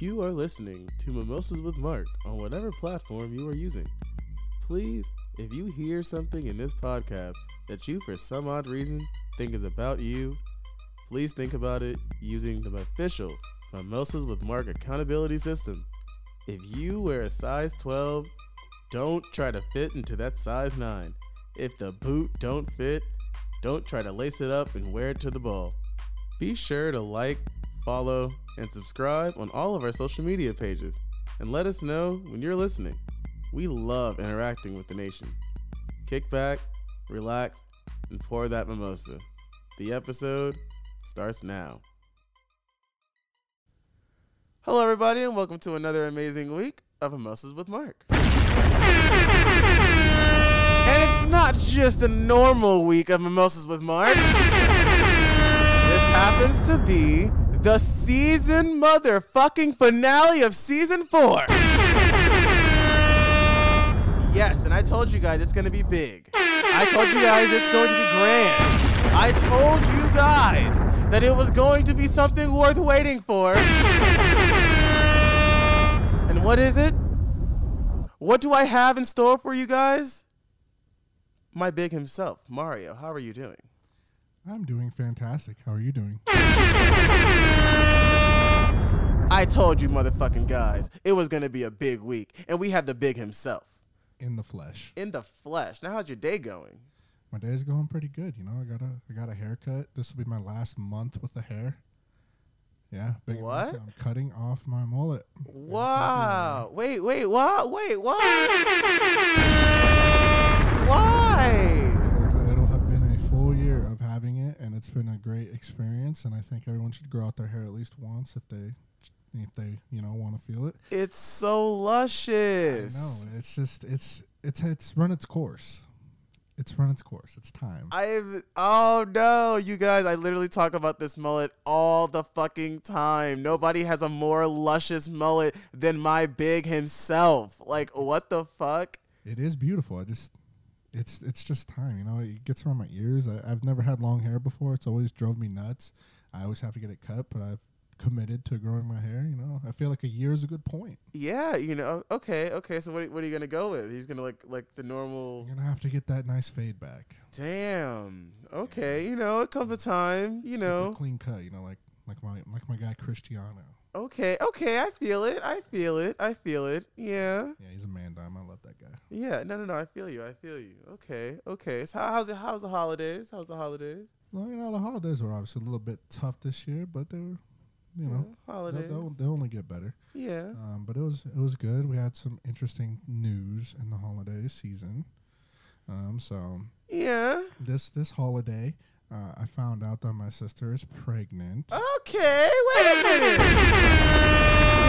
You are listening to Mimosas with Mark on whatever platform you are using. Please, if you hear something in this podcast that you, for some odd reason, think is about you, please think about it using the official Mimosas with Mark accountability system. If you wear a size 12, don't try to fit into that size 9. If the boot don't fit, don't try to lace it up and wear it to the ball. Be sure to like, follow, and subscribe on all of our social media pages and let us know when you're listening. We love interacting with the nation. Kick back, relax, and pour that mimosa. The episode starts now. Hello, everybody, and welcome to another amazing week of Mimosas with Mark. And it's not just a normal week of Mimosas with Mark. This happens to be the season motherfucking finale of season four. Yes, and I told you guys it's gonna be big. I told you guys it's going to be grand. I told you guys that it was going to be something worth waiting for. And what is it? What do I have in store for you guys? My big himself, Mario. How are you doing? I'm doing fantastic. How are you doing? I told you, motherfucking guys, it was gonna be a big week, and we have the big himself In the flesh. in the flesh. Now, how's your day going? My day's going pretty good. You know, I got a I got a haircut. This will be my last month with the hair. Yeah, big What? I'm cutting off my mullet. Wow. Wait, wait, what? Wait, what? Why? It'll, it'll have been a full year of having it, and it's been a great experience. And I think everyone should grow out their hair at least once if they, if they, you know, want to feel it. It's so luscious. No, it's just it's it's it's run its course. It's run its course. It's time. I've oh no, you guys! I literally talk about this mullet all the fucking time. Nobody has a more luscious mullet than my big himself. Like what the fuck? It is beautiful. I just, it's it's just time. You know, it gets around my ears. I, I've never had long hair before. It's always drove me nuts. I always have to get it cut, but I've committed to growing my hair. You know, I feel like a year is a good point. Yeah, you know. Okay, okay. So what? What are you gonna go with? He's gonna like like the normal. You're gonna have to get that nice fade back. Damn. Okay. You know, it comes a time. You Super know. clean cut. You know, like like my like my guy Cristiano. Okay. Okay. I feel it. I feel it. I feel it. Yeah. Yeah, he's a man dime. I love that guy. Yeah. No. No. No. I feel you. I feel you. Okay. Okay. So how's it? How's the holidays? How's the holidays? Well, you know, the holidays were obviously a little bit tough this year, but they were, you know, Yeah, holidays. they'll, they'll only get better. Yeah. Um, but it was it was good. We had some interesting news in the holiday season. Um, so Yeah. this this holiday, uh, I found out that my sister is pregnant. Okay. Wait a minute.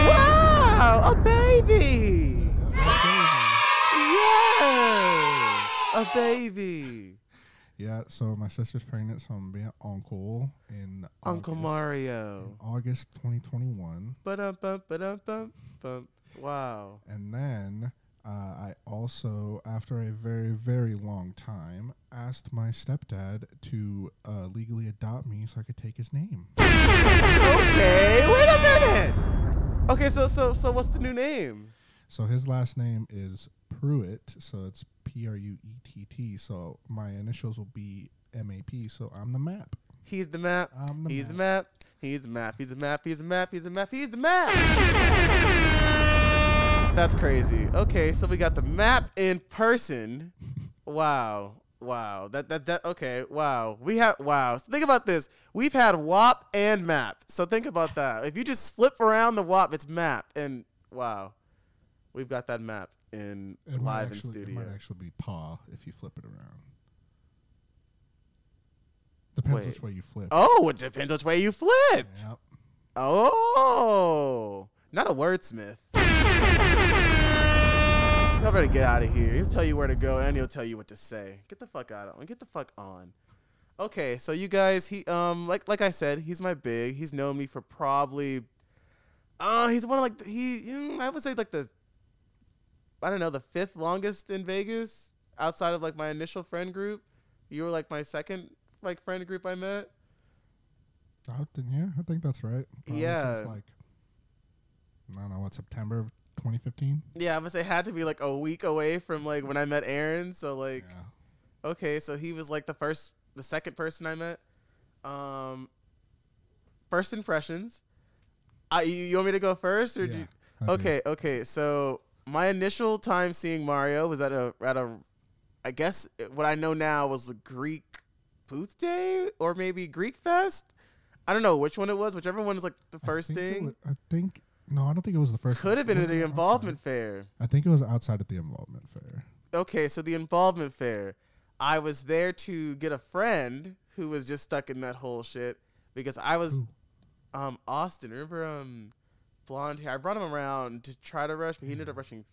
wow. A baby. Yes. A baby. Yeah, so my sister's pregnant, so I'm gonna be an uncle in Uncle August, Mario. in August 2021, Ba-dum, bum, ba-dum, bum, bum. Wow. and then uh, I also, after a very very long time, asked my stepdad to uh, legally adopt me so I could take his name. Okay. Wait a minute. Okay. So so so what's the new name? So his last name is Pruett, so it's P R U E T T. So my initials will be M A P. So I'm the map. He's the map. I'm the He's the map. map. He's the map. He's the map. He's the map. He's the map. He's the map. That's crazy. Okay, so we got the map in person. Wow. Wow. That that that okay. Wow. We have wow. So think about this. We've had WAP and map. So think about that. If you just flip around the WAP, it's map. And wow. We've got that map in It live in actually, studio. It might actually be paw if you flip it around. Depends Wait. which way you flip. Oh, it depends which way you flip. Yep. Oh, not a wordsmith. Y'all better get out of here. He'll tell you where to go and he'll tell you what to say. Get the fuck out of and Get the fuck on. Okay, so you guys, he um like like I said, he's my big. He's known me for probably uh he's one of like he mm, I would say like the I don't know, the fifth longest in Vegas outside of like my initial friend group. You were like my second like friend group I met. I yeah, I think that's right. Probably Yeah. Since like I don't know what September of 2015. Yeah, I would say it had to be like a week away from like when I met Aaron. So like, yeah. okay, so he was like the first, the second person I met. Um, first impressions. I you, you want me to go first or do Yeah, you, I do. okay, okay. So my initial time seeing Mario was at a at a, I guess what I know now was a Greek booth day or maybe Greek fest. I don't know which one it was. Whichever one was like the first it thing. wa- I think no, I don't think it was the first. Could have been at the involvement outside? fair. I think it was outside at the involvement fair. Okay, so the involvement fair. I was there to get a friend who was just stuck in that whole shit because I was Who? um Austin. Remember um blonde hair. I brought him around to try to rush, but he ended up rushing.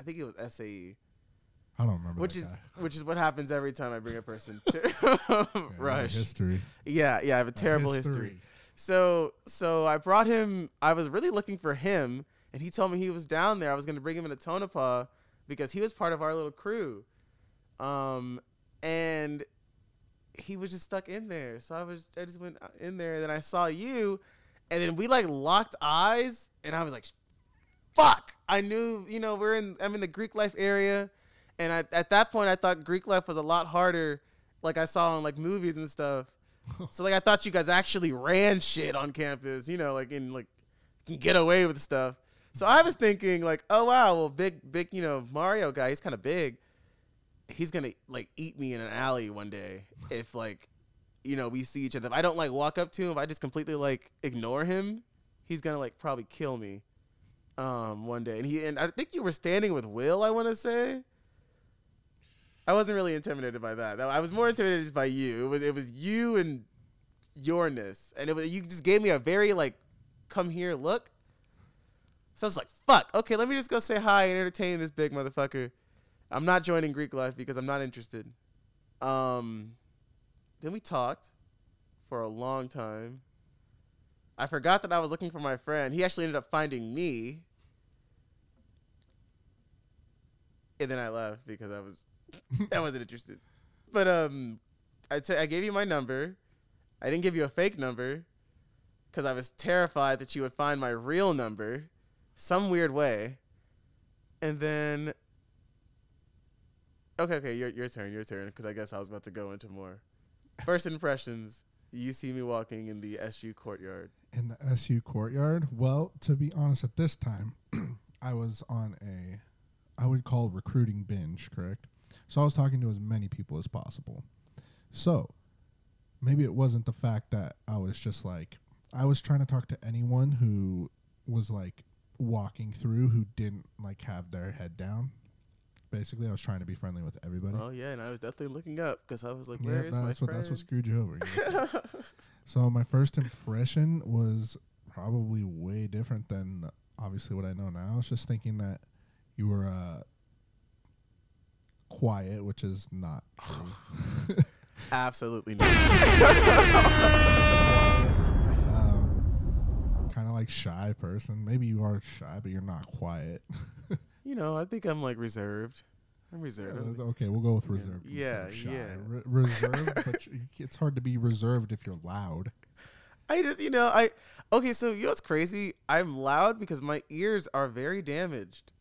I think it was SAE, I don't remember. which that is guy. which is what happens every time I bring a person to Yeah, rush. history. Yeah, yeah, I have a terrible history. So so I brought him. I was really looking for him, and he told me he was down there. I was going to bring him in a Tonopah because he was part of our little crew. Um, and he was just stuck in there. So I was I just went in there, and then I saw you, and then we like locked eyes, and I was like, "Fuck!" I knew, you know, we're in. I'm in the Greek life area, and I, at that point I thought Greek life was a lot harder, like I saw in like movies and stuff. So like I thought you guys actually ran shit on campus, you know, like in like can get away with stuff. So I was thinking like, oh wow, well big big, you know, Mario guy, he's kind of big. He's to like eat me in an alley one day if like you know, we see each other. If I don't like walk up to him, if I just completely like ignore him, he's to like probably kill me um one day. And he and I think you were standing with Will, I want to say. I wasn't really intimidated by that. I was more intimidated by you. It was it was you and yourness, and it was you just gave me a very like come here look. So I was like, fuck. Okay, let me just go say hi and entertain this big motherfucker. I'm not joining Greek life because I'm not interested. Um, then we talked for a long time. I forgot that I was looking for my friend. He actually ended up finding me. And then I left because I was I wasn't interested. But um I t- I gave you my number. I didn't give you a fake number cuz I was terrified that you would find my real number some weird way. And then Okay, okay, your your turn, your turn cuz I guess I was about to go into more. First impressions. You see me walking in the SU courtyard. in the SU courtyard. Well, to be honest, at this time, I was on a, I would call recruiting binge, correct? So I was talking to as many people as possible. So maybe it wasn't the fact that I was just like, I was trying to talk to anyone who was like walking through who didn't like have their head down. Basically, I was trying to be friendly with everybody. Oh yeah, and I was definitely looking up because I was like, Yeah, "Where is my that's what friend?" that's what screwed you over. You- So my first impression was probably way different than obviously what I know now. I was just thinking that you were uh, quiet, which is not true. Absolutely not. um, kind of like shy person. Maybe you are shy, but you're not quiet. you know, I think I'm like reserved. I'm reserved. I'm- okay, we'll go with reserved. Yeah, yeah. Re- reserved, but it's hard to be reserved if you're loud. I just, you know, I okay. So you know what's crazy? I'm loud because my ears are very damaged.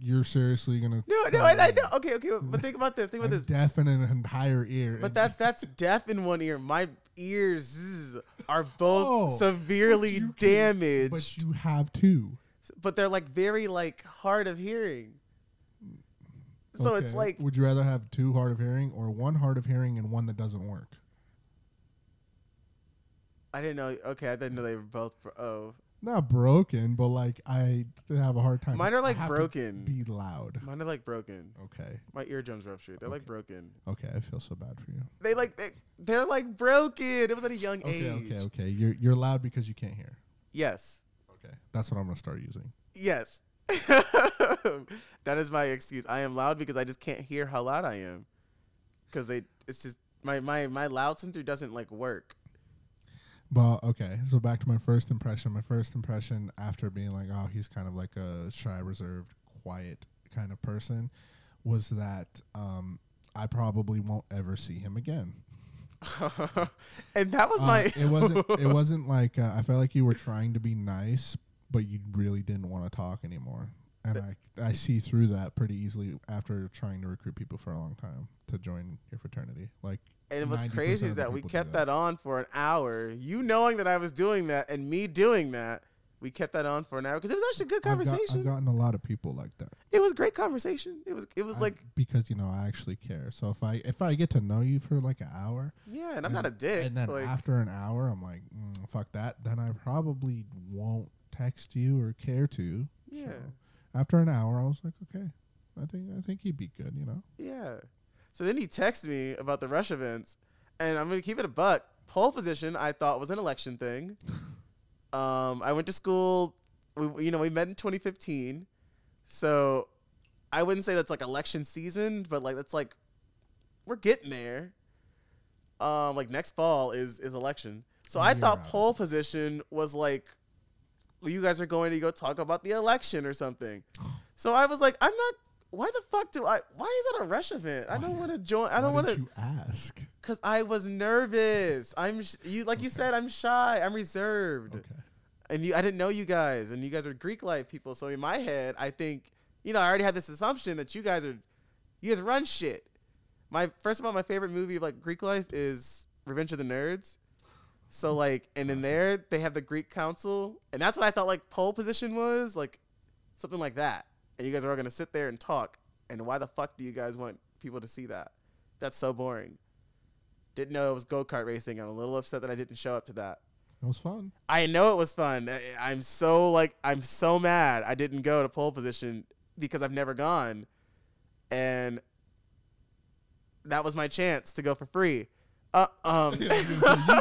You're seriously gonna No, no, I, I know. Okay, okay, but think about this. Think about this. deaf in an entire ear. But that's that's deaf in one ear. My ears are both Oh, severely but damaged, But you have two. but they're like very like hard of hearing. So it's like would you rather have two hard of hearing or one hard of hearing and one that doesn't work? I didn't know. Okay, I didn't know they were both. Bro- oh, Not broken, but like I have a hard time. Mine are, like, broken. Be loud. mine are like broken. Okay. My eardrums ruptured. They're like broken. Okay. I feel so bad for you. They like they, they're like broken. It was at a young Okay. age. Okay. Okay. You're you're loud because you can't hear. Yes. Okay. That's what I'm gonna start using. Yes. that is my excuse. I am loud because I just can't hear how loud I am. Because they, it's just my my my loud sensor doesn't like work. But okay, so back to my first impression. My first impression after being like, oh, he's kind of like a shy, reserved, quiet kind of person, was that um, I probably won't ever see him again. and that was Uh, my. it wasn't. It wasn't like uh, I felt like you were trying to be nice, but you really didn't want to talk anymore. And I I see through that pretty easily after trying to recruit people for a long time to join your fraternity. Like And what's crazy is that we kept that. that on for an hour. You knowing that I was doing that and me doing that, we kept that on for an hour because it was actually a good I've, got, conversation. I've gotten a lot of people like that. it was great conversation. It was it was I- like because you know I actually care. So if I if I get to know you for like an hour, yeah, and I'm not a dick. and then like, after an hour I'm like, mm, fuck that. Then I probably won't text you or care to. yeah, So after an hour, I was like, okay, I think I think he'd be good. You know. yeah. So then he texted me about the rush events, and I'm gonna keep it a buck. Pole position I thought was an election thing. um, I went to school. We you know we met in 2015, so I wouldn't say that's like election season, but like that's like we're getting there. Um, like next fall is is election. So I thought pole position was like well, you guys are going to go talk about the election or something. So I was like, I'm not. Why the fuck do I? Why is that a rush event? I don't want to join. I don't want to you ask. because I was nervous. I'm sh- you like you said. I'm shy. I'm reserved Okay. and you, I didn't know you guys, and you guys are Greek life people. So in my head, I think, you know, I already had this assumption that you guys are, you guys run shit. My first of all, my favorite movie of like Greek life is Revenge of the Nerds. So hmm. like, and in there they have the Greek Council, and that's what I thought like pole position was, like something like that. And you guys are all gonna sit there and talk. And why the fuck do you guys want people to see that? That's so boring. Didn't know it was go kart racing. I'm a little upset that I didn't show up to that. It was fun. I know it was fun. I- I'm so like I'm so mad I didn't go to pole position because I've never gone, and that was my chance to go for free. Uh, um, you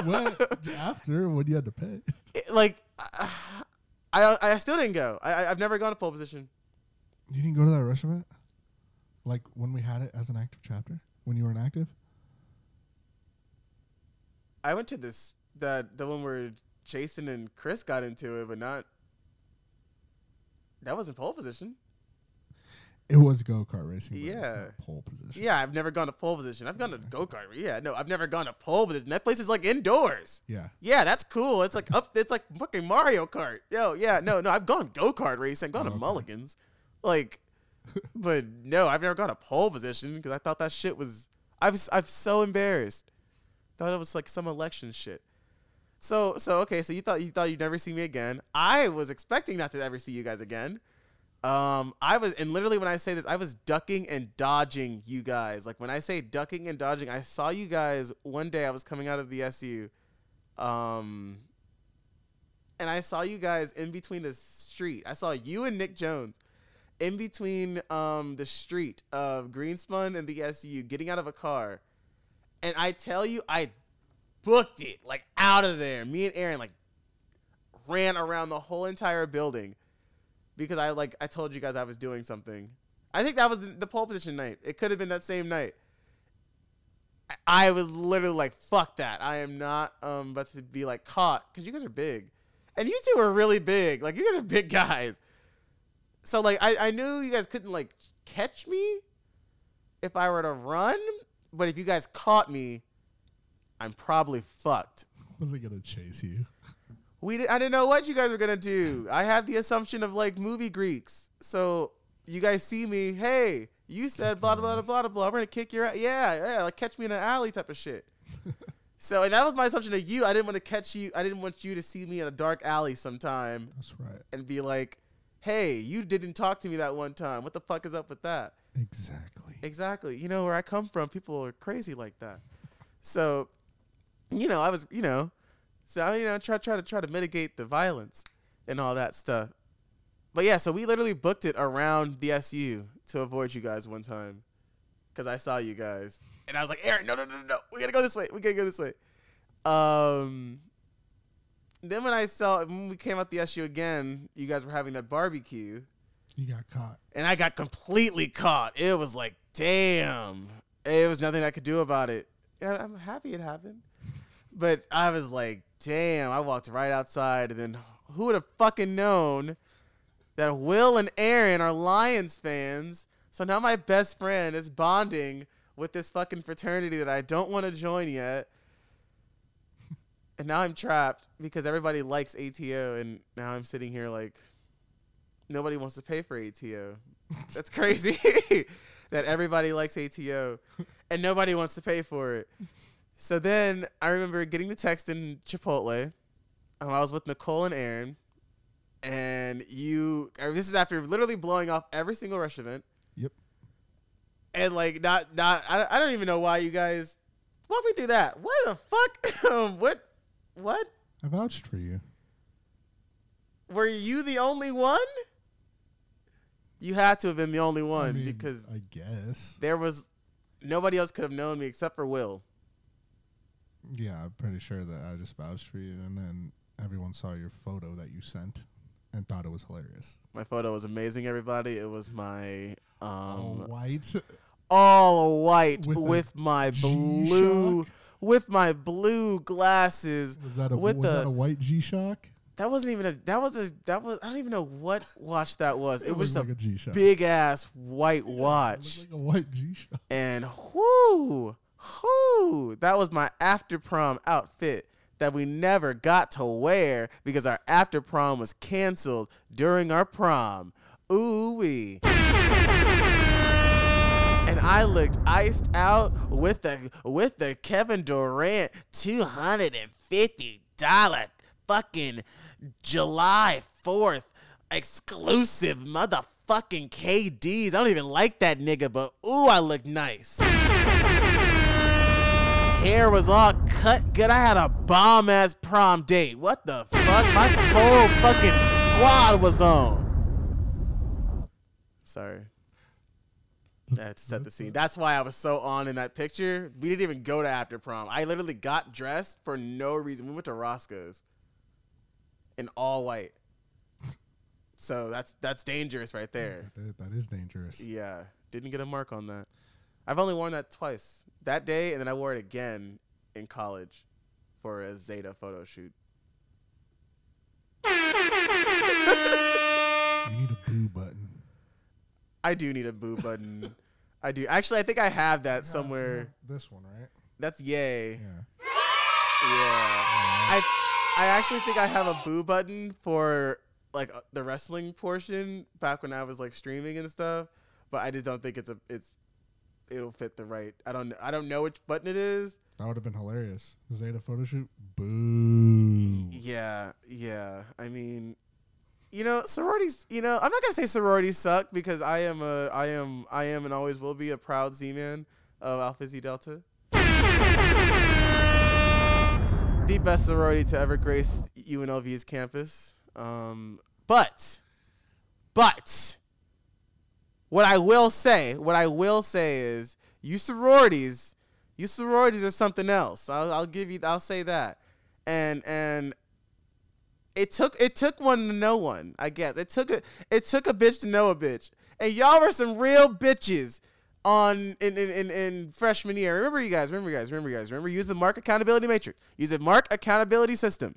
went after when you had to pay. like I, I I still didn't go. I- I've never gone to pole position. You didn't go to that rush event? Like when we had it as an active chapter? When you were an active? I went to this that the one where Jason and Chris got into it, but not. That wasn't pole position. It was go kart racing. Yeah. Pole position. Yeah, I've never gone to pole position. I've gone to go kart. Yeah, no, I've never gone to pole position. That place is like indoors. Yeah. Yeah, that's cool. It's like up. It's like fucking Mario Kart. Yo, yeah, no, no. I've gone go kart racing. I've gone to Okay. Mulligans, like, but no, I've never gone to pole position because I thought that shit was. I was. I'm so embarrassed. Thought it was like some election shit. So so okay. So you thought you thought you'd never see me again. I was expecting not to ever see you guys again. Um, I was, and literally when I say this, I was ducking and dodging you guys. Like when I say ducking and dodging, I saw you guys one day. I was coming out of the SU, um, and I saw you guys in between the street. I saw you and Nick Jones in between um the street of Greenspun and the SU, getting out of a car, and I tell you, I booked it like out of there. Me and Aaron like ran around the whole entire building because I like I told you guys I was doing something. I think that was the, pole position night. It could have been that same night. I, I was literally like, "Fuck that! I am not um about to be like caught because you guys are big, and you two are really big. Like you guys are big guys. So like I I knew you guys couldn't like catch me if I were to run, but if you guys caught me, I'm probably fucked. Was it gonna chase you? We did, I didn't know what you guys were gonna do. I have the assumption of like movie Greeks. So you guys see me, hey, you said blah blah blah blah blah blah. We're gonna kick your ass. Yeah, yeah, like catch me in an alley type of shit. so and that was my assumption of you. I didn't want to catch you. I didn't want you to see me in a dark alley sometime That's right. and be like, hey, you didn't talk to me that one time. What the fuck is up with that? Exactly. Exactly. You know where I come from, people are crazy like that. So, you know, I was, you know, so you know, try try to try to mitigate the violence and all that stuff. But yeah, so we literally booked it around the SU to avoid you guys one time, because I saw you guys and I was like, Aaron, no, no, no, no, no, we gotta go this way. We gotta go this way. Um. Then when I saw when we came out the SU again, you guys were having that barbecue You got caught. and I got completely caught. It was like, damn. It was nothing I could do about it. I'm happy it happened. But I was like, damn. I walked right outside, and then who would have fucking known that Will and Aaron are Lions fans? So now my best friend is bonding with this fucking fraternity that I don't want to join yet. And now I'm trapped because everybody likes ATO, and now I'm sitting here like nobody wants to pay for ATO. That's crazy that everybody likes ATO, and nobody wants to pay for it. So then I remember getting the text in Chipotle. Um, I was with Nicole and Aaron, and you. uh, This is after literally blowing off every single rush event. Yep. And like not not I, I don't even know why you guys walk me through that. What the fuck? um, what what I vouched for you. were you the only one? You had to have been the only one I mean, because I guess. there was nobody else could have known me except for Will. Yeah, I'm pretty sure that I just vouched for you, and then everyone saw your photo that you sent and thought it was hilarious. My photo was amazing, everybody. It was my All um white. all white With with, my G-Shock? blue with my blue glasses. Was that a with was the that a white G Shock? that wasn't even a that was a that was I don't even know what watch that was. It, was looked a like a G Shock. big ass white It watch. like a white G Shock. and whoo, whoo, that was my after prom outfit that we never got to wear because our after prom was canceled during our prom. Ooh wee. And I looked iced out with the with the Kevin Durant two hundred and fifty dollar fucking July fourth exclusive motherfucking KDs. I don't even like that nigga, but ooh, I look nice. Hair was all cut good. I had a bomb ass prom date. What the fuck? My whole fucking squad was on. Sorry. To set the scene. Mm-hmm. That's why I was so on in that picture. We didn't even go to after prom. I literally got dressed for no reason. We went to Roscoe's in all white. So that's that's dangerous right there. That, that is dangerous. Yeah, didn't get a mark on that. I've only worn that twice. That day, and then I wore it again in college for a Zeta photo shoot. You need a boo button. I do need a boo button. I do. Actually, I think I have that you somewhere. This one, right? That's yay. Yeah. Yeah. I I actually think I have a boo button for like uh, the wrestling portion back when I was like streaming and stuff, but I just don't think it's a it's it'll fit the right. I don't I don't know which button it is. That would have been hilarious. Zeta photo shoot. Boo. Yeah, yeah. I mean, you know, sororities. You know, I'm not gonna say sororities suck because I am a, I am, I am, and always will be a proud Z man of Alpha Z Delta. the best sorority to ever grace UNLV's campus. Um, but, but, what I will say, what I will say is, you sororities, you sororities are something else. I'll, I'll give you, I'll say that. And and it took it took one to know one. I guess it took a it took a bitch to know a bitch. And y'all were some real bitches on in in, in, in freshman year. Remember you guys. Remember you guys. Remember you guys. Remember use the Mark accountability matrix. Use the Mark accountability system.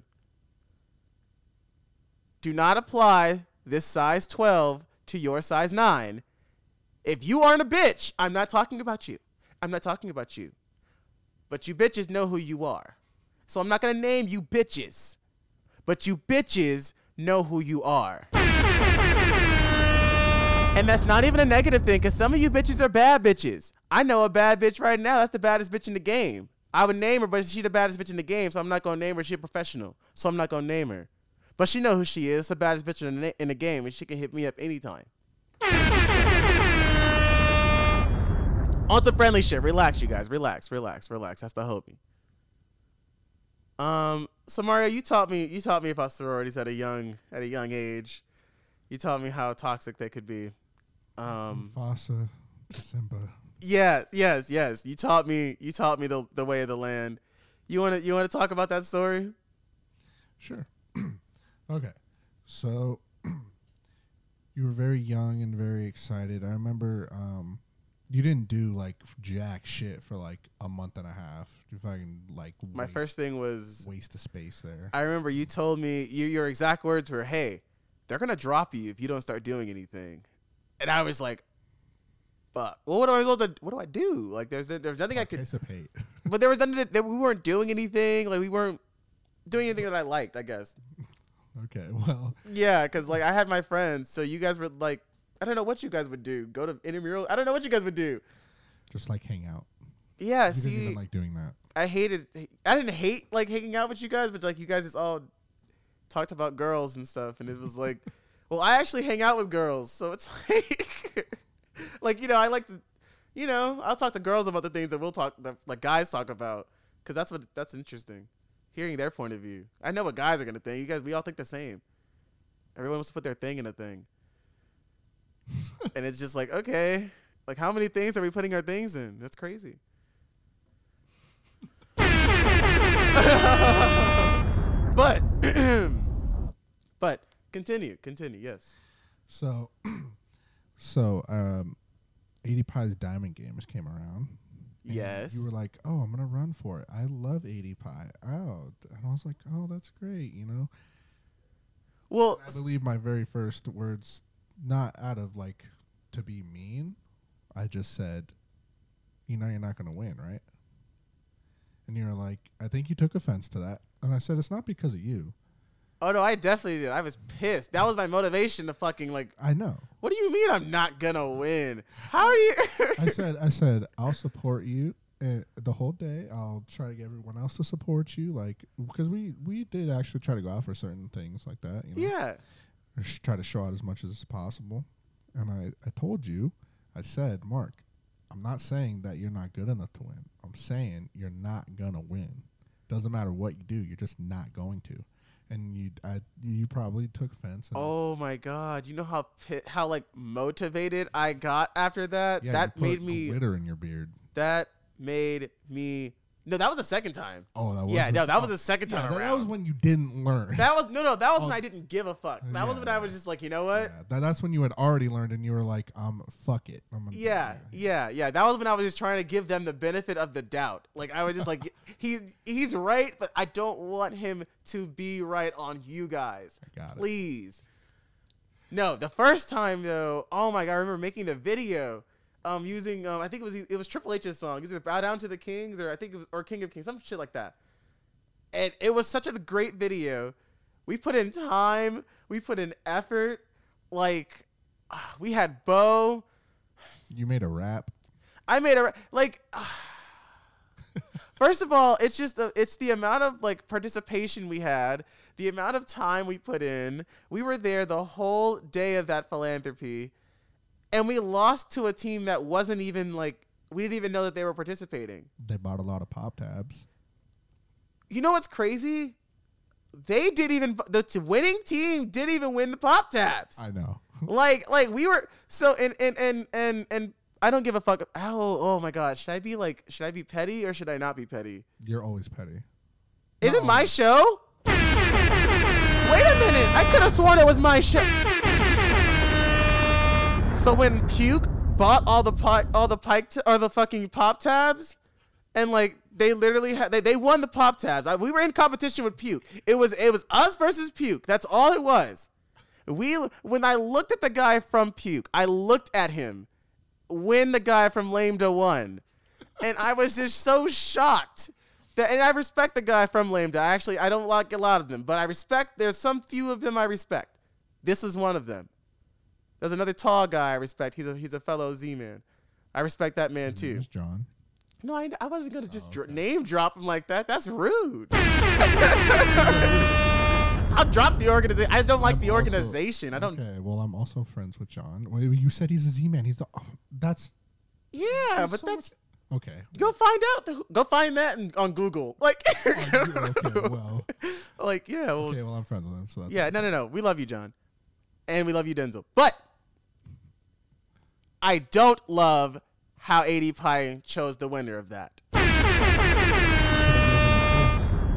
Do not apply this size 12 to your size 9. If you aren't a bitch, I'm not talking about you. I'm not talking about you. But you bitches know who you are. So I'm not going to name you bitches. But you bitches know who you are. And that's not even a negative thing because some of you bitches are bad bitches. I know a bad bitch right now. That's the baddest bitch in the game. I would name her, but she the baddest bitch in the game, so I'm not to name her. She a professional, so I'm not to name her. But she know who she is, the baddest bitch in the, in the game, and she can hit me up anytime. On some friendly shit. Relax, you guys. Relax, relax, relax. That's the homie. Um, so Mario, you taught me you taught me about sororities at a young at a young age. You taught me how toxic they could be. Um, Mufasa, Simba. yes, yes, yes. You taught me you taught me the the way of the land. You want to you want to talk about that story? Sure. okay. So you were very young and very excited. I remember um you didn't do like jack shit for like a month and a half. You fucking like My first thing was waste of space there. I remember you told me you, your exact words were, "Hey, they're gonna drop you if you don't start doing anything," and I was like, "Fuck! Well, what am I supposed to? What do I do? Like, there's there's nothing I could Participate. but there was nothing that, that we weren't doing anything. Like we weren't doing anything that I liked. I guess. Okay, well, Yeah, because like I had my friends, so you guys were like, I don't know what you guys would do. Go to intramural. I don't know what you guys would do. just like hang out. Yeah, You didn't see, even like doing that. I hated. I didn't hate like hanging out with you guys, but like you guys just all talked about girls and stuff, and it was like, well, I actually hang out with girls, so it's like, like you know, I like to, you know, I'll talk to girls about the things that we'll talk, that like guys talk about, because that's what that's interesting, hearing their point of view. I know what guys are gonna think. You guys, we all think the same. Everyone wants to put their thing in a thing, and it's just like, okay, like how many things are we putting our things in? That's crazy. but but continue, continue. Yes. So, so um, ADPi's Diamond Games came around. Yes. You were like, oh, I'm gonna run for it. I love ADPi. Oh, and I was like, oh, that's great. You know. Well, I believe my very first words, not out of like to be mean, I just said, you know, you're not gonna win, right? And you were like, I think you took offense to that. And I said, it's not because of you. oh no, I definitely did. I was pissed. That was my motivation to fucking like. I know. What do you mean I'm not gonna win? How are you? I said, I said, I'll support you uh, the whole day. I'll try to get everyone else to support you, like because we we did actually try to go out for certain things like that. You know? yeah. Try to show out as much as possible. And I I told you, I said, Mark, I'm not saying that you're not good enough to win. I'm saying you're not gonna win. Doesn't matter what you do, you're just not going to. And you, I, you probably took offense. Oh my god! You know how pi- how like motivated I got after that. yeah, that made me. glitter in your beard. That made me. No, that was the second time. Oh, that was yeah, the no, that was the second yeah, time that, around. that was when you didn't learn. That was no, no. That was when Oh. I didn't give a fuck. That was when I was just like, you know what? Yeah, that, that's when you had already learned, and you were like, "Um, fuck it." Yeah, yeah, yeah. That was when I was just trying to give them the benefit of the doubt. Like I was just like, he he's right, but I don't want him to be right on you guys. got it. Please. No, the first time though, oh my god, I remember making the video, um, using um, I think it was it was Triple H's song, is it Bow Down to the Kings or I think it was or King of Kings, some shit like that. And it was such a great video. We put in time, we put in effort, like we had Bo. You made a rap. I made a like. First of all, it's just the it's the amount of like participation we had, the amount of time we put in. We were there the whole day of that philanthropy, and we lost to a team that wasn't even like we didn't even know that they were participating. They bought a lot of pop tabs. You know what's crazy? They didn't even the winning team didn't even win the pop tabs. I know. like like we were so and and and and and I don't give a fuck. Oh oh my god, should I be like should I be petty or should I not be petty? You're always petty. Is it No. my show? Wait a minute, I could have sworn it was my show. So when Puke bought all the all the pike t- or the fucking pop tabs, and like they literally had they, they won the pop tabs. I, we were in competition with Puke. It was it was us versus Puke. That's all it was. We when I looked at the guy from Puke, I looked at him when the guy from Lambda won, and I was just so shocked. That, and I respect the guy from Lambda. I actually I don't like a lot of them, but I respect. There's some few of them I respect. This is one of them. There's another tall guy I respect. He's a he's a fellow Z man. I respect that man His too. John. No, I, I wasn't gonna just Oh, dr- name drop him like that. That's rude. I'll drop the organization. I don't like I'm the also- organization. I don't. Okay, well, I'm also friends with John. Well, you said he's a Z man. He's the. Oh, that's. Yeah, there's but so that's much- Okay. go find out. The, go find that in, on Google. Like, okay. Well. like yeah. Well, Okay. Well, I'm friends with him. So that's. yeah. No, no, no. We love you, John, and we love you, Denzel. But I don't love how ADPi chose the winner of that.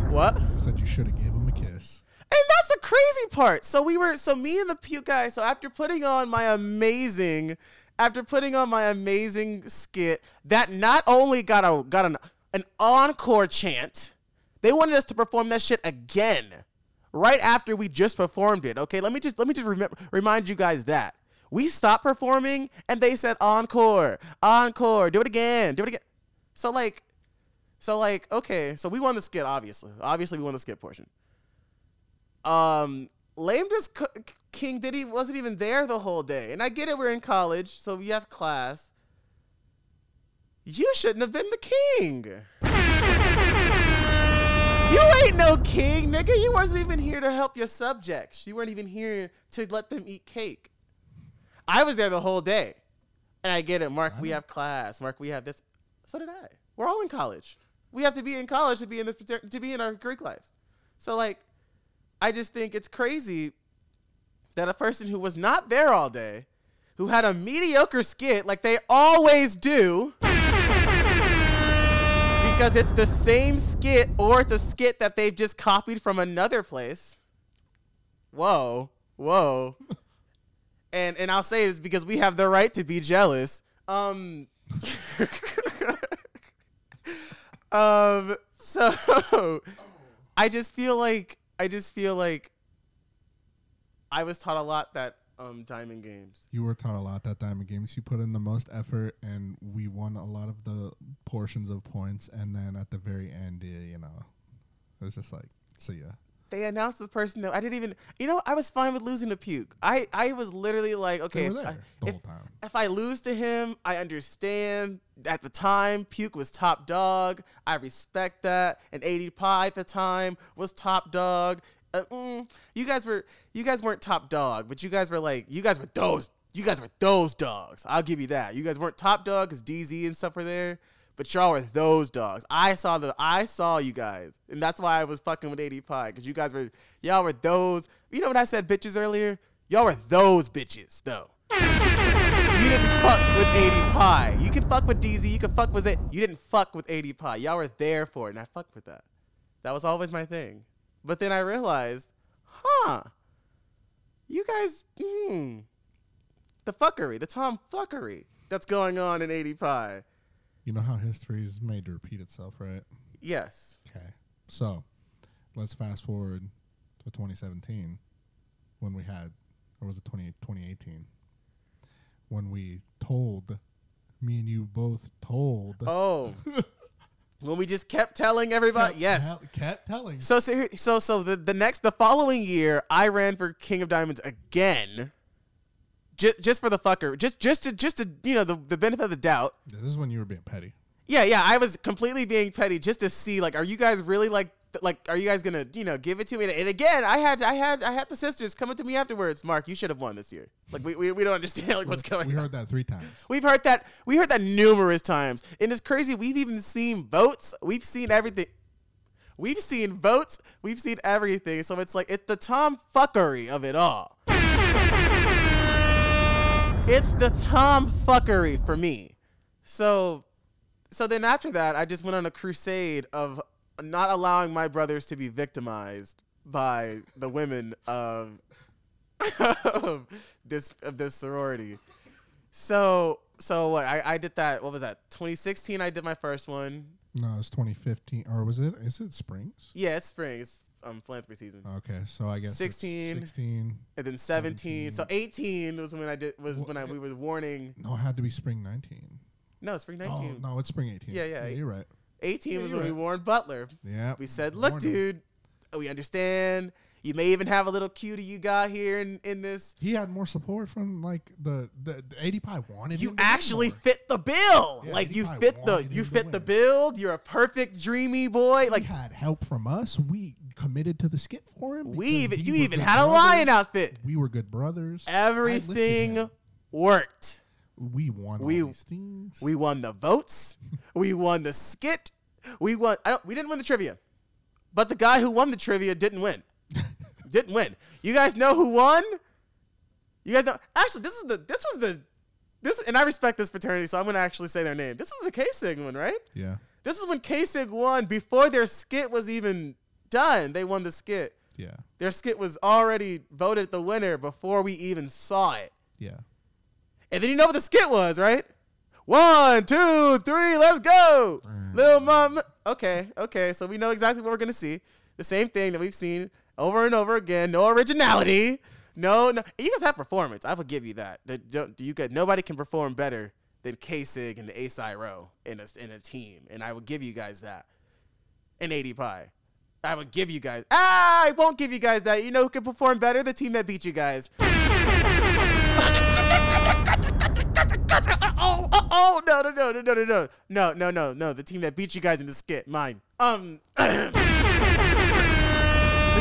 What? I said you should have gave him a kiss. And that's the crazy part. So we were, so me and the puke guy. So after putting on my amazing, after putting on my amazing skit, that not only got a got an an encore chant, they wanted us to perform that shit again, right after we just performed it. Okay, let me just let me just remember, remind you guys that we stopped performing and they said encore, encore, do it again, do it again. So like, so like, okay, so we won the skit, obviously. Obviously, we won the skit portion. Um, Lame just c- King Diddy wasn't even there the whole day, and I get it. We're in college, so we have class. You shouldn't have been the king. You ain't no king, nigga. You wasn't even here to help your subjects. You weren't even here to let them eat cake. I was there the whole day. And I get it. Mark, we have class. Mark, we have this. So did I. We're all in college. We have to be in college to be in this to be in our Greek lives. So like I just think it's crazy that a person who was not there all day, who had a mediocre skit like they always do, because it's the same skit or it's a skit that they've just copied from another place. Whoa, whoa. and and I'll say this because we have the right to be jealous. Um Um so I just feel like I just feel like I was taught a lot that um Diamond Games. You were taught a lot that Diamond Games. You put in the most effort, and we won a lot of the portions of points. And then at the very end, you know, it was just like, see ya. They announced the person that I didn't even. You know, I was fine with losing to Puke. I I was literally like, okay, if I, if, if I lose to him, I understand. At the time, Puke was top dog. I respect that. And ADPi at the time was top dog. Uh, mm, you guys were you guys weren't top dog, but you guys were like you guys were those you guys were those dogs. I'll give you that. You guys weren't top dog because DZ and stuff were there, but y'all were those dogs. I saw the I saw you guys, and that's why I was fucking with ADPi because you guys were y'all were those. You know what I said bitches earlier? Y'all were those bitches though. You didn't fuck with ADPi. You can fuck with DZ. You can fuck with it. You didn't fuck with ADPi. Y'all were there for it, and I fucked with that. That was always my thing. But then I realized, huh? You guys, hmm. The fuckery, the Tom fuckery that's going on in ADPi. You know how history is made to repeat itself, right? Yes. Okay. So let's fast forward to 2017 when we had, or was it 20, 2018? When we told, me and you both told. Oh. when we just kept telling everybody, Kept yes. tell- kept telling. So so so so the the next the following year, I ran for King of Diamonds again. Just, just for the fucker, just just to just to you know the, the benefit of the doubt. Yeah, this is when you were being petty. Yeah, yeah, I was completely being petty just to see like, are you guys really like like are you guys gonna you know give it to me? And again, I had I had I had the sisters coming to me afterwards. Mark, you should have won this year. Like we, we, we don't understand like what's going we on. heard that three times. We've heard that we heard that numerous times, and it's crazy. We've even seen votes. We've seen everything. We've seen votes. We've seen everything. So it's like it's the Tom fuckery of it all. It's the Tom fuckery for me. So, so then after that, I just went on a crusade of not allowing my brothers to be victimized by the women of, of this of this sorority. So so what I, I did that what was that 2016 I did my first one No, it's 2015, or was it? Is it Springs? yeah it's spring it's um philanthropy season Okay, so I guess it's 16. 16. and then 17 so 18 was when I did was when I we were warning No, it had to be Spring 19. no spring 19 Oh, no, it's Spring 18. Yeah, yeah, you're right. 18 Yeah, was when we warned Butler Yeah. we said look dude we understand you may even have a little cutie you got here in in this. He had more support from like the the, the 80 Pie wanted. you him to win actually fit the bill. Yeah, like you fit the you fit the build. You're a perfect dreamy boy. He like had help from us. We committed to the skit for him. we even we you even had a lion outfit. We were good brothers. Everything worked. We won we- these things. we won the votes. We won the skit. We won I don't, we didn't win the trivia but the guy who won the trivia didn't win didn't win you guys know who won you guys know actually this is the this was the this and i respect this fraternity so i'm gonna actually say their name this was the k-sig one right yeah. this is when k-sig won before their skit was even done they won the skit Yeah. their skit was already voted the winner before we even saw it Yeah. and then you know what the skit was, right? One, two, three, let's go. Mm. Little mom. Okay, okay. So we know exactly what we're gonna see. The same thing that we've seen over and over again. No originality. No, no. You guys have performance. I forgive you that. Don't- You guys, nobody can perform better than K Sig and the Ace Row in a in a team, and I will give you guys that. And ADPi. I would give you guys. Ah, I won't give you guys that. You know who can perform better? The team that beat you guys. oh, oh, oh, no, no, no, no, no, no, no, no, no, no, no. The team that beat you guys in the skit, mine. Um,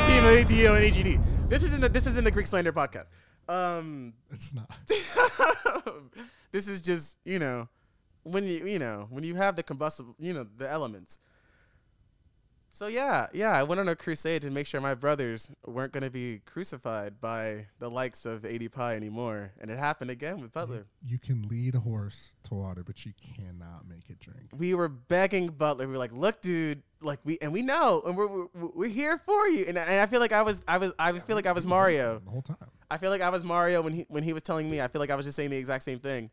team of ATO and AGD. This is in the this is in the Greek slander podcast. Um, It's not. this is just you know when you you know when you have the combustible you know the elements so yeah yeah i went on a crusade to make sure my brothers weren't going to be crucified by the likes of ADPi anymore and it happened again with butler You can lead a horse to water, but you cannot make it drink. we were begging butler we were like look dude like we and we know and we're we're, we're here for you and, and i feel like i was i was i was feel like i was mario The whole time. I feel like I was Mario when he when he was telling me. I feel like I was just saying the exact same thing.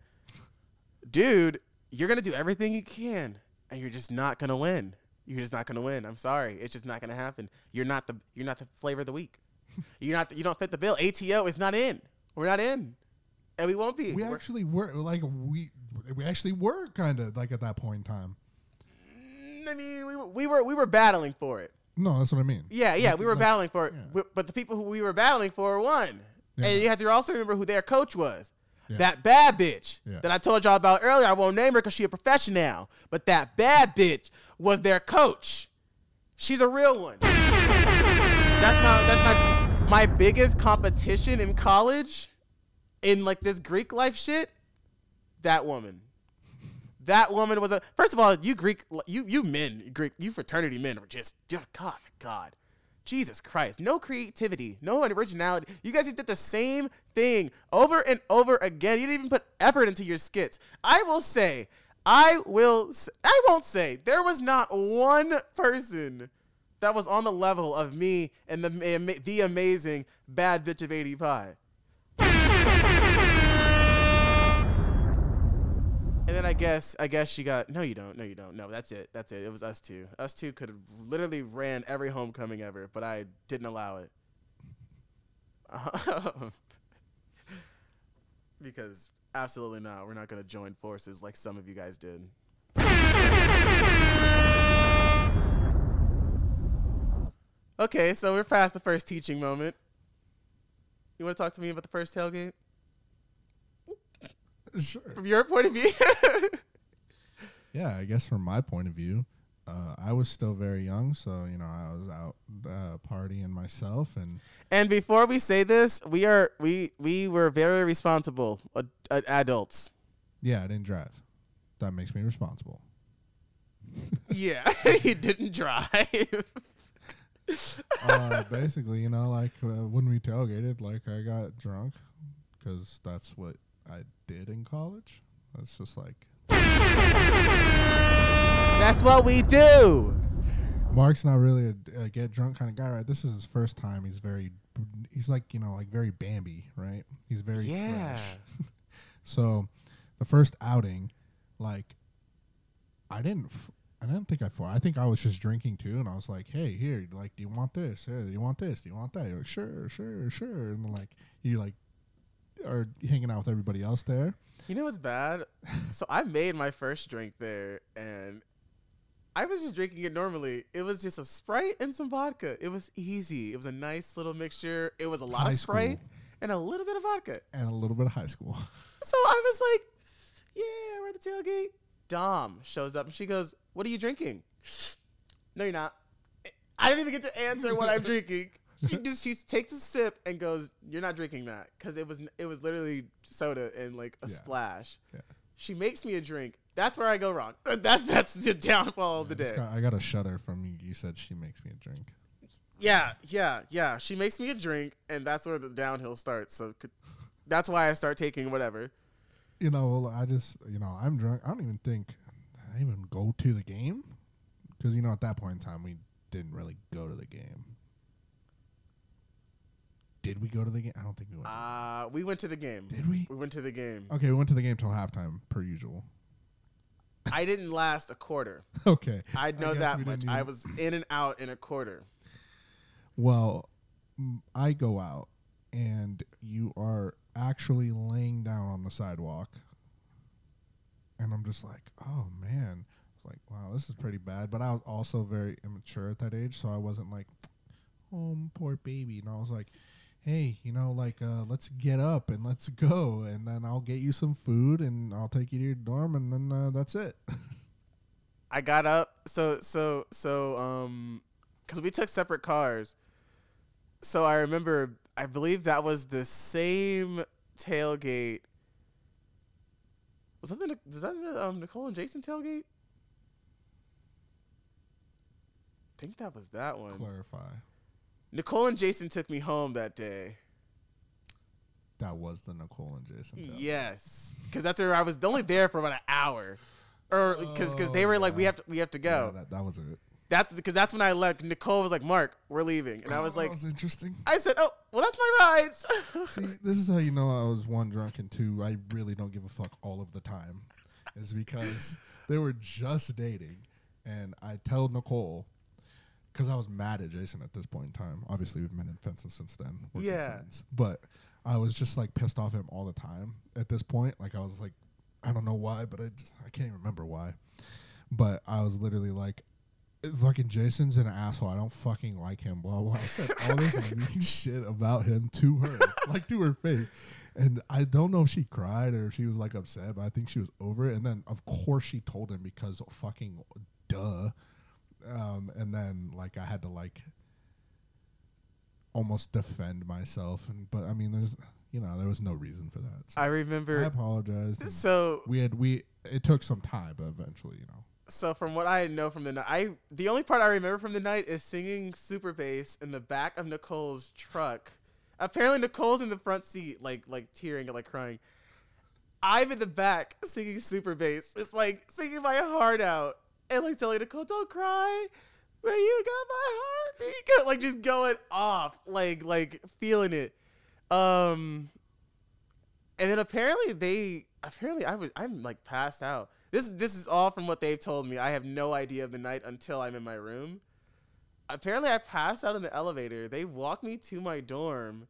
Dude, you're gonna do everything you can, and you're just not gonna win. You're just not gonna win. I'm sorry, it's just not gonna happen. You're not the you're not the flavor of the week. You're not the, you don't fit the bill. ATO is not in. We're not in, and we won't be. We We're- actually were like we we actually were kind of like at that point in time. Mm, I mean, we were, we were we were battling for it. No, that's what I mean. Yeah, yeah, we were like- battling for it. yeah. But the people who we were battling for won. Yeah. And you have to also remember who their coach was. Yeah. That bad bitch that I told y'all about earlier. I won't name her because she a professional. But that bad bitch was their coach. She's a real one. that's my that's my my biggest competition in college, in like this Greek life shit. That woman. That woman was a. First of all, you Greek, you you men, Greek, you fraternity men were just, God, my God, Jesus Christ, no creativity, no originality. You guys just did the same thing over and over again. You didn't even put effort into your skits. I will say, I will, I won't say. There was not one person that was on the level of me and the the amazing bad bitch of ADPi. And then I guess I guess she got no you don't no you don't no that's it that's it it was us two. Us two could have literally ran every homecoming ever but I didn't allow it. Because absolutely not we're not gonna join forces like some of you guys did. Okay, so we're past the first teaching moment. You want to talk to me about the first tailgate Sure. from your point of view? Yeah, I guess from my point of view, uh, I was still very young, so you know I was out uh, partying myself, and And before we say this, we are we we were very responsible uh, adults. yeah, I didn't drive. That makes me responsible. Yeah, you didn't drive. uh, basically, you know, like uh, when we tailgated, like I got drunk because that's what I did in college. That's just like That's what we do. Mark's not really a, a get drunk kind of guy, right? This is his first time. He's very, he's like you know, like very Bambi, right? He's very Yeah. fresh. So, the first outing, like, I didn't, f- I didn't think I fought. I think I was just drinking too, and I was like, "Hey, here, like, do you want this? Hey, do you want this? Do you want that?" You're like, "Sure, sure, sure," and like, you like are hanging out with everybody else there. You know what's bad? so I made my first drink there, and I was just drinking it normally. It was just a Sprite and some vodka. It was easy. It was a nice little mixture. It was a lot High of Sprite school. and a little bit of vodka. And a little bit of high school. So I was like, yeah, we're at the tailgate. Dom shows up and she goes, What are you drinking? No, you're not. I don't even get to answer what I'm drinking. She just she takes a sip and goes, "You're not drinking that," because it was it was literally soda and like a Yeah. splash. Yeah. She makes me a drink. That's where I go wrong. That's that's the downfall of the day. got- I got a shudder from you. You said she makes me a drink. Yeah, yeah, yeah. She makes me a drink, and that's where the downhill starts. So could, that's why I start taking whatever. you know, I just, you know, I'm drunk. I don't even think I even go to the game because, you know, at that point in time, we didn't really go to the game. Did we go to the game? I don't think we went. Uh, we went to the game. Did we? We went to the game. Okay, we went to the game till halftime, per usual. I didn't last a quarter. Okay. I know guess that much. I was in and out in a quarter. Well, I go out and you are actually laying down on the sidewalk. And I'm just like, oh man. like, wow, this is pretty bad. But I was also very immature at that age, so I wasn't like, oh, poor baby. And I was like, hey, you know, like, uh, let's get up and let's go, and then I'll get you some food and I'll take you to your dorm, and then uh, that's it. I got up. So so so um, because we took separate cars. So I remember. I believe that was the same tailgate. Was that the was that the um, Nicole and Jason tailgate? I think that was that one. Clarify. Nicole and Jason took me home that day. That was the Nicole and Jason. Yes, because that's where I was only there for about an hour, or because because they were like we have to we have to Yeah, go. that, that was it. That's because that's when I left. Nicole was like, "Mark, we're leaving," and I was Oh, like, that was interesting. I said, "Oh, well, that's my rides." See, this is how you know I was one drunk and two. I really don't give a fuck all of the time, is because they were just dating, and I tell Nicole because I was mad at Jason at this point in time. Obviously, we've been in fences since then. We're Yeah. friends. but I was just like pissed off at him all the time. At this point, like I was like, I don't know why, but I just I can't even remember why. But I was literally like, fucking Jason's an asshole. I don't fucking like him. Blah blah. I said all this mean shit about him to her, like to her face. And I don't know if she cried or if she was like upset, but I think she was over it. And then of course she told him because fucking duh. Um, and then like I had to like almost defend myself. And but I mean, there's you know there was no reason for that. So I remember. I apologized. So we had we it took some time, but eventually, you know. so from what I know from the night, I the only part I remember from the night is singing super bass in the back of Nicole's truck. Apparently, Nicole's in the front seat, like like tearing, like crying. I'm in the back singing super bass. It's like singing my heart out and like telling Nicole, "Don't cry, But you got my heart." You got-" Like just going off, like like feeling it. Um, and then apparently they apparently I was I'm like passed out. This is this is all from what they've told me. I have no idea of the night until I'm in my room. Apparently I passed out in the elevator. They walk me to my dorm,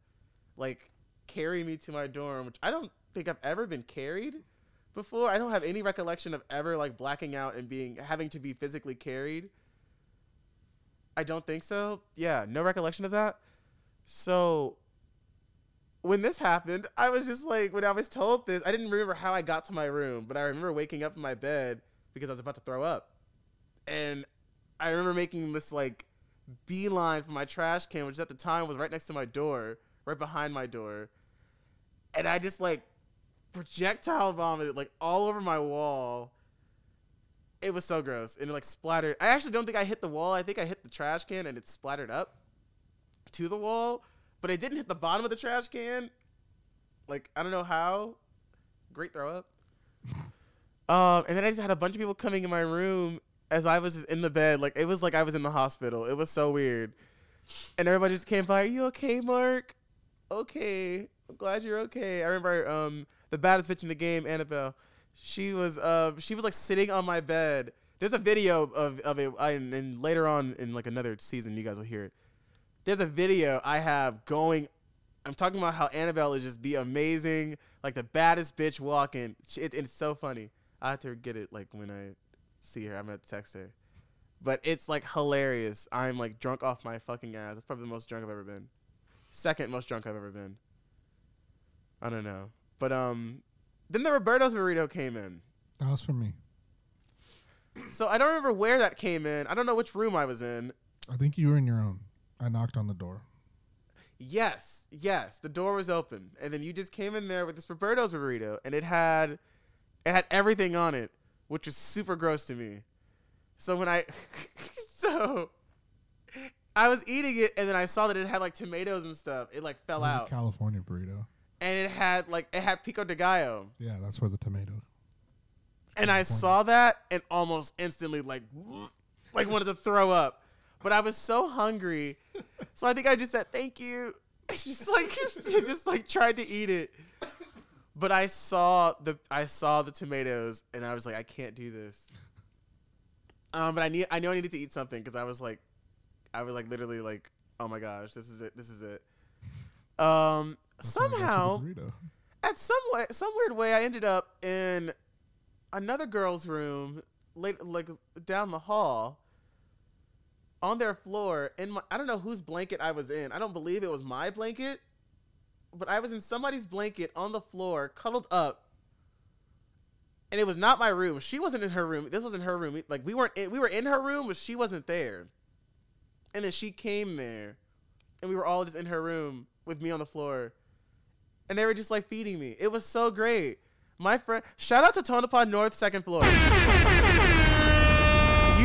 like carry me to my dorm, which I don't think I've ever been carried before. I don't have any recollection of ever like blacking out and being having to be physically carried. I don't think so. Yeah, no recollection of that. So when this happened, I was just like, when I was told this, I didn't remember how I got to my room, but I remember waking up in my bed because I was about to throw up. And I remember making this like beeline for my trash can, which at the time was right next to my door, right behind my door. And I just like projectile vomited like all over my wall. It was so gross. And it like splattered. I actually don't think I hit the wall. I think I hit the trash can and it splattered up to the wall but it didn't hit the bottom of the trash can. Like I don't know how. Great throw up. um, and then I just had a bunch of people coming in my room as I was in the bed. Like it was like I was in the hospital. It was so weird. And everybody just came by. Are you okay, Mark? Okay. I'm glad you're okay. I remember um the baddest bitch in the game, Annabelle. She was uh she was like sitting on my bed. There's a video of of it, I, and later on in like another season, you guys will hear it there's a video I have going. I'm talking about how Annabelle is just the amazing, like the baddest bitch walking. She- It, it's so funny. I have to get it like when I see her. I'm gonna text her. But it's like hilarious. I'm like drunk off my fucking ass. That's probably the most drunk I've ever been. Second most drunk I've ever been. I don't know. But um, then the Roberto's burrito came in. That was for me. So I don't remember where that came in. I don't know which room I was in. I think you were in your own. I knocked on the door. Yes, yes. The door was open, and then you just came in there with this Roberto's burrito, and it had, it had everything on it, which was super gross to me. So when I, so, I was eating it, and then I saw that it had like tomatoes and stuff. It like fell It out, California burrito. And it had like it had pico de gallo, Yeah, that's where the tomato. and I saw that and almost instantly like, like wanted to throw up. But I was so hungry, so I think I just said thank you. Just like just like tried to eat it. But I saw the I saw the tomatoes and I was like I can't do this. Um, but I need I knew I needed to eat something because I was like, I was like literally like oh my gosh this is it this is it. Um, That's why I got you the somehow at some way, some weird way, I ended up in another girl's room late, like down the hall, on their floor. In my, I don't know whose blanket I was in. I don't believe it was my blanket, but I was in somebody's blanket on the floor, cuddled up. And it was not my room. She wasn't in her room. This wasn't her room. Like we weren't. In, we were in her room, but she wasn't there. And then she came there, and we were all just in her room with me on the floor, and they were just like feeding me. It was so great. My friend, shout out to Tonopah North, second floor. you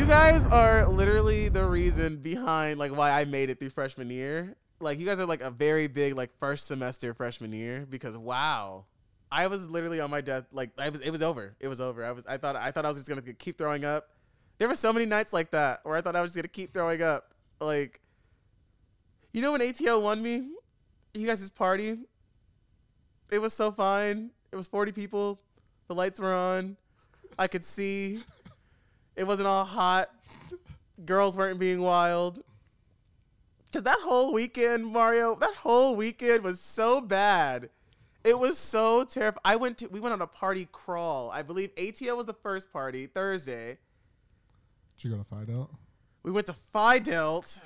guys are literally the reason behind like why I made it through freshman year. Like you guys are like a very big like first semester freshman year because wow. I was literally on my death like I was it was over. It was over. I was I thought I thought I was just going to keep throwing up. There were so many nights like that where I thought I was just going to keep throwing up. Like you know when ATL won me? You guys' party? It was so fine. It was 40 people. The lights were on. I could see. It wasn't all hot. Girls weren't being wild. Cause that whole weekend, Mario, that whole weekend was so bad. It was so terrible. I went to we went on a party crawl. I believe ATL was the first party Thursday. Did you go to Phi Delt? We went to Phi Delt,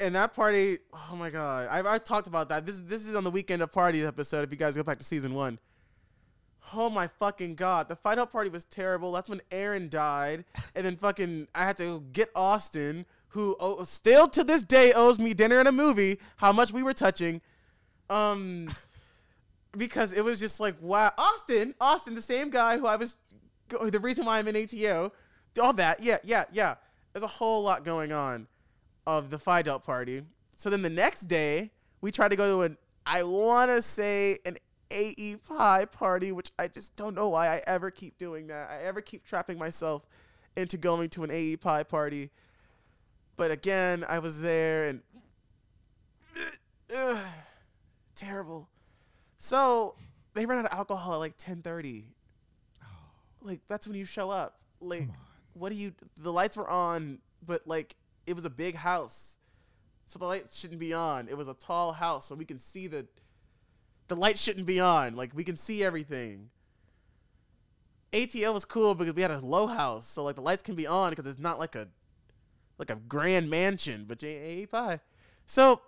and that party. Oh my god, I've, I talked about that. This this is on the weekend of parties episode. If you guys go back to season one. Oh my fucking god, the Phi Delt party was terrible. That's when Aaron died, and then fucking I had to get Austin, who oh, still to this day owes me dinner and a movie. How much we were touching, um, because it was just like wow, Austin, Austin, the same guy who I was, the reason why I'm in ATO, all that, yeah, yeah, yeah. There's a whole lot going on, of the Phi Delt party. So then the next day we tried to go to an I want to say an AE Pi party, which I just don't know why I ever keep doing that. I ever keep trapping myself into going to an AE Pi party. But again, I was there and uh, terrible. So they ran out of alcohol at like ten thirty. Like that's when you show up. Like, what do you? The lights were on, but like it was a big house, so the lights shouldn't be on. It was a tall house, so we can see the the light shouldn't be on. Like we can see everything. ATL was cool because we had a low house, so like the lights can be on because it's not like a like a grand mansion, but A Pi. So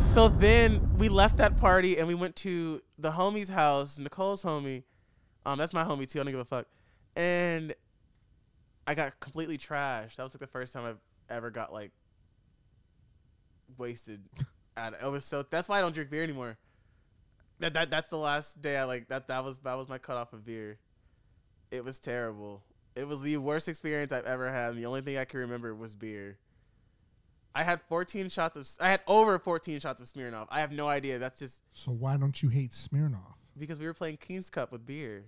So then we left that party and we went to the homie's house, Nicole's homie. Um, that's my homie too. I don't give a fuck. And I got completely trashed. That was like the first time I've ever got like wasted. At it was so that's why I don't drink beer anymore. That that that's the last day I like that that was that was my cutoff of beer. It was terrible. It was the worst experience I've ever had. And the only thing I can remember was beer. I had 14 shots of I had over 14 shots of Smirnoff. I have no idea. That's just So why don't you hate Smirnoff? because we were playing King's Cup with beer.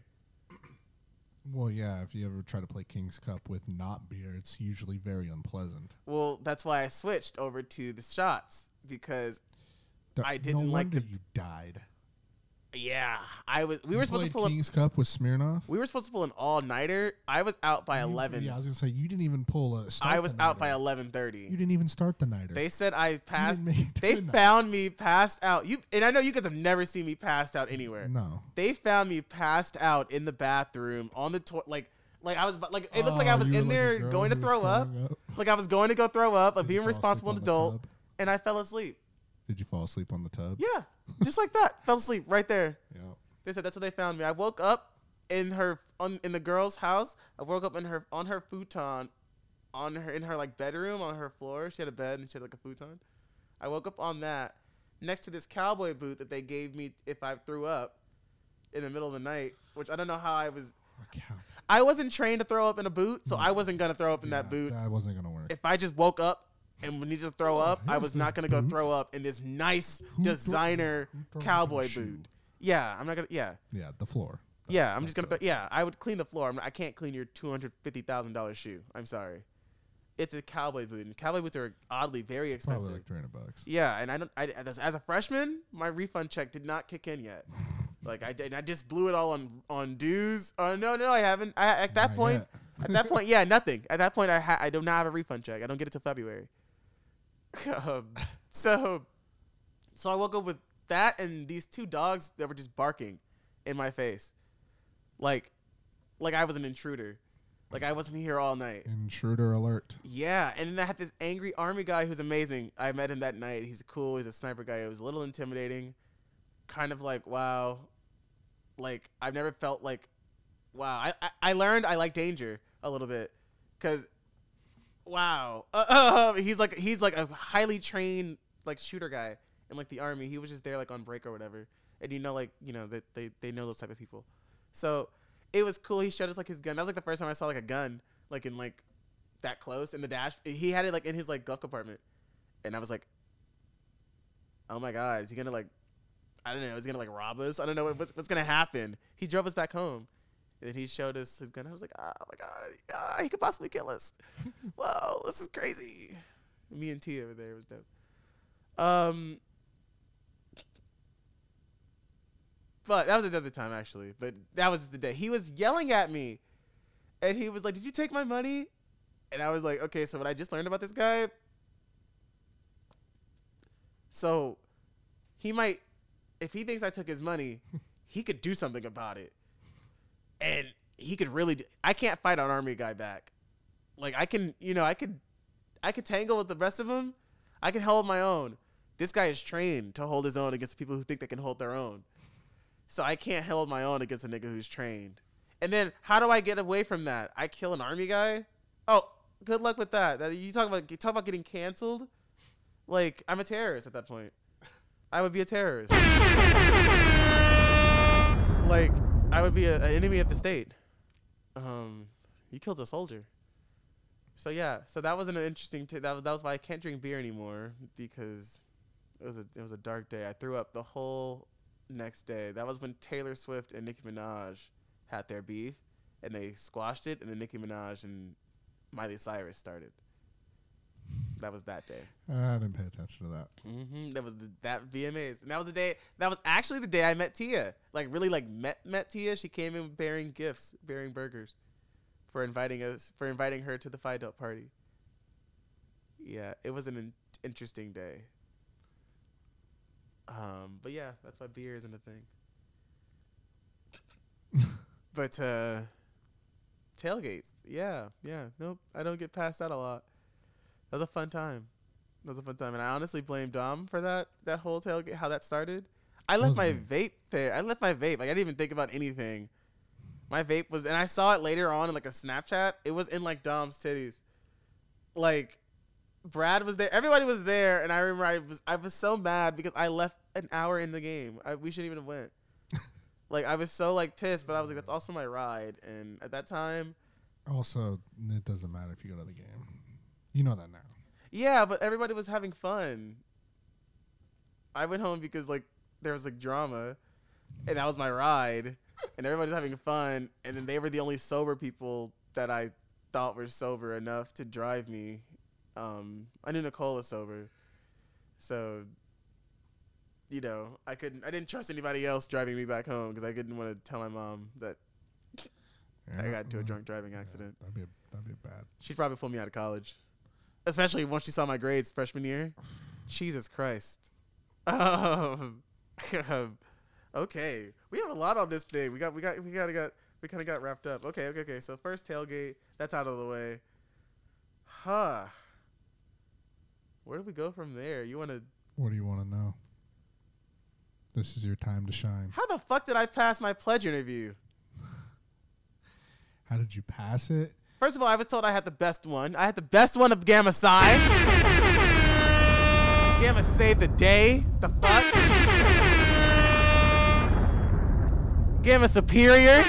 Well, yeah. If you ever try to play King's Cup with not beer, it's usually very unpleasant. Well, that's why I switched over to the shots because D- I didn't no like the- you died. Yeah, I was we were supposed to pull a, King's Cup with Smirnoff. we were supposed to pull an all-nighter. I was out by You- 11. Yeah, I was gonna say you didn't even pull a. I was out by 11:30. You didn't even start the nighter. They said I passed. They the night. found me passed out. You and I know you guys have never seen me passed out anywhere. no. They found me passed out in the bathroom on the toilet. Like, like I was like it looked like I Oh, was in like there going to throw up. up. Like I was going to go throw up, you being responsible on the adult, tub? and I fell asleep. Did you fall asleep on the tub? Yeah, just like that, fell asleep right there. Yeah. They said that's how they found me. I woke up in her on, in the girl's house. I woke up in her on her futon, on her in her like bedroom on her floor. She had a bed and she had like a futon. I woke up on that next to this cowboy boot that they gave me if I threw up in the middle of the night. Which I don't know how I was. I wasn't trained to throw up in a boot, so I wasn't gonna throw up in that boot. That wasn't gonna work. If I just woke up and we needed to throw up, I was not gonna go throw up in this nice designer who throws up cowboy boot. Yeah, I'm not gonna. Yeah. yeah, the floor. Yeah, I'm just gonna. Th- yeah, I would clean the floor. I'm, I can't clean your two hundred fifty thousand dollars shoe. I'm sorry. It's a cowboy boot, and cowboy boots are oddly very It's probably expensive. like three hundred bucks. yeah, and I don't. I, as, as a freshman, my refund check did not kick in yet. like I did, I just blew it all on on dues. Uh, no, no, I haven't. I, at that Not point, yet. at that point, yeah, nothing. At that point, I ha- I do not have a refund check. I don't get it till February. um, so, so I woke up with that and these two dogs that were just barking in my face. like, like I was an intruder, like I wasn't here all night. Intruder alert. Yeah, and then I had this angry army guy who's amazing. I met him that night. He's cool. He's a sniper guy. It was a little intimidating, kind of like wow, like I've never felt like wow. I I, I learned I like danger a little bit, cause wow, uh, he's like he's like a highly trained like shooter guy in like the army. He was just there like on break or whatever, and you know like you know that they they know those type of people, so it was cool. He showed us like his gun. That was like the first time I saw like a gun like in like that close in the dash. He had it like in his like glove compartment, and I was like, oh my god, is he gonna like, I don't know, is he gonna like rob us? I don't know what's, what's gonna happen. He drove us back home. And then he showed us his gun. I was like, oh my god, ah, he could possibly kill us. Whoa, this is crazy. Me and T over there was dope. Um, but that was another time actually. But that was the day he was yelling at me, and he was like, "Did you take my money?" And I was like, "Okay, so what I just learned about this guy, so he might, if he thinks I took his money, he could do something about it, and he could really. Do, I can't fight an army guy back. Like I can, you know, I could, I could tangle with the rest of them. I can hold my own. This guy is trained to hold his own against people who think they can hold their own. So I can't hold my own against a nigga who's trained. And then how do I get away from that? I kill an army guy? Oh, good luck with that. You talk about you talk about getting canceled? Like I'm a terrorist at that point. I would be a terrorist. like I would be a, an enemy of the state. Um, you killed a soldier. So yeah, so that was an interesting. T- that was that was why I can't drink beer anymore because it was a it was a dark day. I threw up the whole next day. That was when Taylor Swift and Nicki Minaj had their beef, and they squashed it, and then Nicki Minaj and Miley Cyrus started. That was that day. I didn't pay attention to that. Mm-hmm. That was the, that VMAs, and that was the day. That was actually the day I met Tia. Like really, like met met Tia. She came in bearing gifts, bearing burgers, for inviting us for inviting her to the Phi Delta party. Yeah, it was an in- interesting day. Um, but yeah, that's why beer isn't a thing. but uh, tailgates, yeah, yeah. Nope, I don't get past that a lot. That was a fun time. That was a fun time, and I honestly blame Dom for that. That whole tailgate, how that started. I left my Wasn't vape there. I left my vape. Like I didn't even think about anything. My vape was, and I saw it later on in like a Snapchat. It was in like Dom's titties. Like Brad was there. Everybody was there, and I remember I was I was so mad because I left an hour in the game. I, we shouldn't even have went. like I was so like pissed, but I was like, that's also my ride. And at that time, Also, it doesn't matter if you go to the game. You know that now. yeah, but everybody was having fun. I went home because like there was like drama, and that was my ride, and everybody's having fun, and then they were the only sober people that I thought were sober enough to drive me. Um, I knew Nicole was sober, so you know I couldn't. I didn't trust anybody else driving me back home because I didn't want to tell my mom that I got into a drunk driving yeah, accident. that'd be a, that'd be bad. She'd probably pull me out of college, especially once she saw my grades freshman year. Jesus Christ. Um, okay, we have a lot on this thing. We got, we got, we got, got, we kind of got wrapped up. Okay, okay, okay. So first tailgate, that's out of the way. Huh. Where do we go from there? You want to? What do you want to know? This is your time to shine. How the fuck did I pass my pledge interview? How did you pass it? First of all, I was told I had the best one. I had the best one of Gamma Psi. Gamma saved the day. The fuck? Gamma Superior.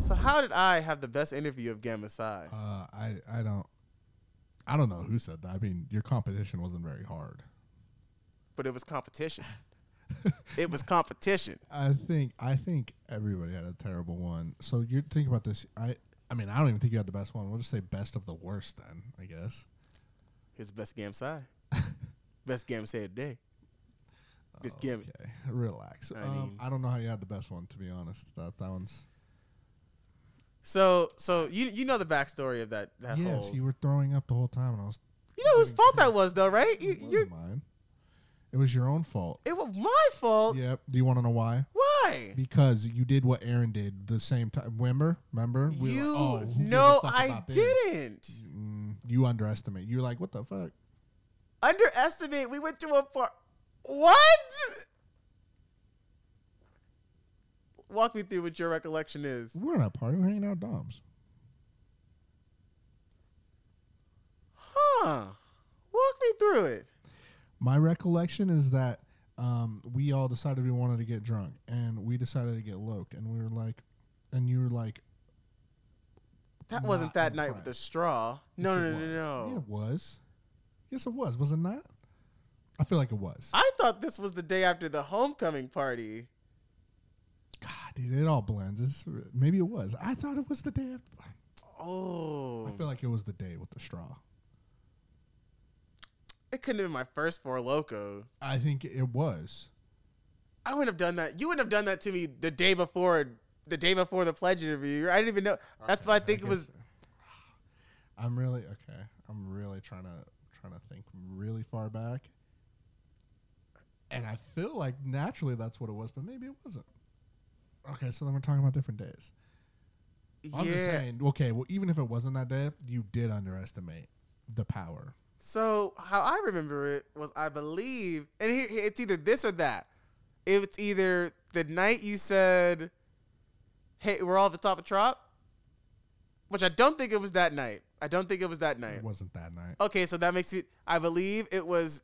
So how did I have the best interview of Gamma Psi? Uh, I I don't I don't know who said that. I mean, your competition wasn't very hard. But it was competition. it was competition. I think I think everybody had a terrible one. So you're thinking about this. I I mean, I don't even think you had the best one. We'll just say best of the worst then. I guess. Here's the best game side. best game the day. Best. Okay, relax. I um, mean- I don't know how you had the best one to be honest. That that one's So so you you know the backstory of that that yes. whole You were throwing up the whole time, and I was. You know whose fault that was, though, right? You, you're mine. It was your own fault. It was my fault. Yep. Do you want to know why? Why? Because you did what Aaron did the same time. Remember? Remember? We were you like, oh, who gives a no, I didn't. Mm, you underestimate. You're like, what the fuck? Underestimate. We went to a par. What? Walk me through what your recollection is. We're not party. We're hanging out Dom's. Huh? Walk me through it. My recollection is that um, we all decided we wanted to get drunk, and we decided to get loked, and we were like, and you were like, That wasn't that night with the straw. No, yes, no, no, no, Yeah, no. it was. Yes, it was. Was it not? I feel like it was. I thought this was the day after the homecoming party. God, dude, it all blends. It's, maybe it was. I thought it was the day. After. Oh, I feel like it was the day with the straw. It couldn't have been my first Four Lokos. I think it was. I wouldn't have done that. You wouldn't have done that to me the day before. The day before the pledge interview. I didn't even know. That's why I think it was. I'm really okay. I'm really trying to trying to think really far back, and I feel like naturally that's what it was, but maybe it wasn't. Okay, so then we're talking about different days. I'm just saying. Okay, well, even if it wasn't that day, you did underestimate the power. So how I remember it was, I believe, and here it's either this or that. It's either the night you said, "Hey, we're all at the top of Trop," which I don't think it was that night. I don't think it was that night. It wasn't that night. Okay, so that makes it. I believe it was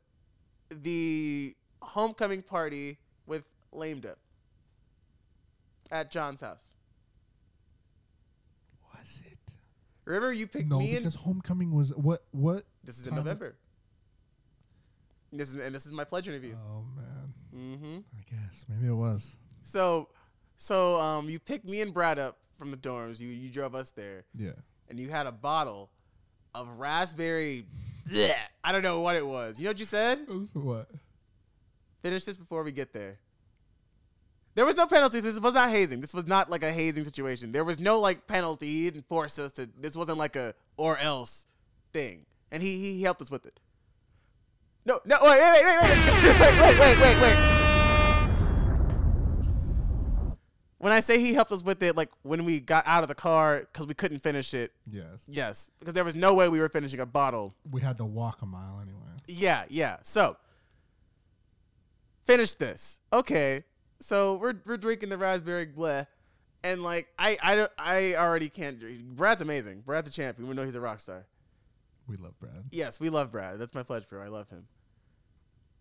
the homecoming party with Lame Dip at John's house. Was it? Remember you picked No, me and because homecoming was what? What? This is in time- November. This is and this is my pledge interview. Oh man, Mm-hmm. I guess maybe it was. So, so um, you picked me and Brad up from the dorms. You you drove us there, Yeah. and you had a bottle of raspberry. bleh. I don't know what it was. You know what you said? What? Finish this before we get there. There was no penalties. This was not hazing. This was not like a hazing situation. There was no like penalty. He didn't force us to. This wasn't like a or else thing. And he he helped us with it. No, no, wait, wait, wait, wait, wait, wait, wait, wait, wait. When I say he helped us with it, like when we got out of the car because we couldn't finish it, Yes. yes, because there was no way we were finishing a bottle We had to walk a mile anyway. yeah, yeah. So finish this. Okay. So we're we're drinking the raspberry bleh. And like I I don't I already can't drink. Brad's amazing. Brad's a champion. We know he's a rock star. We love Brad. Yes, we love Brad. That's my pledge for him. I love him.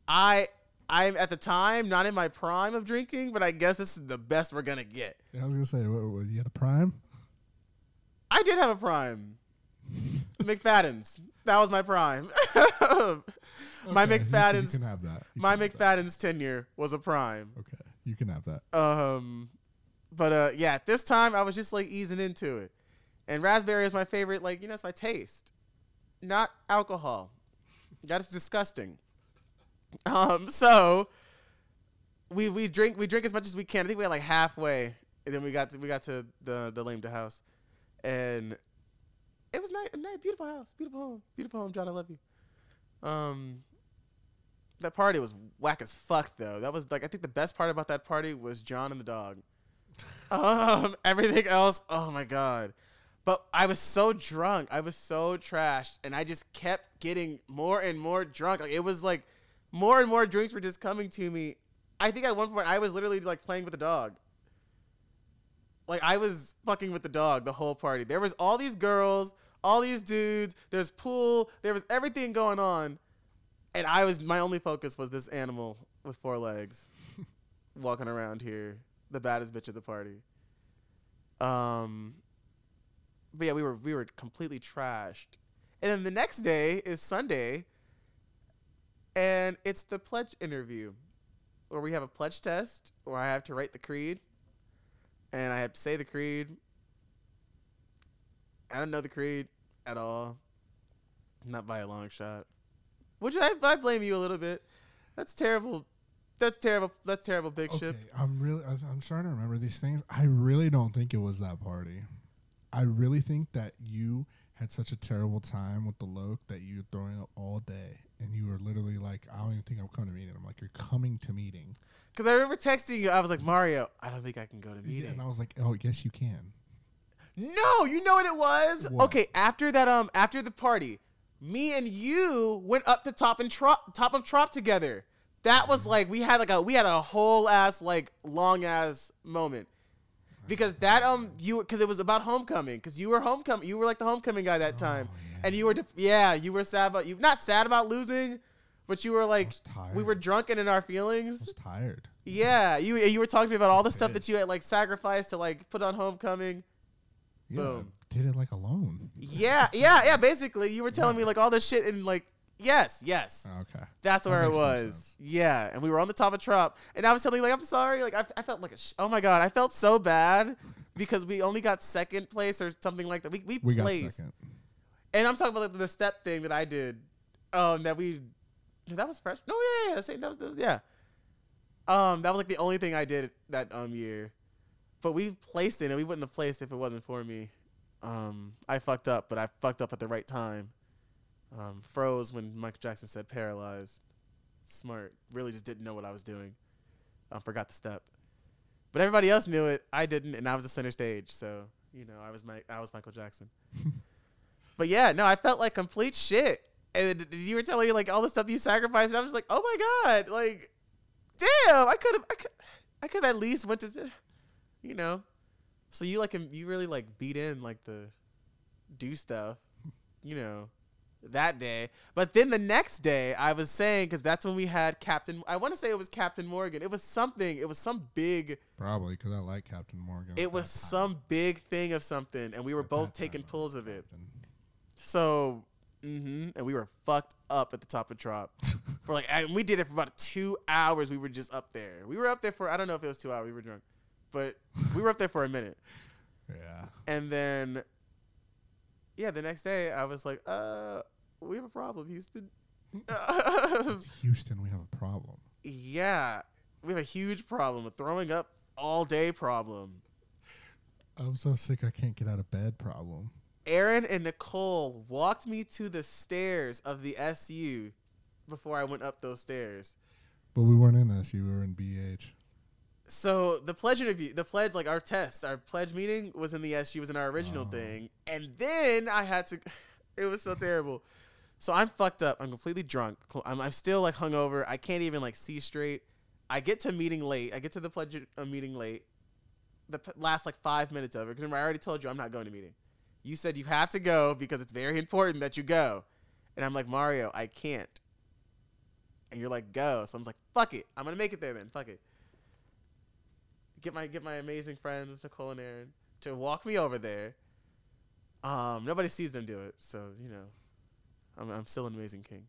I I'm at the time not in my prime of drinking, but I guess this is the best we're gonna get. Yeah, I was gonna say, what, what, you had a prime? I did have a prime. McFadden's. That was my prime. my Okay, McFadden's You can have that. You my have that. McFadden's tenure was a prime. Okay, you can have that. Um, but uh, yeah, at this time I was just like easing into it, and raspberry is my favorite. Like you know, it's my taste, not alcohol. That's disgusting. Um, so we we drink we drink as much as we can. I think we got like halfway, and then we got to, we got to the the lame to house, and it was nice, nice, beautiful house, beautiful home, beautiful home. John, I love you. Um, that party was whack as fuck though. That was like I think the best part about that party was John and the dog. Um, everything else, oh my god. But I was so drunk, I was so trashed, and I just kept getting more and more drunk. Like it was like more and more drinks were just coming to me. I think at one point I was literally like playing with the dog. Like I was fucking with the dog the whole party. There was all these girls, all these dudes. There's pool. There was everything going on, and I was my only focus was this animal with four legs, walking around here, the baddest bitch at the party. Um, but yeah, we were we were completely trashed, and then the next day is Sunday, and it's the pledge interview, where we have a pledge test where I have to write the creed, and I have to say the creed. I don't know the creed at all, not by a long shot. Which I, I blame you a little bit. That's terrible. That's terrible. That's terrible. Big Okay, ship. I'm really. I'm starting to remember these things. I really don't think it was that party. I really think that you had such a terrible time with the loke that you were throwing up all day, and you were literally like, I don't even think I'm coming to meeting. I'm like, you're coming to meeting. Because I remember texting you. I was like, Mario, I don't think I can go to Yeah, meeting. and I was like, oh, yes, you can. No, you know what it was? What? Okay, after that, um, after the party, me and you went up to top and trop, top of trop together. That was like we had like a we had a whole ass like long ass moment because that um you because it was about homecoming because you were homecoming you were like the homecoming guy that time Oh, yeah. and you were def- yeah you were sad about you not sad about losing but you were like we were drunken in our I feelings was tired. yeah you you were talking to me about all the stuff that you had like sacrificed to like put on homecoming Yeah, Boom. I did it like alone. Yeah, yeah, yeah. Basically, you were telling me like all this shit and like, yes, yes, Okay. that's That where it was. Yeah, and we were on the top of Trop, and I was telling you like, I'm sorry. Like, I, I felt like a sh- oh my god, I felt so bad because we only got second place or something like that. We we, We got placed, second. and I'm talking about like, the step thing that I did. Um, that we that was fresh. No, yeah, yeah, the same. That was, that was yeah. Um, that was like the only thing I did that um year, but we placed it, and we wouldn't have placed if it wasn't for me. Um, I fucked up, but I fucked up at the right time. Um, froze when Michael Jackson said paralyzed. Smart. Really just didn't know what I was doing. Um, forgot the step. But everybody else knew it. I didn't, and I was the center stage. So you know, I was my I was Michael Jackson. but yeah, no, I felt like complete shit. And you were telling me like all the stuff you sacrificed, and I was like, oh my god, like, damn, I could have, I could, I could have at least went to, you know. So you like you really like beat in like the do stuff, you know, that day. But then the next day, I was saying because that's when we had Captain. I want to say it was Captain Morgan. It was something. It was some big. Probably because I like Captain Morgan. It was some big thing of something, and we were At both taking pulls of it. Captain. So, hmm and we were fucked up at the top of Trop for like, and we did it for about two hours. We were just up there. We were up there for I don't know if it was two hours. We were drunk, but we were up there for a minute. Yeah. And then, yeah, the next day I was like, uh, we have a problem, Houston. Houston, we have a problem. yeah, we have a huge problem, a throwing up all day problem. I'm so sick I can't get out of bed problem. Aaron and Nicole walked me to the stairs of the SU before I went up those stairs. But we weren't in SU, we were in BH. So the pledge interview, the pledge, like our test, our pledge meeting was in the SU, was in our original Oh. thing, and then I had to. It was so terrible. So I'm fucked up. I'm completely drunk. I'm, I'm still like hungover. I can't even like see straight. I get to meeting late. I get to the pledge uh, meeting late. The p- last like five minutes of it. Because remember, I already told you I'm not going to meeting. You said you have to go because it's very important that you go. And I'm like, Mario, I can't. And you're like, go. So I'm like, fuck it. I'm gonna make it there then. Fuck it. Get my get my amazing friends Nicole and Aaron to walk me over there. Um, nobody sees them do it, so you know, I'm I'm still an amazing king.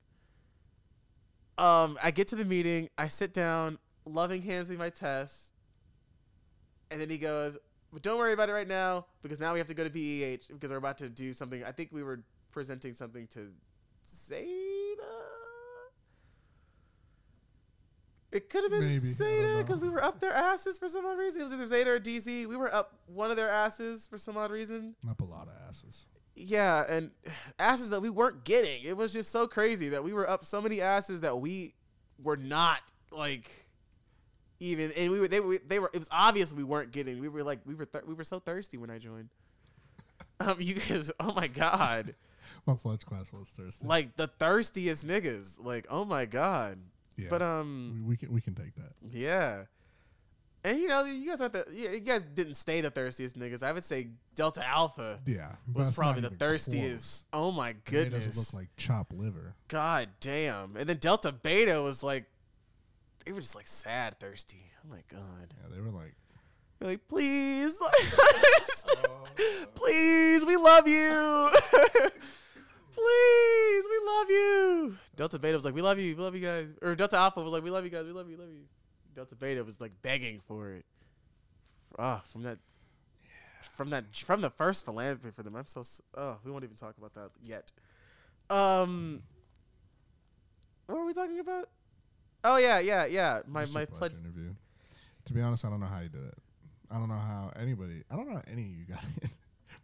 Um, I get to the meeting. I sit down. Loving hands me my test, and then he goes, "But don't worry about it right now because now we have to go to VEH because we're about to do something. I think we were presenting something to Zeta. It could have been Maybe, Zeta because we were up their asses for some odd reason. It was either Zeta or DC. We were up one of their asses for some odd reason. Up a lot of asses. Yeah, and asses that we weren't getting. It was just so crazy that we were up so many asses that we were not like even, and we were they were they were. It was obvious we weren't getting. We were like we were thir- we were so thirsty when I joined. Um, you guys, oh my god, My fledge class was thirsty. like the thirstiest niggas. Like oh my god. Yeah. But um, we, we can we can take that. yeah. And you know, you guys aren't the you you guys didn't stay the thirstiest niggas. I would say Delta Alpha Yeah, was probably the thirstiest. Oh my close. They made goodness. us look like chop liver. God damn. And then Delta Beta was like, they were just like sad, thirsty. Oh my God. Yeah, they were like, They're like, please, please, we love you. please, we love you. Delta Beta was like, we love you, we love you guys. Or Delta Alpha was like, we love you guys, we love you, we love you. Delta Beta was like begging for it. Ah, from that. From that, from the first philanthropy for them, I'm so. Oh, we won't even talk about that yet. Um, what were we talking about? Oh yeah, yeah, yeah. My just my pledge pledge. interview. To be honest, I don't know how you did it. I don't know how anybody. I don't know how any of you got in,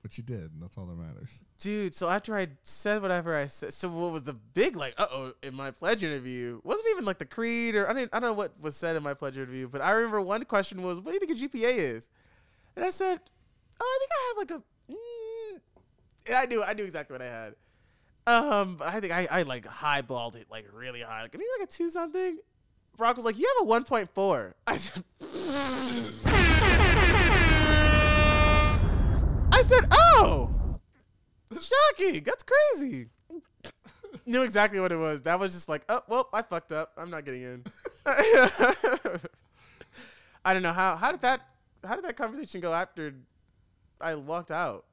But you did, and that's all that matters. dude. So after I said whatever I said, so what was the big like? Uh oh, in my pledge interview wasn't even like the creed or I didn't. I don't know what was said in my pledge interview, but I remember one question was, "What do you think a GPA is?" And I said, "Oh, I think I have like a." Mm. And I knew I knew exactly what I had. Um, but I think I, I like highballed it like really high, like maybe like a two something. Brock was like, "You have a one point 4. I said. I said, "Oh, shocking! That's crazy." Knew exactly what it was. That was just like, "Oh, well, I fucked up. I'm not getting in." I don't know how. How did that? How did that conversation go after I walked out?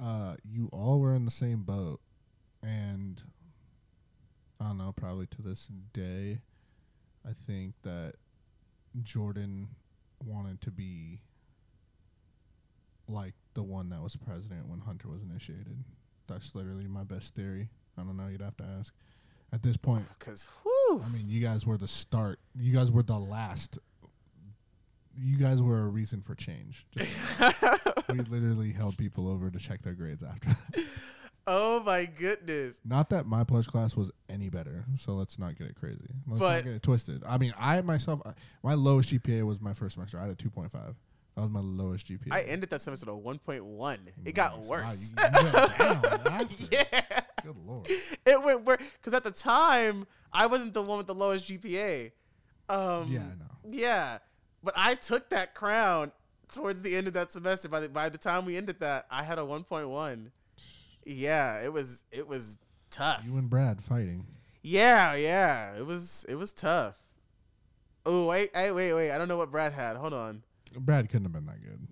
Uh, you all were in the same boat, and I don't know. Probably to this day, I think that Jordan wanted to be like the one that was president when Hunter was initiated. That's literally my best theory. I don't know. You'd have to ask. At this point, oh, Because, whew, I mean, you guys were the start. You guys were the last. You guys were a reason for change. We literally held people over to check their grades after that. oh my goodness. Not that my pledge class was any better, so let's not get it crazy. Let's But- not get it twisted. I mean, I myself, I- my lowest GPA was my first semester. I had a 2.5. That was my lowest GPA. I ended that semester at a 1.1. It got Nice. Wow, worse. you- you went down after. yeah. Good lord. It went worse. Because at the time, I wasn't the one with the lowest GPA. Um, Yeah, I know. Yeah. But I took that crown towards the end of that semester. By the, by the time we ended that, I had a 1.1. Yeah, it was it was tough. You and Brad fighting. Yeah, yeah, it was it was tough. Oh wait, wait, wait, wait! I don't know what Brad had. Hold on. Brad couldn't have been that good.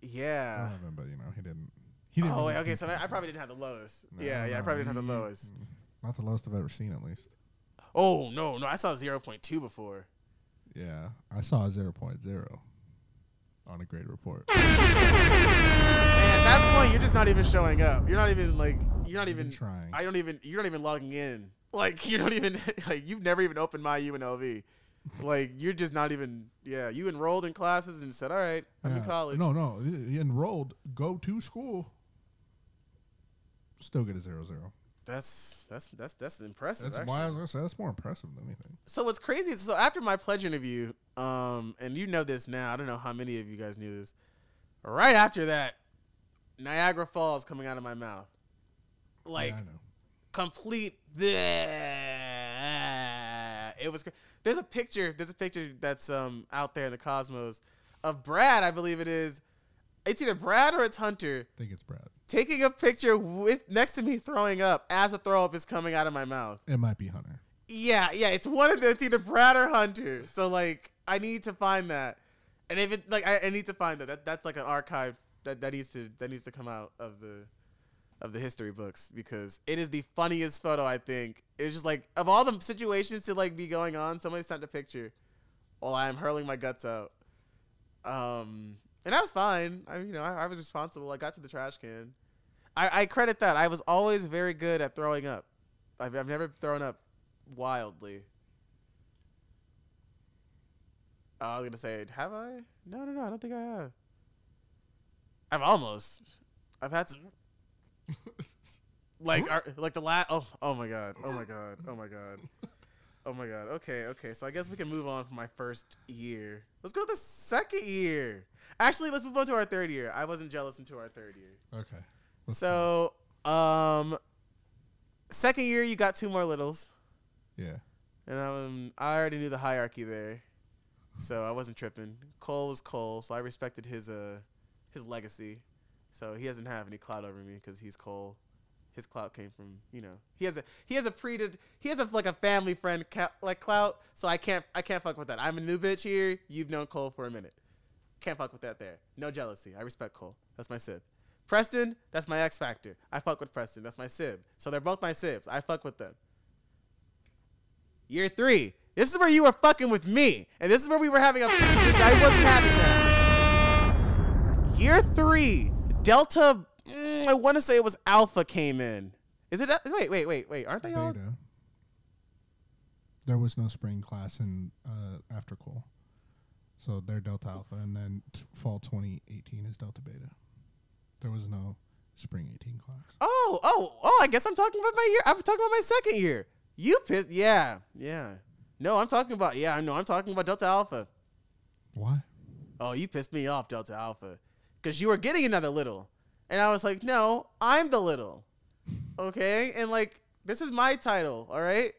Yeah. him, but you know he didn't. He didn't. Oh really wait, okay. So I, I probably didn't have the lowest. No, yeah, yeah, I probably didn't have the lowest. Not the lowest I've ever seen, at least. Oh no, no, I saw 0.2 before. Yeah, I saw a 0.0 on a grade report. And at that point, you're just not even showing up. You're not even like you're not Even even trying. I don't even. You're not even logging in. Like you don't even like you've never even opened my UNLV. Like you're just not even. Yeah, you enrolled in classes and said, "All right, I'm in college." No, no, he enrolled, go to school. Still get a zero zero. That's that's that's that's impressive. That's actually. why I was gonna say that's more impressive than anything. So what's crazy is so after my pledge interview, um, and you know this now. I don't know how many of you guys knew this. Right after that, Niagara Falls coming out of my mouth, like yeah, I know. It was. There's a picture. There's a picture that's um out there in the cosmos of Brad. I believe it is. It's either Brad or it's Hunter I think it's Brad. taking a picture with next to me throwing up as the throw up is coming out of my mouth. It might be Hunter. Yeah, yeah, it's one of the, it's either Brad or Hunter. So like, I need to find that, and if it like, I, I need to find that. That that's like an archive that that needs to that needs to come out of the of the history books because it is the funniest photo. I think it's just like of all the situations to like be going on, somebody sent a picture while I am hurling my guts out. Um, and I was fine. I you know I, I was responsible. I got to the trash can. I, I credit that. I was always very good at throwing up. I've, I've never thrown up wildly. I was gonna say, have I? No, no, no. I don't think I have. I've almost. I've had some. like, our, like the last. Oh, oh my god. Oh my god. Oh my god. Oh my god. Okay, okay. So I guess we can move on from my first year. Let's go to the second year. Actually, let's move on to our third year. I wasn't jealous until our third year. Okay. Let's So, um, second year you got two more littles, Yeah. and um, I already knew the hierarchy there, so I wasn't tripping. Cole was Cole, so I respected his uh his legacy. So he doesn't have any clout over me because he's Cole. His clout came from you know he has a he has a pre he has a like a family friend ca- like clout. So I can't I can't fuck with that. I'm a new bitch here. You've known Cole for a minute. Can't fuck with that there. No jealousy. I respect Cole. That's my sib. Preston, that's my X Factor. I fuck with Preston. That's my sib. So they're both my sibs. I fuck with them. Year three. This is where you were fucking with me. And this is where we were having a I wasn't having that. Year three. Delta mm, I want to say it was Alpha came in. Is it wait, wait, wait, wait. Aren't they all Beta. There was no spring class in uh, after Cole, so they're Delta Alpha, and then t- fall 2018 is Delta Beta. There was no spring 18 class. Oh, oh, oh! I guess I'm talking about my year. I'm talking about my second year. You pissed? Yeah, yeah. No, I'm talking about yeah. I know. I'm talking about Delta Alpha. Why? Oh, you pissed me off, Delta Alpha, because you were getting another little, and I was like, no, I'm the little. Okay, and like this is my title. All right,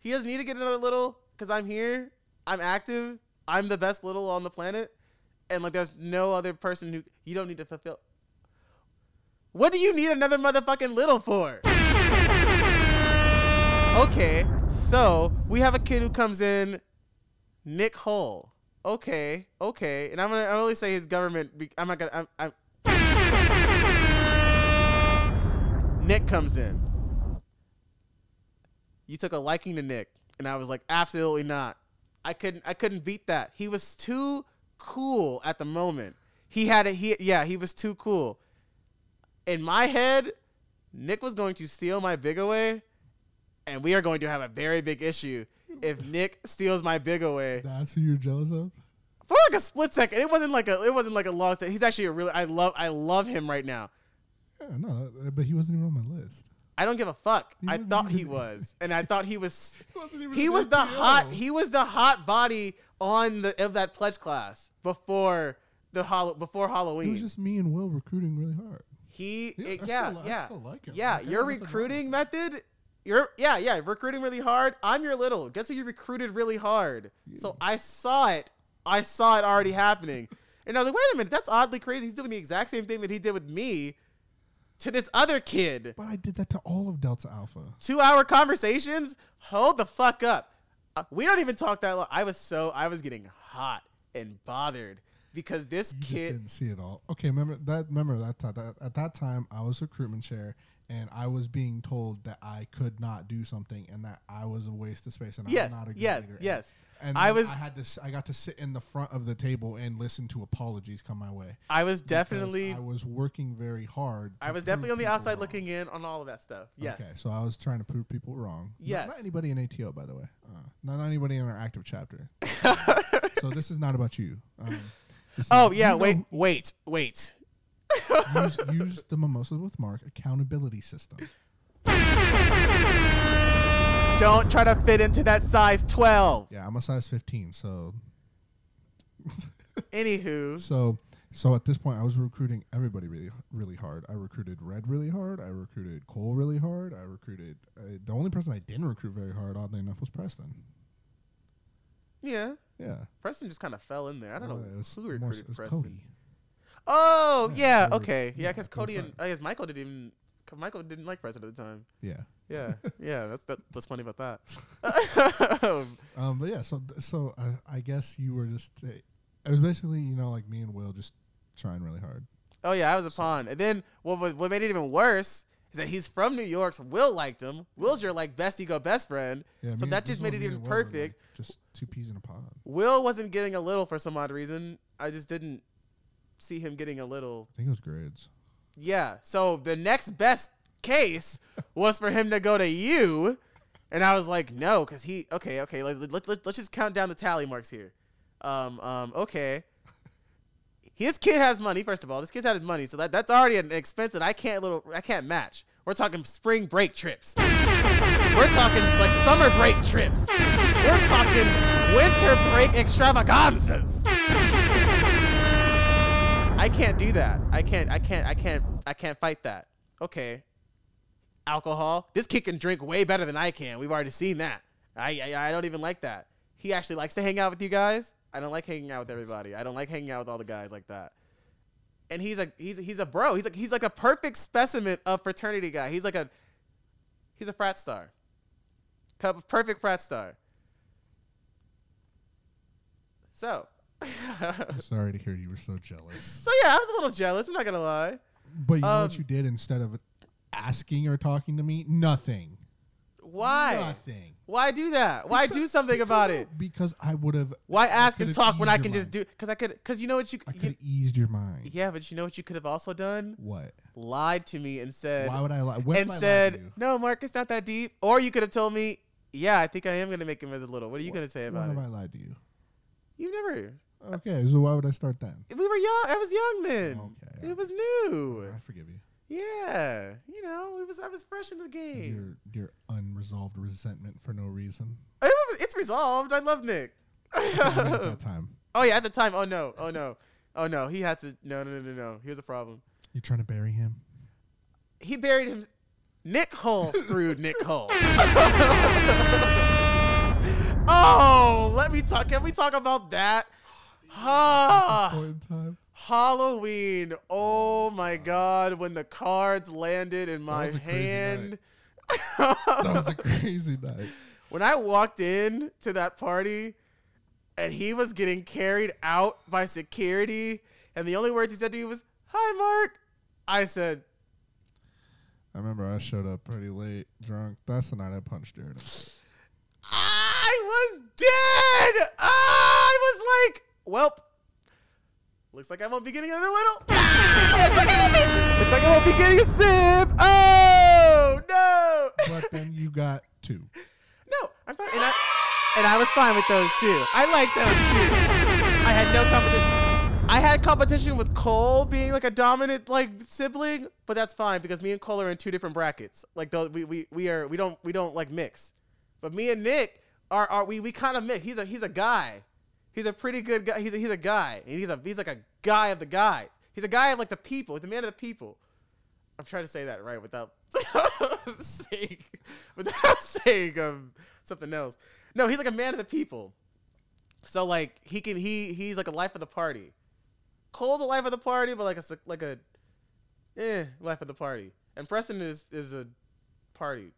he doesn't need to get another little because I'm here. I'm active. I'm the best little on the planet, and like there's no other person who you don't need to fulfill. What do you need another motherfucking little for? Okay, so we have a kid who comes in, Nick Hull. Okay, okay, and I'm gonna I only say his government. be- I'm not gonna. I'm, I'm Nick comes in. You took a liking to Nick, and I was like, absolutely not. I couldn't. I couldn't beat that. He was too cool at the moment. He had it. He yeah. He was too cool. In my head, Nick was going to steal my big away, and we are going to have a very big issue if Nick steals my big away That's who you're jealous of? for like a split second. It wasn't like a. It wasn't like a long. He's actually a really. I love. I love him right now. Yeah, no, uh, but he wasn't even on my list. I don't give a fuck. He I thought he was, and I thought he was. He He was the hot. He was the hot body on the of that pledge class before the hol- before Halloween. It was just me and Will recruiting really hard. he, Yeah, it- I yeah, still li- I yeah, still like him. yeah. Like, your wrong recruiting method. You're yeah, yeah. Recruiting really hard. I'm your little. Guess who you recruited really hard? So I saw it. I saw it already happening, and I was like, wait a minute, that's oddly crazy. He's doing the exact same thing that he did with me to this other kid. But I did that to all of Delta Alpha. two hour conversations hold the fuck up Uh, we don't even talk that long i was so i was getting hot and bothered because this You just kid didn't see it all. Okay, remember that? Remember that, that at that time I was recruitment chair, and I was being told that I could not do something, and that I was a waste of space, and yes I'm not a good yes leader. And- yes And I was- I had to. I got to sit in the front of the table and listen to apologies come my way. i was definitely I was working very hard. i was definitely on the outside wrong. looking in on all of that stuff yes Okay, so I was trying to prove people wrong. Not- Yes. Not, anybody in ATO, by the way. Uh, not anybody in our active chapter. so this is not about you. Um, oh yeah wait wait wait use, use the Mimosas with Mark accountability system. don't try to fit into that size 12 Yeah, I'm a size 15, so anywho so so at this point I was recruiting everybody really really hard. I recruited Red really hard. I recruited Cole really hard. I recruited uh, the only person I didn't recruit very hard, oddly enough, was Preston. yeah Yeah, preston just kind of fell in there i don't Well, know who recruited preston Cody. Oh Yeah, yeah, they were- okay yeah because cody and i guess michael didn't even michael didn't like preston at the time Yeah. Yeah, yeah, that's that, that's funny about that. Um, but yeah, so so I, I guess you were just uh, it was basically you know like me and Will just trying really hard. oh yeah, I was a pawn. And then what what made it even worse is that he's from New York. So Will liked him. Will's your like best ego best friend. Yeah, so that just made it even were, like, perfect. just two peas in a pod. Will wasn't getting a little for some odd reason. I just didn't see him getting a little. I think it was grades. Yeah. So the next best case was for him to go to you, and I was like, no, because he. Okay, okay. Let, let, let, let's just count down the tally marks here. Um. Um. Okay. His kid has money. First of all, this kid's had his money, so that that's already an expense that I can't little I can't match. We're talking spring break trips. We're talking like summer break trips. We're talking winter break extravaganzas. I can't do that. I can't. I can't. I can't. I can't fight that. Okay. Alcohol. This kid can drink way better than I can. We've already seen that. I, I I don't even like that. He actually likes to hang out with you guys. I don't like hanging out with everybody. I don't like hanging out with all the guys like that. And he's a he's he's a bro. He's like he's like a perfect specimen of fraternity guy. He's like a he's a frat star. Cup perfect frat star. So I'm sorry to hear you were so jealous. so yeah, I was a little jealous. I'm not gonna lie. But you know Um, what you did instead of asking or talking to me? Nothing. Why? Nothing. Why do that? Why do something about it? Because I would have. Why ask and talk when I can just do? Because I could. Because you know what you. I could you have eased your mind. yeah, but you know what you could have also done? What? Lied to me and said. Why would I lie? When and have I lied to said, you? "No, Mark, it's not that deep." Or you could have told me, "Yeah, I think I am gonna make him as a little." What are you gonna say When about have it? I lied to you? You never. Okay, so why would I start then? We were young. I was young then. Okay, It was new. I forgive you. Yeah, you know, it was. I was fresh in the game. Your your unresolved resentment for no reason. It was- it's resolved. I love Nick. At that time, oh yeah, at the time. Oh no. Oh no. Oh no. He had to. No, no, no, no, no. Here's the problem. you're trying to bury him. He buried him. Nick Hull screwed Nick Hull. oh, let me talk. Can we talk about that? Time. Halloween. Oh my god, when the cards landed in my was a crazy hand. That was a crazy night. when I walked in to that party and he was getting carried out by security and the only words he said to me was, "Hi Mark." I said, I remember I showed up pretty late, drunk. That's the night I punched Jared. in the face. I was dead. Ah, I was like, "Welp, looks like I won't be getting another little." looks like I won't be getting a sip. Oh, no. But then you got two. No, I'm fine. And I, and I was fine with those too. I like those too. I had no competition. I had competition with Cole being like a dominant like sibling, but that's fine because me and Cole are in two different brackets. Like those, we, we, we are we don't we don't like mix. But me and Nick are, are we we kind of mix. He's a he's a guy. He's a pretty good guy. He's a, he's a guy. He's a he's like a guy of the guy. He's a guy of like the people. He's a man of the people. I'm trying to say that right without saying without saying um something else. No, he's like a man of the people. So like he can he he's like a life of the party. Cole's a life of the party, but like a like a eh life of the party. And Preston is is a party.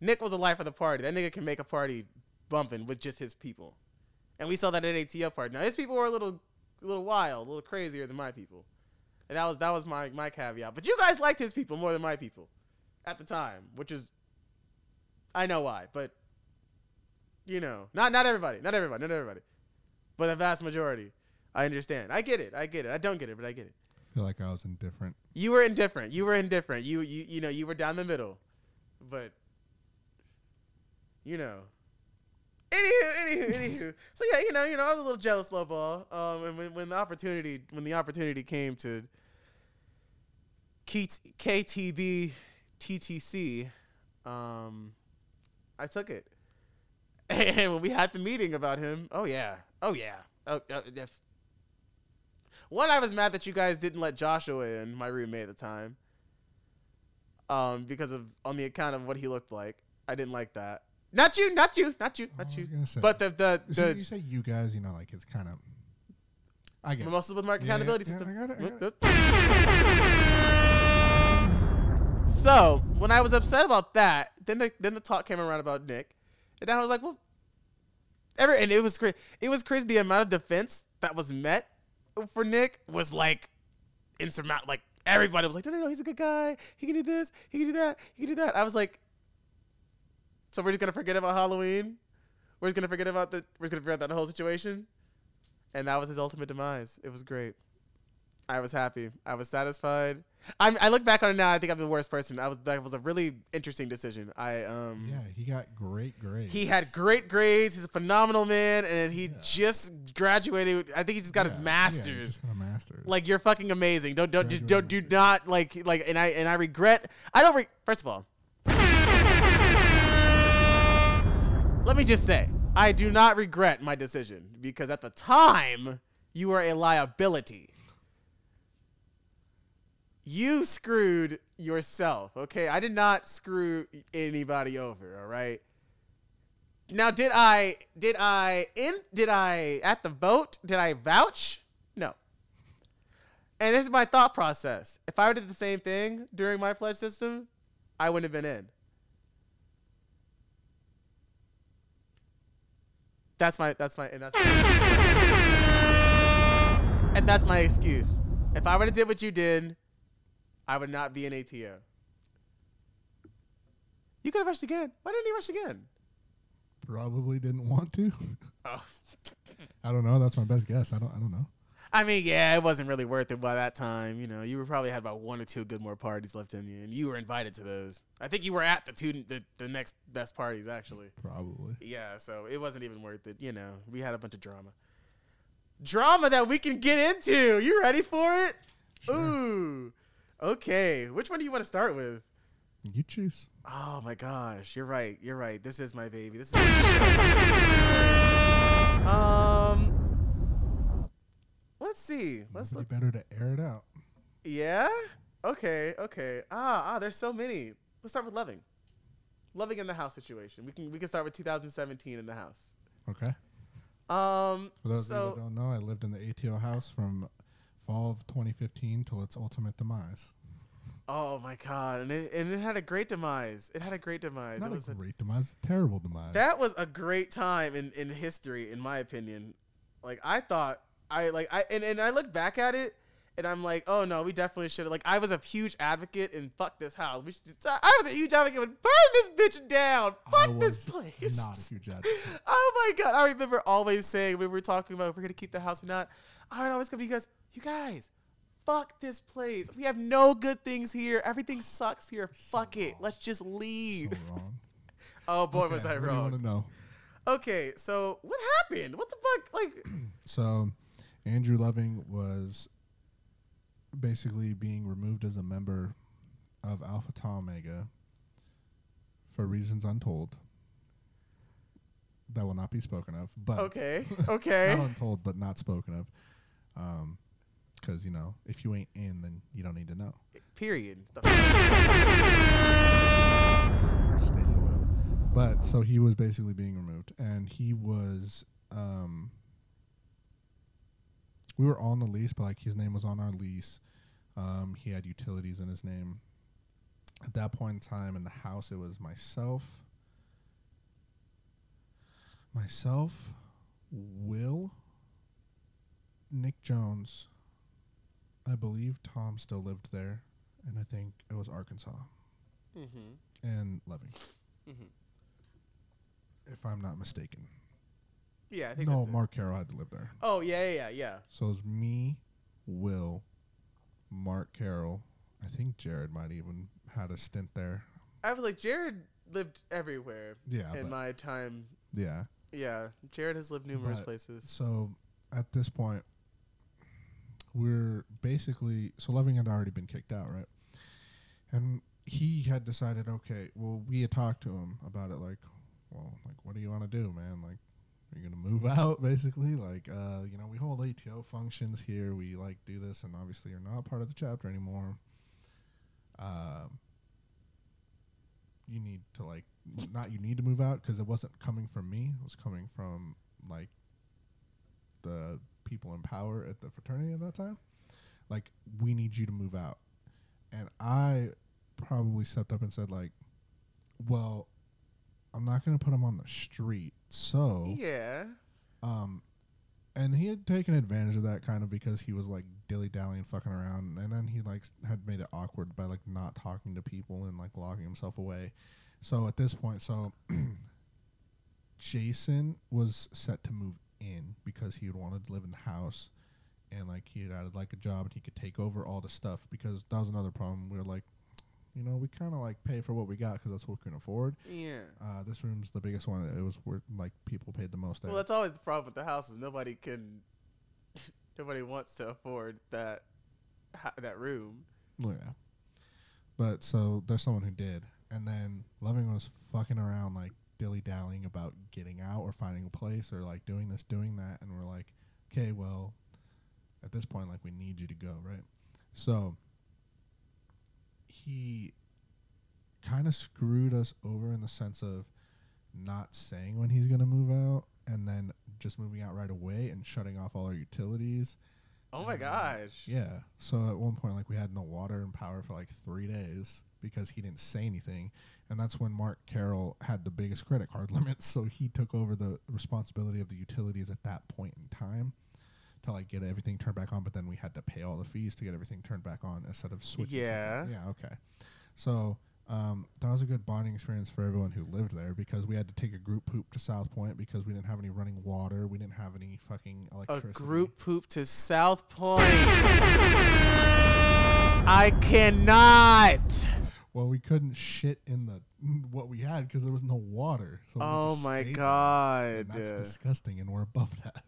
Nick was a life of the party. That nigga can make a party bumping with just his people. And we saw that at ATL part. Now his people were a little a little wild, a little crazier than my people. And that was that was my my caveat. But you guys liked his people more than my people at the time, which is I know why, but you know, not not everybody, not everybody, not everybody, but the vast majority. I understand. I get it. I get it. I don't get it, but I get it. I feel like I was indifferent. You were indifferent. You were indifferent. You you you know you were down the middle, but you know. Anywho, anywho, anywho. So yeah, you know, you know, I was a little jealous, low ball. Um, and when, when the opportunity when the opportunity came to K- KTB TTC, um, I took it. And when we had the meeting about him, oh yeah, oh yeah, oh, oh if, one, I was mad that you guys didn't let Joshua in, my roommate at the time. Um, because of on the account of what he looked like. I didn't like that. Not you, not you, not you, not you. say. But the the So the you say you guys, you know, like it's kind of. I get. mimosas with Yeah, accountability yeah, system. I got it, I got So when I was upset about that, then the then the talk came around about Nick, and I was like, well, every and it was crazy. It was crazy the amount of defense that was met for Nick was like insurmountable. Like everybody was like, no, no, no, he's a good guy. He can do this. He can do that. He can do that. I was like, so we're just gonna forget about Halloween. We're just gonna forget about the. We're just gonna forget that whole situation. And that was his ultimate demise. It was great. I was happy. I was satisfied. I'm, I look back on it now. I think I'm the worst person. I was. That was a really interesting decision. I um. Yeah, he got great grades. He had great grades. He's a phenomenal man, and he Yeah. just graduated. I think he just got Yeah, his yeah, master's. just got a master's. like you're fucking amazing. Don't don't just don't do not like like. And I and I regret. I don't. Re- First of all, let me just say I do not regret my decision because at the time you were a liability. You screwed yourself, okay? I did not screw anybody over, all right? Now, did I did I in did I at the vote did I vouch? No. And this is my thought process. If I did the same thing during my pledge system, I wouldn't have been in. That's my that's my and that's and that's my excuse. If I would have did what you did, I would not be an ATO. You could have rushed again. Why didn't he rush again? probably didn't want to. Oh. I don't know. That's my best guess. I don't. I don't know. I mean, yeah, it wasn't really worth it by that time. You know, you were probably had about one or two good more parties left in you, and you were invited to those. I think you were at the two the, the next best parties actually. Probably. Yeah, so it wasn't even worth it. You know, we had a bunch of drama. drama that we can get into. You ready for it? Sure. Ooh. Okay. Which one do you want to start with? You choose. Oh my gosh, you're right. You're right. This is my baby. This is Um Let's see. Let's look. better to air it out. Yeah? Okay, okay. Ah, ah, there's so many. Let's start with loving. Loving in the house situation. We can we can start with 2017 in the house. Okay. Um For those of you so that don't know, I lived in the ATO house from fall of 2015 till its ultimate demise. Oh my god, and it, and it had a great demise. It had a great demise. Not it was a a, great demise, a terrible demise. that was a great time in, in history, in my opinion. Like I thought, I like I and, and I look back at it, and I'm like, oh no, we definitely should have. Like I was a huge advocate and fuck this house. We should just, I was a huge advocate. and Burn this bitch down. I Fuck this place. Not a huge advocate. Oh my god! I remember always saying when we were talking about if we're gonna keep the house or not. I would always come to you guys. You guys, fuck this place. We have no good things here. Everything sucks here. Fuck it. Let's just leave. So wrong. oh boy, Okay, was I wrong. you want to know? Okay, so what happened? What the fuck? Like, So, Andrew Loving was basically being removed as a member of Alpha Tau Omega for reasons untold. That will not be spoken of. But okay, okay. not untold, but not spoken of. Um, because you know, if you ain't in, then you don't need to know. Period. The- Stay loyal. But so he was basically being removed, and he was. Um, we were on the lease, but like his name was on our lease. Um, he had utilities in his name. At that point in time, in the house, it was myself, myself, Will, Nick Jones. I believe Tom still lived there, and I think it was Arkansas Mhm, and Levy, mhm. if I'm not mistaken. Yeah, I think. No, that's it. Mark Carroll had to live there. Oh yeah, yeah, yeah, yeah. So it was me, Will, Mark Carroll. I think Jared might even had a stint there. I was like, Jared lived everywhere Yeah, in my time. yeah. Yeah, Jared has lived numerous But- places. So at this point, we're basically so Loving had already been kicked out, right? And he had decided, okay, well, we had talked to him about it, like, well, like, what do you want to do, man? Like, are you gonna move out, basically? Like, uh, you know, we hold ATO functions here. We like do this, and obviously, you're not part of the chapter anymore. Um, you need to like, not you need to move out because it wasn't coming from me. It was coming from like the people in power at the fraternity at that time. Like, we need you to move out. And I probably stepped up and said, like, well, I'm not to put him on the street. So, Yeah. um, and he had taken advantage of that kind of because he was like dilly dallying, fucking around, and then he like had made it awkward by like not talking to people and like locking himself away. So at this point, so Jason was set to move in because he had wanted to live in the house, and like he had added like a job and he could take over all the stuff because that was another problem. We were like, you know, we kind of like pay for what we got because that's what we can afford. Yeah. Uh, this room's the biggest one. It was where like people paid the most. Well, there. that's always the problem with the houses. Nobody can, nobody wants to afford that, ha- that room. Yeah. But so there's someone who did, and then Loving was fucking around like dilly dallying about getting out or finding a place or like doing this, doing that, and we're like, okay, well, at this point, like we need you to go, right? So he kind of screwed us over in the sense of not saying when he's gonna move out, and then just moving out right away and shutting off all our utilities. Oh my gosh. Yeah. So at one point, like we had no water and power for like three days because he didn't say anything, and that's when Mark Carroll had the biggest credit card limits. So he took over the responsibility of the utilities at that point in time to like get everything turned back on. But then we had to pay all the fees to get everything turned back on instead of switching. Yeah. something. Yeah. Okay. So. Um, that was a good bonding experience for everyone who lived there because we had to take a group poop to South Point because we didn't have any running water, we didn't have any fucking electricity. A group poop to South Point. I cannot. Well, we couldn't shit in the what we had because there was no water. So Oh my god. that's disgusting, and we're above that.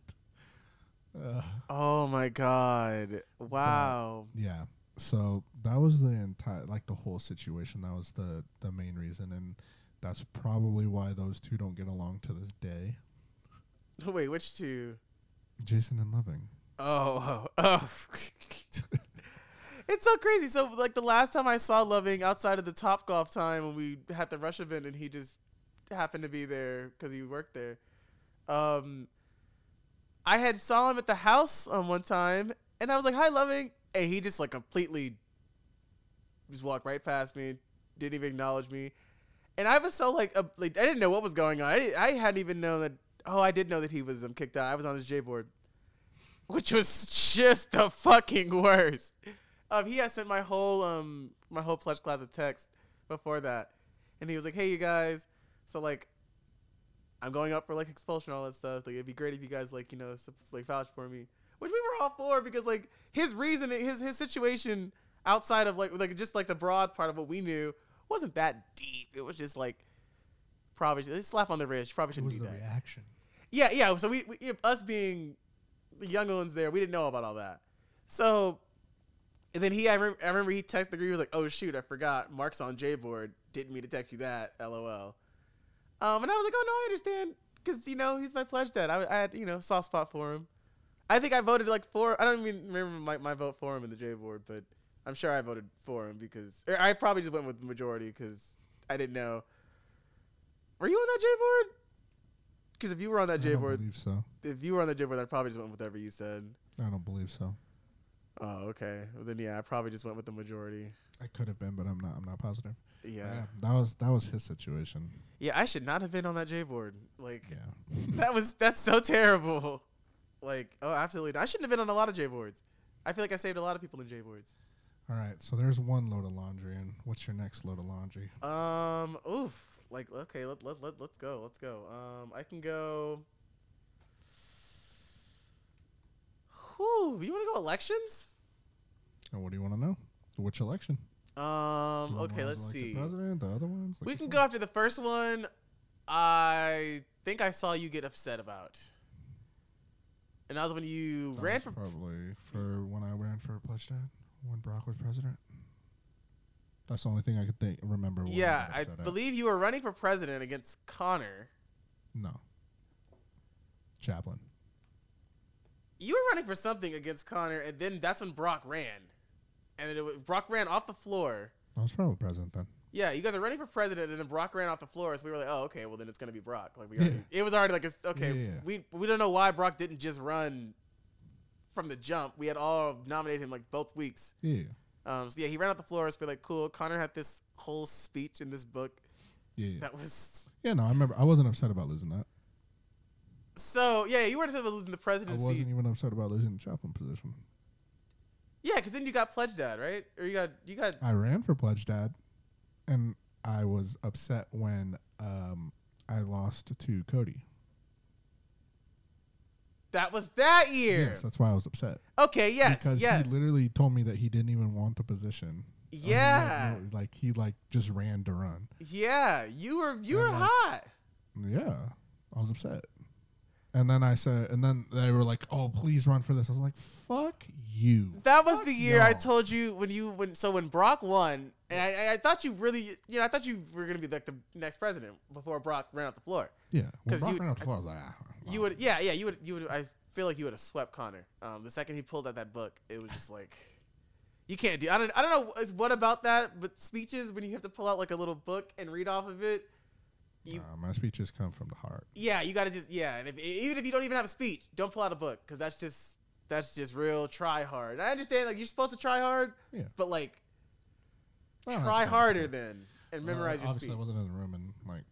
Uh, Oh my god! Wow. yeah. So that was the entire, like the whole situation. That was the the main reason, and that's probably why those two don't get along to this day. Wait, which two? Jason and Loving. Oh, oh, oh. it's so crazy. So, like the last time I saw Loving outside of the Topgolf time when we had the Rush event, and he just happened to be there because he worked there. Um, I had saw him at the house um, one time, and I was like, "Hi, Loving," and he just like completely just walked right past me, didn't even acknowledge me, and I was so like, like I didn't know what was going on. I, I hadn't even known that. Oh, I did know that he was um, kicked out. I was on his J board which was just the fucking worst. Um, he had sent my whole um my whole pledge class a text before that, and he was like, "Hey, you guys, so like, I'm going up for like expulsion, all that stuff. Like, it'd be great if you guys like you know like vouch for me." Which we were all for because like his reason, his his situation outside of like like just like the broad part of what we knew wasn't that deep. It was just like probably just slap on the wrist. Probably shouldn't was do the that. reaction. Yeah, yeah. So we, we us being the young ones there, we didn't know about all that. So, and then he, I remember, I remember he texted the group. He was like, "Oh shoot, I forgot. Mark's on J board. Didn't mean to text you that. LOL." Um, and I was like, "Oh no, I understand, because you know he's my pledge dad. I, I had you know soft spot for him. I think I voted like for. I don't even remember my, my vote for him in the J board, but I'm sure I voted for him because I probably just went with the majority because I didn't know. Were you on that J board? Because if you were on that J don't board, believe so. if you were on the J board, I probably just went with whatever you said. I don't believe so. Oh, okay. Well, then yeah, I probably just went with the majority. I could have been, but I'm not. I'm not positive. But Yeah. that was that was his situation. Yeah, I should not have been on that J board. Like Yeah. that was that's so terrible. Like, oh, absolutely. not. I shouldn't have been on a lot of J boards. I feel like I saved a lot of people in J boards. All right. So there's one load of laundry, and what's your next load of laundry? Um, oof. Like, okay, let let let let's go. Let's go. Um, I can go. Whew, you want to go elections? And what do you want to know? Which election? Um, The okay, let's see. President. The other ones. Like We can go after the first one. I think I saw you get upset about. And that was when you That ran for. probably for when I ran for pledge dad when Brock was president. That's the only thing I could think remember. Yeah, I at. believe you were running for president against Connor. no. Chaplain. You were running for something against Connor, and then that's when Brock ran. And then was, Brock ran off the floor. I was probably president then. Yeah, you guys are running for president, and then Brock ran off the floor. So we were like, "Oh, okay. Well, then it's gonna be Brock." Like we, already, it was already like, it's, okay, Yeah, yeah. we we don't know why Brock didn't just run from the jump. We had all nominated him like both weeks. Yeah. Um, so yeah, he ran off the floor. So we're like, cool. Connor had this whole speech in this book Yeah. Yeah. that was yeah. No, I remember. I wasn't upset about losing that. so yeah. You weren't upset about losing the presidency. I wasn't even upset about losing the chaplain position. Yeah, because then you got pledge dad, right? Or you got you got I ran for pledge dad, and I was upset when um, I lost to Cody. that was that year. Yes, that's why I was upset. Okay. Yes. because yes. he literally told me that he didn't even want the position. Or he had yeah. no- like he like just ran to run. Yeah. You were you I'm were like- hot. Yeah, I was upset. And then I said, and then they were like, "Oh, please run for this." I was like, "Fuck you." That was the year I told you when you when so when Brock won, and I, I- thought you really you know I thought you were gonna be like the next president before Brock ran off the floor. Yeah, because Brock you- ran off the floor, I was like, ah, You would yeah yeah you would you would I feel like you would have swept Connor. Um, the second he pulled out that book, it was just like you can't do. I don't I don't know what about that, but speeches when you have to pull out like a little book and read off of it. You, Nah, my speeches come from the heart. yeah, you gotta just yeah, and if even if you don't even have a speech, don't pull out a book because that's just that's just real try hard. I understand like you're supposed to try hard, Yeah. but like try harder then and Uh, memorize your Obviously, speech. I wasn't in the room, and like,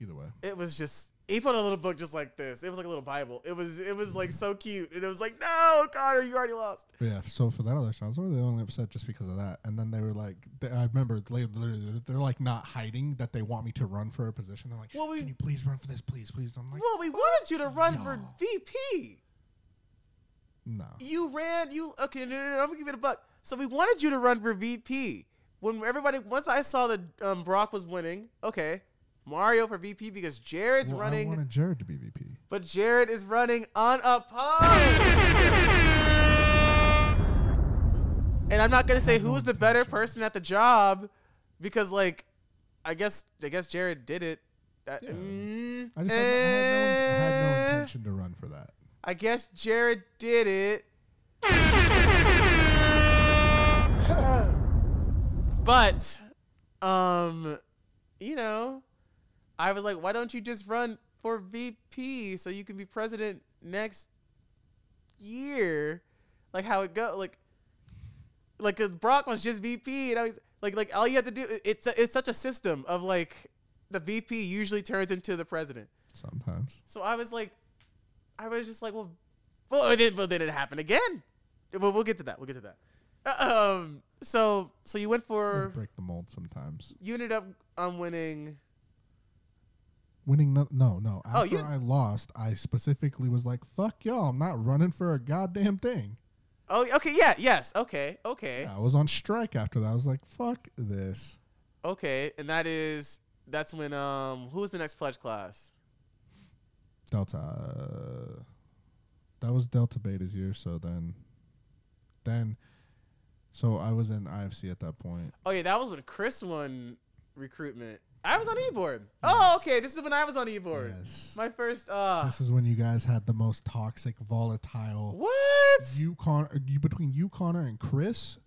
either way, It was just he put a little book just like this. It was like a little Bible. It was it was like so cute, and it was like, no, Connor, you already lost. yeah. So for that election, I was really only upset just because of that. And then they were like, they, I remember literally they're like not hiding that they want me to run for a position. They're like, Well, we- "Can you please run for this, please, please?" I'm like, Well, we wanted you to run for. VP. "No." You ran. You okay? No, no, no. I'm gonna give it a buck. So we wanted you to run for VP. When everybody, once I saw that um, Brock was winning, okay, Mario for VP because Jared's Well, running, I wanted Jared to be VP. but Jared is running unopposed. and I'm not gonna say who's the better person at the job, because like, I guess I guess Jared did it. That- Yeah. mm, I just had, I had, no, I had no eh. intention to run for that. I guess Jared did it. but um you know, I was like, why don't you just run for VP so you can be president next year? Like how it go like like cuz Brock was just VP and I was like like all you have to do it's it's such a system of like the VP usually turns into the president. Sometimes. So I was like, I was just like, well, well, it didn't, well, then it happened again. Well, we'll get to that. We'll get to that. Uh, Um, so so you went for break the mold sometimes. you ended up um winning. Winning, no, no, no. After Oh, you- I lost, I specifically was like, "Fuck y'all! I'm not running for a goddamn thing." Oh, okay, yeah, yes, okay, okay, I was on strike after that. I was like, "Fuck this." okay, and that is that's when um who was the next pledge class? Delta. Uh, that was Delta Beta's year. So then, then, so I was in IFC at that point. Oh yeah, that was when Chris won recruitment. I was on e-board. Oh, okay, this is when I was on e-board. Yes. My first. uh This is when you guys had the most toxic, volatile. What? You Con, you between you Connor and Chris,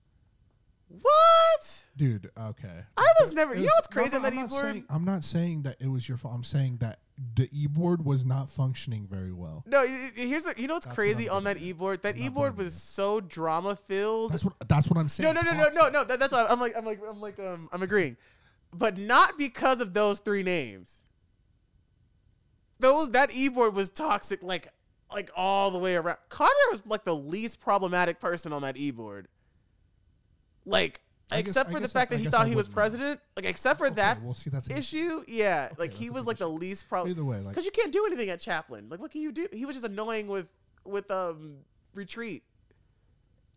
What? dude. Okay. I was never. It You know what's crazy on no, that I'm not e-board? saying- I'm not saying that it was your fault. I'm saying that the e-board was not functioning very well. No, here's the. You know what's That's crazy I'm on that e-board? That I'm e-board was so drama filled. That's what. That's what I'm saying. no, no, no, no, toxic. no. That, that's what I'm like. I'm like. I'm like. Um, I'm agreeing, but not because of those three names. Those that e-board was toxic, like, like all the way around. Connor was like the least problematic person on that e-board. Like, I except for the guess fact I- that he guess thought I he was wouldn't president. Like, except for Okay, that well, see, that's an issue, yeah. like that's he a was like the least problem. Either way, like Because you can't do anything at Chaplain. Like, what can you do? He was just annoying with with um retreat.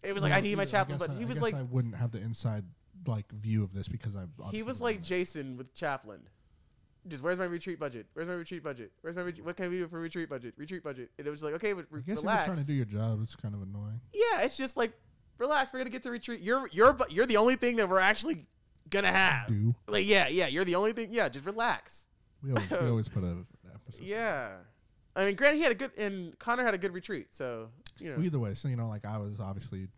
It was like I need my Chaplain, but he was like I wouldn't have the inside like view of this because I. he obviously was wasn't like there. Jason with Chaplain. Just where's my retreat budget? Where's my retreat budget? Where's my ret- what can we do for retreat budget? Retreat budget. And it was like okay, but I re- guess relax. if you're trying to do your job, it's kind of annoying. yeah, it's just like relax. We're gonna get to retreat. You're you're you're the only thing that we're actually gonna have. Do Like yeah, yeah. You're the only thing. Yeah, just relax. we always, we always put a emphasis. Yeah. I mean, Grant, he had a good, and Connor had a good retreat. So you know. Well, either way, so you know, like I was obviously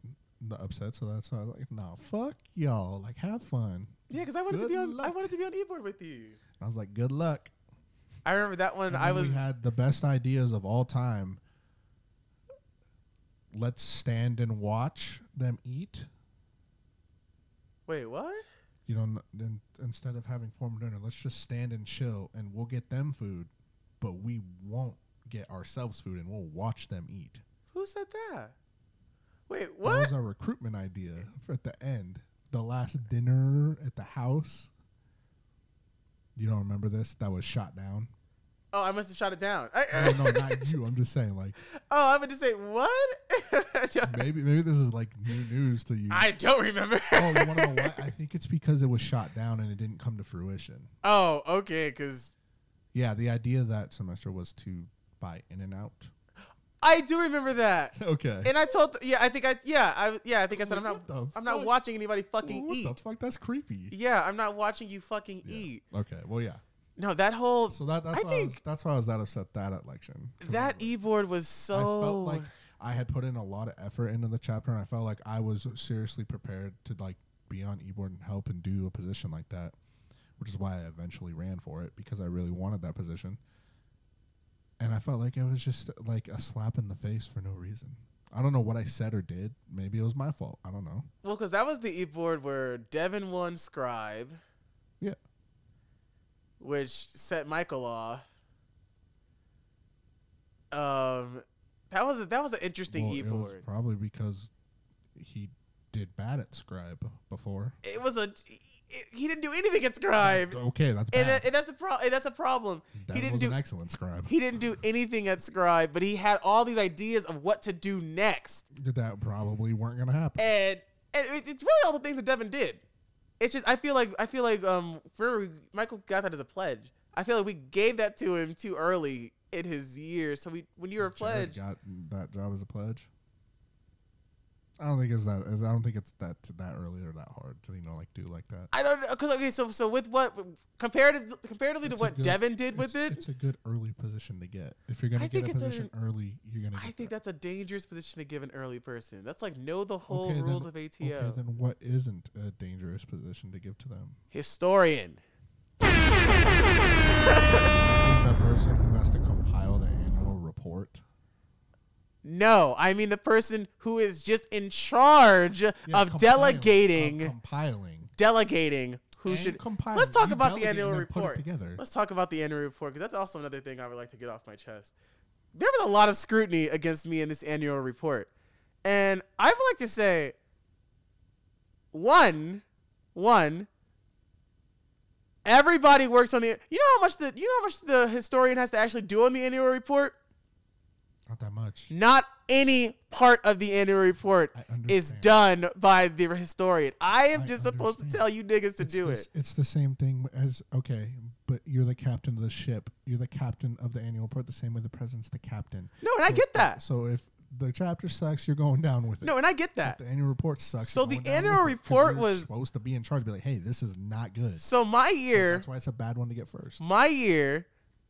the upset, so that's why I was like, no, fuck y'all, like have fun. Yeah, because I wanted to be on. I wanted to be on e-board with you. And I was like, good luck. I remember that one. I was. we had the best ideas of all time. Let's stand and watch them eat. wait, what? You know, then instead of having formal dinner, let's just stand and chill, and we'll get them food, but we won't get ourselves food, and we'll watch them eat. Who said that? Wait, what? That what? was our recruitment idea for at the end. The last dinner at the house. You don't remember this? That was shot down. Oh, I must have shot it down. I, no, no, not you. I'm just saying, like oh, I'm going to say what? maybe maybe this is like new news to you. I don't remember. oh, you want to know why? I think it's because it was shot down and it didn't come to fruition. oh, okay, because Yeah, the idea that semester was to buy In-N-Out. I do remember that. Okay. And I told, yeah, I think I, yeah, I, yeah, I think I said I'm not, I'm not watching anybody fucking what eat. the fuck? That's creepy. Yeah, I'm not watching you fucking Yeah. eat. Okay. Well, yeah. No, that whole So that that's I why I was, think- that's why I was that upset that election. 'Cause that I- e-board was so. I felt like I had put in a lot of effort into the chapter, and I felt like I was seriously prepared to like be on e-board and help and do a position like that, which is why I eventually ran for it because I really wanted that position. And I felt like it was just like a slap in the face for no reason. I don't know what I said or did. Maybe it was my fault. I don't know. Well, because that was the e-board where Devin won Scribe. Yeah. Which set Michael off. Um, that was a, that was an interesting Well, it was e-board. probably because he did bad at Scribe before. It was a it, he didn't do anything at Scribe, Okay, that's and, bad. that, and that's the pro- and that's a problem. that he didn't was do an excellent Scribe. he didn't do anything at Scribe, but he had all these ideas of what to do next. that probably weren't gonna happen. and and it's really all the things that Devin did. It's just I feel like I feel like um for Michael got that as a pledge. I feel like we gave that to him too early in his years. So we when you were a Jared pledge, got that job as a pledge. I don't think it's that. I don't think it's that that early or that hard to you know like do like that. I don't know because okay, so so with what comparative comparatively It's to what good- Devin did with it, It's a good early position to get. If you're gonna I get a position early, you're gonna. Get I think that. that's a dangerous position to give an early person. That's like know the whole Okay, then- rules of ATO. Okay, then what isn't a dangerous position to give to them? Historian. The person who has to compile the annual report. No, I mean the person who is just in charge Yeah, of compiling- delegating, of compiling. delegating who and should. compiling. Let's talk You about the annual and then put it report. together. Let's talk about the annual report because that's also another thing I would like to get off my chest. There was a lot of scrutiny against me in this annual report, and I would like to say, one, one. Everybody works on the. You know how much the you know how much the historian has to actually do on the annual report. Not that much. Not any part of the annual report is done by the historian. I am I just supposed to tell you niggas to it's do the, it. It's the same thing as okay, but you're the captain of the ship. You're the captain of the annual report. The same way the president's the captain. No, and I get that. So if the chapter sucks, you're going down with it. No, and I get If that. the annual report sucks. So the annual with it 'cause report you're was- supposed to be in charge. Be like, hey, this is not good. So So my year, that's why it's a bad one to get first. my year,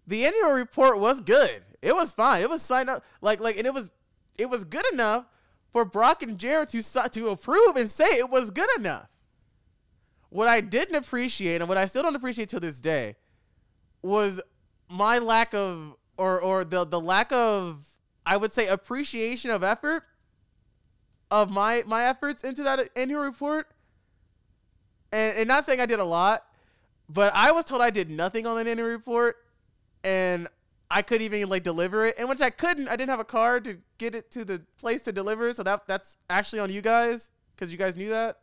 the annual report was good. It was fine. It was signed up like like, and it was it was good enough for Brock and Jared to to approve and say it was good enough. What I didn't appreciate and what I still don't appreciate to this day was my lack of or or the the lack of I would say appreciation of effort of my my efforts into that annual report. And, and not saying I did a lot, but I was told I did nothing on that annual report, and I couldn't even like deliver it. And which I couldn't, I didn't have a car to get it to the place to deliver. So that that's actually on you guys because you guys knew that.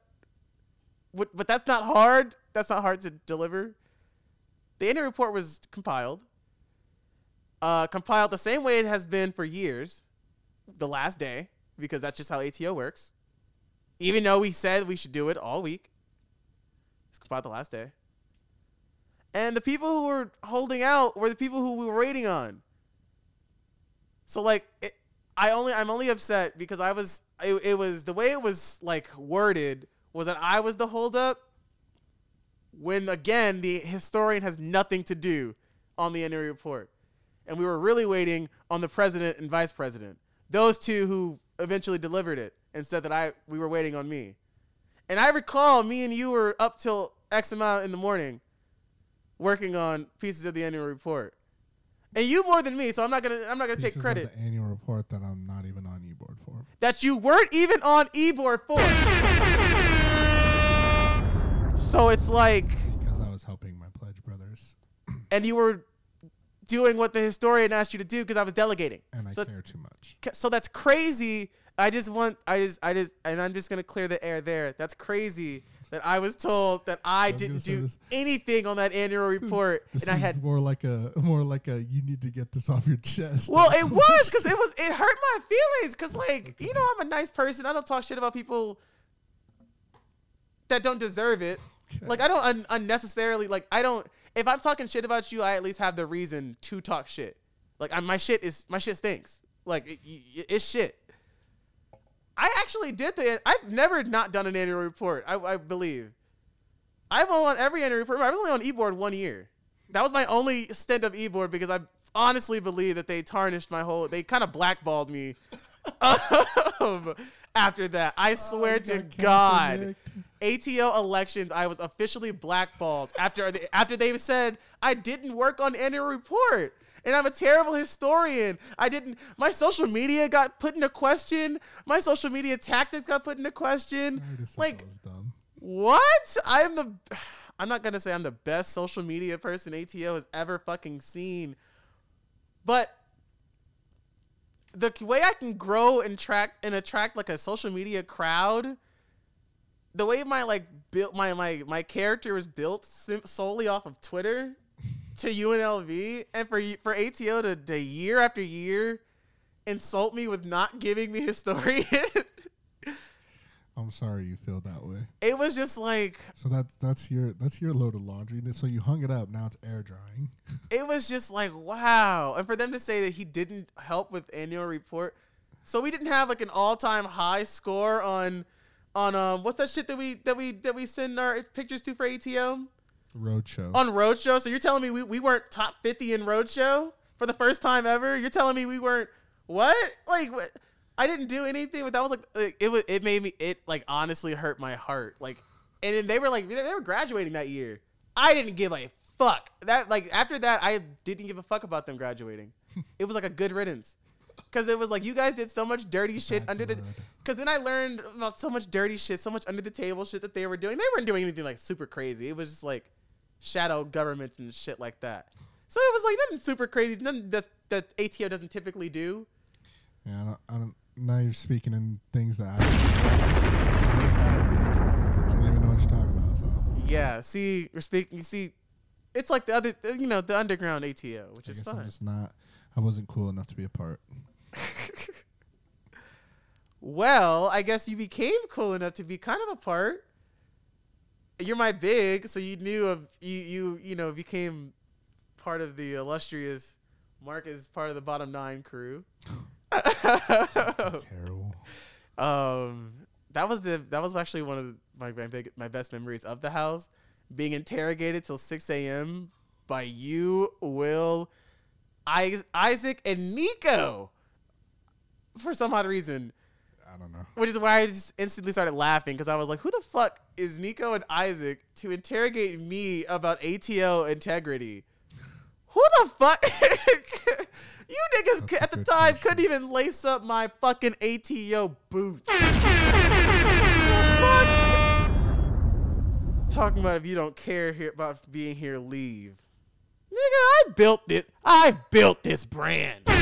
But, but that's not hard. That's not hard to deliver. The annual report was compiled. Uh, compiled the same way it has been for years, the last day, because that's just how ATO works. Even though we said we should do it all week, it's compiled the last day. And the people who were holding out were the people who we were waiting on. So like, it, I only I'm only upset because I was it, it was the way it was like worded was that I was the holdup. When again the historian has nothing to do on the annual report, and we were really waiting on the president and vice president, those two who eventually delivered it and said that I we were waiting on me. And I recall me and you were up till X amount in the morning working on pieces of the annual report. And you more than me, so I'm not gonna I'm not gonna take Pieces of credit the annual report that I'm not even on e-board for. that you weren't even on e-board for. so it's like Because I was helping my pledge brothers, and you were doing what the historian asked you to do because I was delegating. and I So- care too much. So that's crazy. I just want, I just, I just, and I'm just gonna clear the air there. That's crazy that I was told that I, I didn't do this- anything on that annual report, This and I had. more like a more like a you need to get this off your chest. Well, it was because it was, it hurt my feelings. Because like, you know, I'm a nice person. I don't talk shit about people that don't deserve it. Okay. Like, I don't un- unnecessarily like. I don't. If I'm talking shit about you, I at least have the reason to talk shit. Like, I'm, my shit is my shit stinks. Like, it, it- it's shit. I actually did the. I've never not done an annual report. I, I believe. I've only on every annual report. I was only on eBoard one year. That was my only stint of eBoard because I honestly believe that they tarnished my whole. They kind of blackballed me. um, after that, I swear you to God. ATO elections, I was officially blackballed after they, after they said I didn't work on annual report. And I'm a terrible historian. I didn't. My social media got put into question. My social media tactics got put into question. I already said Like that was dumb. what? I'm the. I'm not gonna say I'm the best social media person ATO has ever fucking seen, but the way I can grow and track and attract like a social media crowd, the way my like built my my my character was built sim- solely off of Twitter to UNLV, and for for ATO to, to year after year insult me with not giving me historian. I'm sorry you feel that way. It was just like So that's that's your that's your load of laundry. So you hung it up. Now it's air drying. it was just like wow. And for them to say that he didn't help with annual report, so we didn't have like an all time high score on on um what's that shit that we that we that we send our pictures to for ATO Roadshow. on Roadshow. So you're telling me we, we weren't top fifty in Roadshow for the first time ever? You're telling me we weren't what? Like what? I didn't do anything, but that was like, like it was it made me it like honestly hurt my heart. Like, and then they were like they were graduating that year. I didn't give a fuck. That like after that I didn't give a fuck about them graduating. it was like a good riddance. Cause it was like you guys did so much dirty shit Bad under the. Cause then I learned about so much dirty shit, so much under the table shit that they were doing. They weren't doing anything like super crazy. It was just like shadow governments and shit like that. So it was like nothing super crazy, nothing that that ATO doesn't typically do. yeah, I don't, I don't. Now you're speaking in things that I, I don't even know what you're talking about. So Yeah, see, you're speaking. You see, it's like the other, you know, the underground ATO, which I is guess I'm just not. I wasn't cool enough to be a part. Well, I guess you became cool enough to be kind of a part. You're my big, so you knew of you you you know became part of the illustrious Mark is part of the bottom nine crew. Terrible. um, that was the that was actually one of my my, big, my best memories of the house, being interrogated till six a.m. by you, Will, I, Isaac, and Nico. For some odd reason, I don't know. which is why I just instantly started laughing because I was like, "Who the fuck is Nico and Isaac to interrogate me about ATO integrity? Who the fuck? you niggas That's at the time question. couldn't even lace up my fucking ATO boots. Fuck. Talking about if you don't care here about being here, leave. Nigga, I built this. I built this brand. At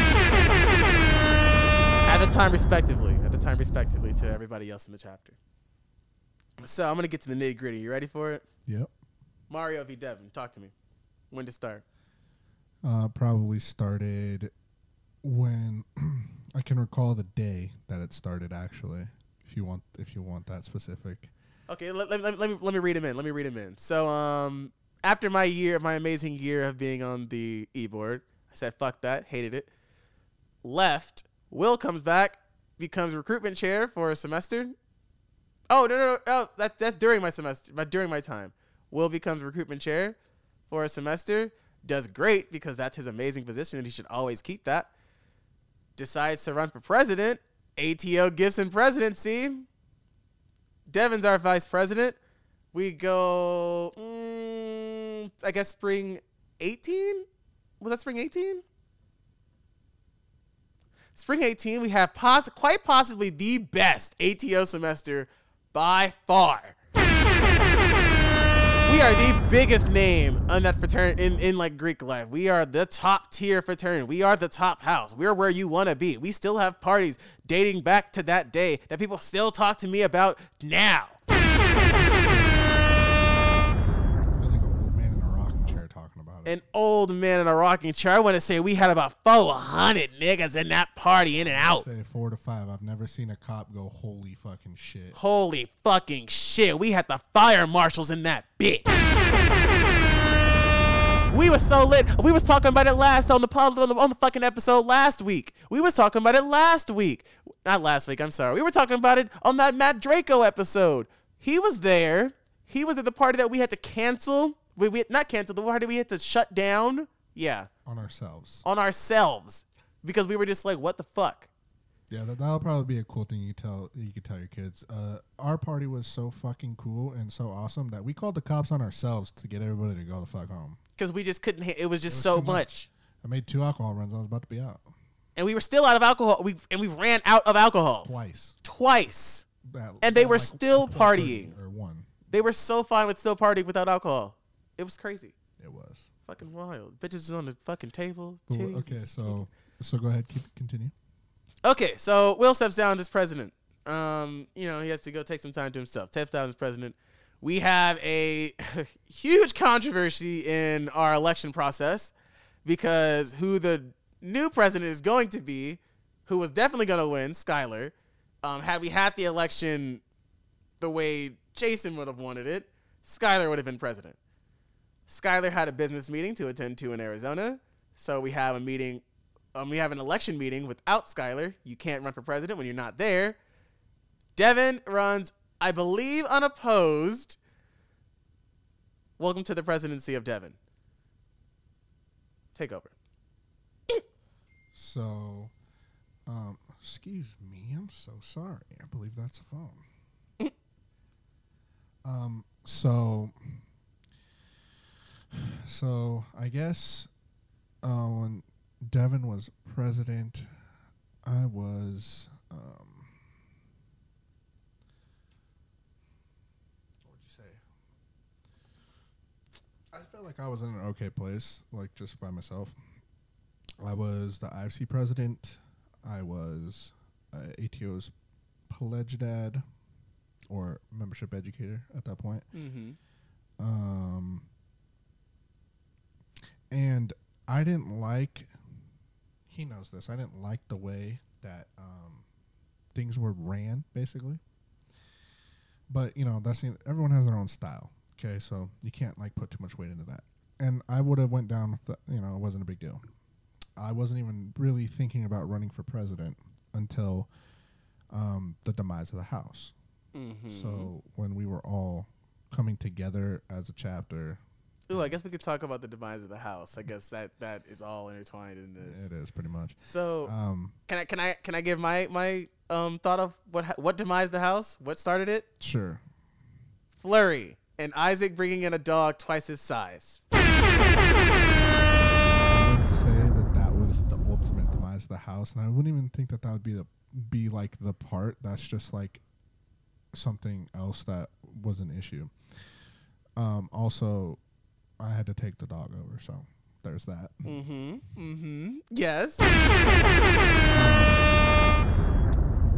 the time, respectively. The time, respectively, to everybody else in the chapter. So I'm gonna get to the nitty gritty. You ready for it? Yep. Mario v. Devin, talk to me. When to start? Uh, probably started when I can recall the day that it started. Actually, if you want, if you want that specific. Okay, let, let, let, let me let me read him in. Let me read him in. So um, after my year, my amazing year of being on the e board, I said fuck that, hated it. Left. Will comes back, becomes recruitment chair for a semester. Oh no no no! Oh, that that's during my semester, but during my time, Will becomes recruitment chair for a semester. Does great because that's his amazing position and he should always keep that. Decides to run for president. ATO gives him presidency. Devin's our vice president. We go, mm, I guess, spring 18? Was that spring 18? Spring 18, we have poss- quite possibly the best ATO semester by far. We are the biggest name on that fraternity in, in like Greek life. We are the top tier fraternity. We are the top house. We're where you want to be. We still have parties dating back to that day that people still talk to me about now. An old man in a rocking chair. I want to say we had about 400 niggas in that party in and out. Say four to five. I've never seen a cop go holy fucking shit. Holy fucking shit. We had the fire marshals in that bitch. We was so lit. We was talking about it last on the pod- on the, on the fucking episode last week. We was talking about it last week. Not last week, I'm sorry. We were talking about it on that Matt Draco episode. He was there. He was at the party that we had to cancel. We, we not cancel, the party we had to shut down. Yeah, on ourselves. on ourselves because we were just like, what the fuck? Yeah, that, that'll probably be a cool thing you tell you could tell your kids. Uh, our party was so fucking cool and so awesome that we called the cops on ourselves to get everybody to go the fuck home. Because we just couldn't. ha- It was just was so much. much. I made two alcohol runs. I was about to be out and we were still out of alcohol. We and we ran out of alcohol twice. twice. At- And they were like still partying. Or one. They were so fine with still partying without alcohol. It was crazy, It was. fucking wild. Bitches is on the fucking table. Wh- okay, so so go ahead, keep continue. Okay, so Will steps down as president. Um, you know, he has to go take some time to himself. Steps down as president. We have a huge controversy in our election process because who the new president is going to be, who was definitely going to win, Skyler. Um, had we had the election the way Jason would have wanted it, Skyler would have been president. Skyler had a business meeting to attend to in Arizona, so we have a meeting. Um, we have an election meeting without Skyler. You can't run for president when you're not there. Devin runs, I believe, unopposed. Welcome to the presidency of Devin. Take over. So, um, excuse me, I'm so sorry. I believe that's a phone. um, so, so I guess uh, when Devin was president, I was. Um, what would you say? I felt like I was in an okay place, like just by myself. I was the IFC president. I was uh, ATO's pledge dad or membership educator at that point. Mm-hmm. Um, and I didn't like. He knows this. I didn't like the way that um, things were ran, basically. But you know, that's everyone has their own style. Okay, so you can't like put too much weight into that. And I would have went down with the, you know, it wasn't a big deal. I wasn't even really thinking about running for president until um, the demise of the House. Mm-hmm. So when we were all coming together as a chapter, Ooh, I guess we could talk about the demise of the house. I guess that that is all intertwined in this. it is pretty much. So Um, can I can I can I give my my um thought of what what demised the house? What started it? sure. Flurry and Isaac bringing in a dog twice his size. I would say that that was the ultimate demise of the house, and I wouldn't even think that that would be the be like the part. That's just like something else that was an issue. Um, also, I had to take the dog over, so there's that. Mm-hmm. Mm-hmm. Yes.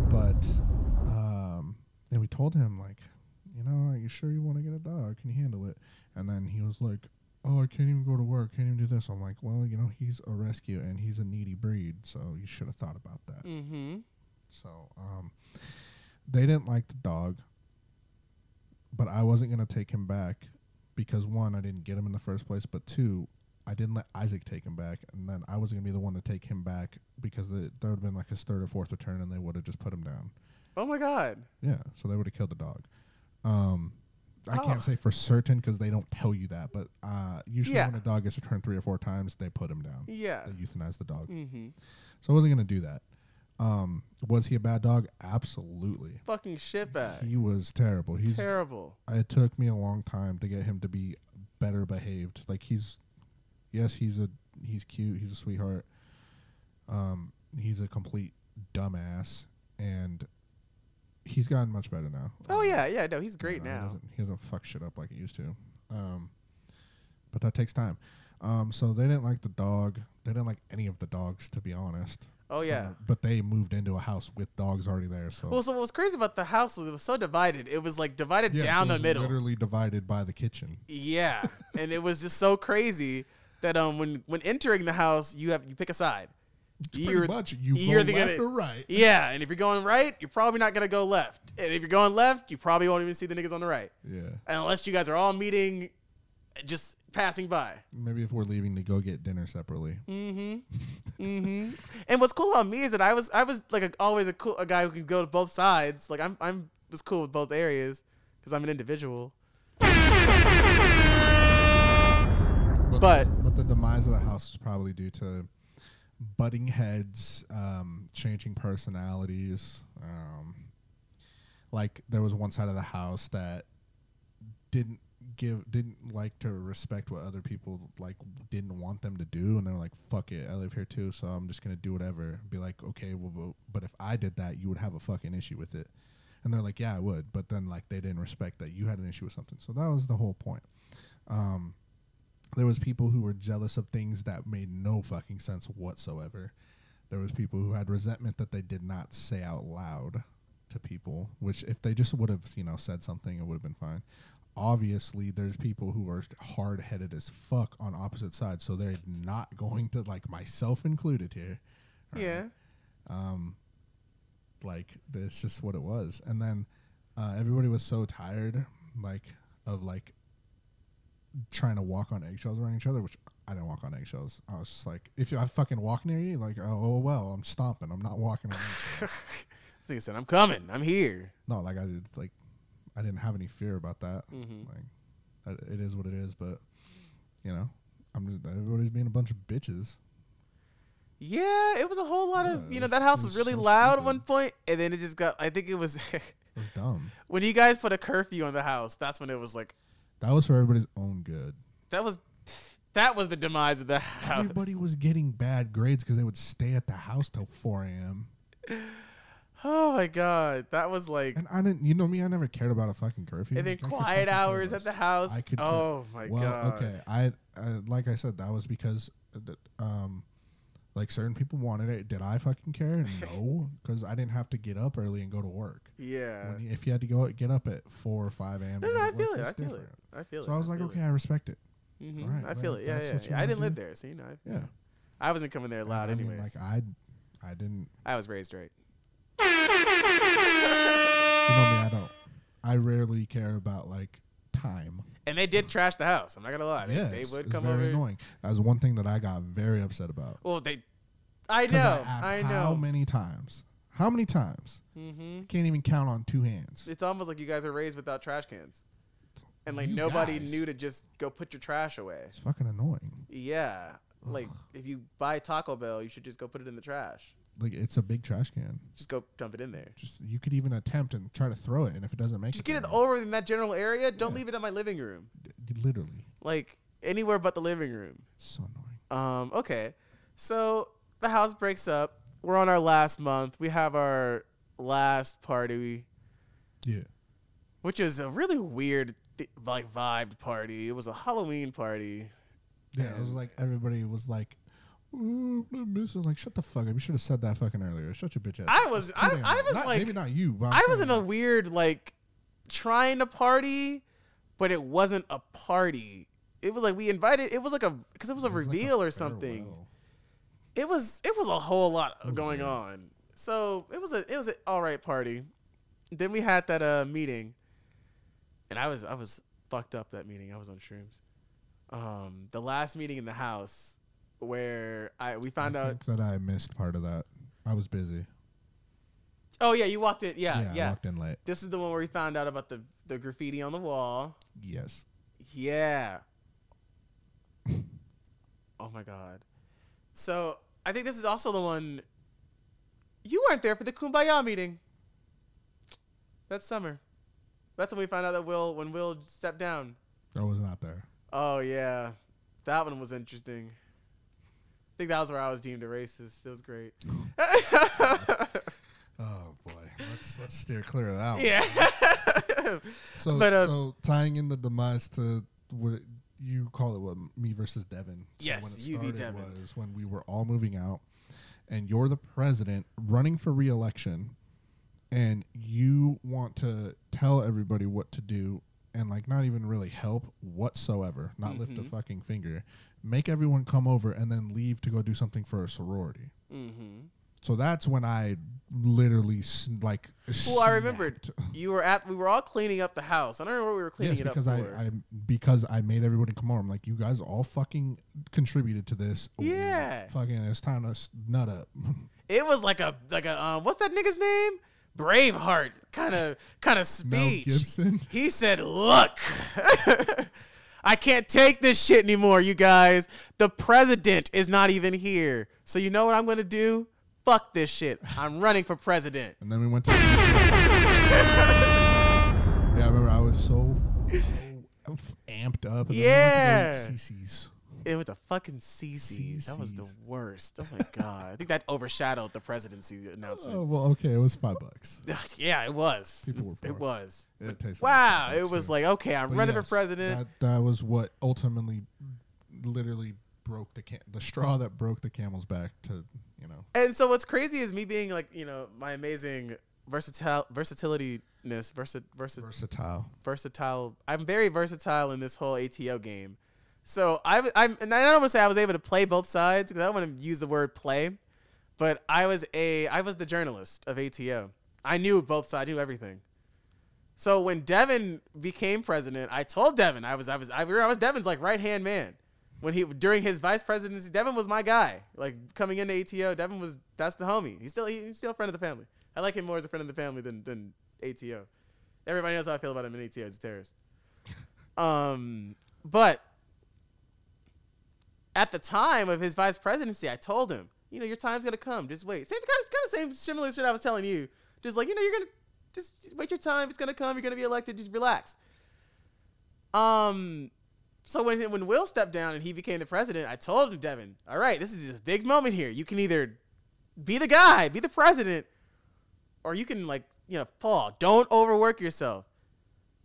But um, and we told him like, you know, are you sure you want to get a dog? Can you handle it? And then he was like, oh, I can't even go to work. Can't even do this. I'm like, well, you know, he's a rescue and he's a needy breed, so you should have thought about that. Mm-hmm. So um, they didn't like the dog, but I wasn't gonna take him back because one, I didn't get him in the first place, but two, I didn't let Isaac take him back, and then I was gonna be the one to take him back because the, there would have been like his third or fourth return, and they would have just put him down. Oh my God. Yeah, so they would have killed the dog. Um, I Oh. can't say for certain because they don't tell you that, but uh, usually Yeah. when a dog gets returned three or four times, they put him down. Yeah. They euthanize the dog. Mm-hmm. So I wasn't gonna do that. Um, was he a bad dog? Absolutely. Fucking shitbag. He was terrible. He's. Terrible. it took me a long time to get him to be better behaved. Like he's, yes, he's a he's cute. He's a sweetheart. Um, he's a complete dumbass, and he's gotten much better now. Oh Um, yeah, yeah. No, he's great you know, He now. doesn't, he doesn't fuck shit up like he used to. Um, but that takes time. Um, so they didn't like the dog. They didn't like any of the dogs, to be honest. Oh yeah. So- but they moved into a house with dogs already there. So Well, so what was crazy about the house was it was so divided. It was like divided Yeah, down so it the was middle. literally divided by the kitchen. Yeah, and it was just so crazy that um when when entering the house you have you pick a side. Pretty You're- much, you you're go the left gonna- or right. Yeah, and if you're going right, you're probably not gonna go left. And if you're going left, you probably won't even see the niggas on the right, Yeah, unless you guys are all meeting, just passing by. maybe if we're leaving to go get dinner separately. Mm-hmm. mm-hmm. And what's cool about me is that I was I was like a, always a cool a guy who could go to both sides. Like I'm I'm was cool with both areas because I'm an individual. But- the, but the demise of the house was probably due to butting heads, um, changing personalities. Um, like there was one side of the house that didn't give didn't like to respect what other people like didn't want them to do and they're like fuck it i live here too so i'm just gonna do whatever. Be like okay well but- if i did that you would have a fucking issue with it. And they're like yeah i would but then like they didn't respect that you had an issue with something. So that was the whole point. Um there was people who were jealous of things that made no fucking sense whatsoever. There was people who had resentment that they did not say out loud to people which if they just would have you know said something it would have been fine obviously there's people who are hard-headed as fuck on opposite sides so they're not going to like myself included here right? Yeah. um like that's just what it was and then uh, everybody was so tired, like of like trying to walk on eggshells around each other, which I didn't walk on eggshells. I was just like, if I fucking walk near you, like, oh, oh well, I'm stomping. I'm not walking on think I said, I'm coming. I'm here. no, like I did, like I didn't have any fear about that. Mhm. Like I- it is what it is, but you know, I'm just everybody's being a bunch of bitches. Yeah, it was a whole lot Yeah, of, you know, was- that house was was really so loud at one point, and then it just got, I think it was, It was dumb. when you guys put a curfew on the house, that's when it was like, That was for everybody's own good. that was, that was the demise of the house. Everybody was getting bad grades because they would stay at the house till 4 a.m. Oh my god, that was like, And I didn't, you know me, I never cared about a fucking curfew. and then I could quiet hours at the house. I could oh my well, god. okay. I, I like I said, that was because, uh, um, like certain people wanted it. Did I fucking care? No, because I didn't have to get up early and go to work. Yeah. When you, if you had to go get up at four or five a.m. No, no, I feel it. I feel it. I feel it. So I was like, feel okay, I respect it. Mhm. alright, I feel it. Yeah, yeah. yeah. I didn't live do. there. See, no, I, Yeah. I wasn't coming there loud I mean, anyways. like I, I didn't. I was raised right. You know me. I don't. I rarely care about like time. And they did trash the house. I'm not gonna lie. They, Yeah, they would it's come very over. annoying. That was one thing that I got very upset about. Well, they. I know. asked I, know. How many times? How many times? hmm Can't even count on two hands. It's almost like you guys are raised without trash cans, and like You nobody guys. knew to just go put your trash away. It's fucking annoying. Yeah. Like Ugh. if you buy Taco Bell, you should just go put it in the trash. Like it's a big trash can. Just go dump it in there. Just you could even attempt and try to throw it, and if it doesn't make Just it, get it over in that general area. Don't Yeah. leave it in my living room. d- literally, Like anywhere but the living room. so annoying. Um, okay. So the house breaks up. We're on our last month. We have our last party, Yeah, which is a really weird, th- like, vibed party. It was a Halloween party. yeah. It was like everybody was like, "Ooh, I'm missing." Like, shut the fuck up. You should have said that fucking earlier. Shut your bitch ass. I was- I- I was Not- like- maybe not you. I'm was in a weird, like, trying to party, but it wasn't a party. It was like we invited. It was like a because it was a it was like reveal or something. farewell. it was it was a whole lot going on. So it was a it was an all right party. Then we had that uh meeting, and I was I was fucked up that meeting. I was on shrooms. Um, the last meeting in the house where I we found I out. that I missed part of that. I was busy. Oh yeah, you walked in. Yeah, yeah. I walked in late. This is the one where we found out about the the graffiti on the wall. Yes. Yeah. oh my god. So I think this is also the one. You weren't there for the Kumbaya meeting. That summer. That's when we found out that Will, when Will stepped down. I was not there. Oh yeah, that one was interesting. I think that was where I was deemed a racist. It was great. Oh boy, let's let's steer clear of that. one. yeah. So But, uh, so tying in the demise to what you call it, what me versus Devin. So Yes, when it you started Devin. was when we were all moving out, and you're the president running for reelection, and you want to tell everybody what to do, and like not even really help whatsoever, not lift a Mhm. fucking finger, make everyone come over and then leave to go do something for a sorority. mm-hmm. So that's when I literally like. Well, I remembered snapped. you were at. We were all cleaning up the house. I don't remember what we were cleaning yes, it up because I, for. I because I made everybody come over. I'm like, you guys all fucking contributed to this. Yeah. fucking, it's time to nut up. It was like a like a um what's that nigga's name? Braveheart kind of kind of speech. Mel. Gibson. He said, "Look, I can't take this shit anymore, you guys. The president is not even here. So you know what I'm gonna do? Fuck this shit. I'm running for president." And then we went to. yeah, I remember I was so, so amped up. And Yeah. Then we went to CiCi's. It was a fucking CiCi's. That was the worst. Oh my god. I think that overshadowed the presidency announcement. Oh well, okay, it was five bucks. yeah, it was. People were It was. It tasted Wow, five it was too. like okay, I'm But running yes, for president. That, that was what ultimately, literally broke the cam- the straw that broke the camel's back to you know. And so what's crazy is me being like, you know, my amazing versatil versatilityness, versa, versa, Versatile. versatile. I'm very versatile in this whole ATO game. So i'm and I don't want to say I was able to play both sides because I don't want to use the word play, but I was a, I was the journalist of ATO. I knew both sides, I knew everything. So when Devin became president, I told Devin I was I was I, I was Devin's like right hand man. When he during his vice presidency, Devin was my guy. Like coming into ATO, Devin was that's the homie. He's still he's still a friend of the family. I like him more as a friend of the family than than ATO. Everybody knows how I feel about him in ATO. He's a terrorist. um, but at the time of his vice presidency, I told him, you know, your time's gonna come. Just wait. Same kind of kind of same similar shit I was telling you. Just like you know, you're gonna just wait your time. It's gonna come. You're gonna be elected. Just relax. Um, so when when Will stepped down and he became the president, I told him, Devin, all right, this is a big moment here. You can either be the guy, be the president, or you can like you know fall. Don't overwork yourself,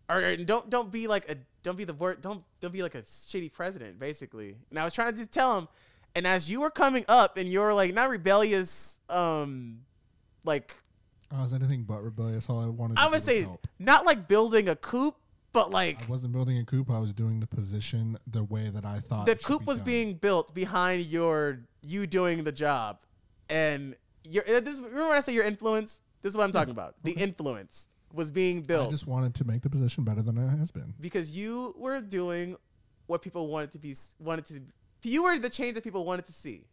or, or don't don't be like a don't be the word don't don't be like a shitty president basically. And I was trying to just tell him, and as you were coming up and you're like not rebellious, um, like I was anything but rebellious. All I wanted. I would do say was help. not like building a coup, but like I wasn't building a coup. I was doing the position the way that I thought. the coup be was done. being built behind your you doing the job, and your this remember when I say your influence. This is what I'm talking about. The influence was being built. I just wanted to make the position better than it has been. because you were doing what people wanted to be wanted to. You were the change that people wanted to see.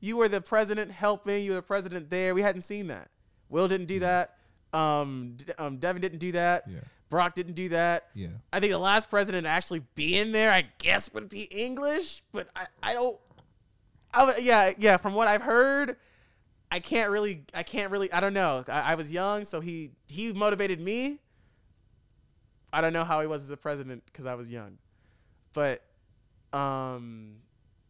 You were the president helping. You were the president there. We hadn't seen that. Will didn't do that. Um, um, Devin didn't do that. Yeah. Brock didn't do that. Yeah. I think the last president to actually be in there, I guess, would be English, but I, I don't. I, yeah, yeah. From what I've heard, I can't really, I can't really, I don't know. I, I was young, so he he motivated me. I don't know how he was as a president because I was young, but um,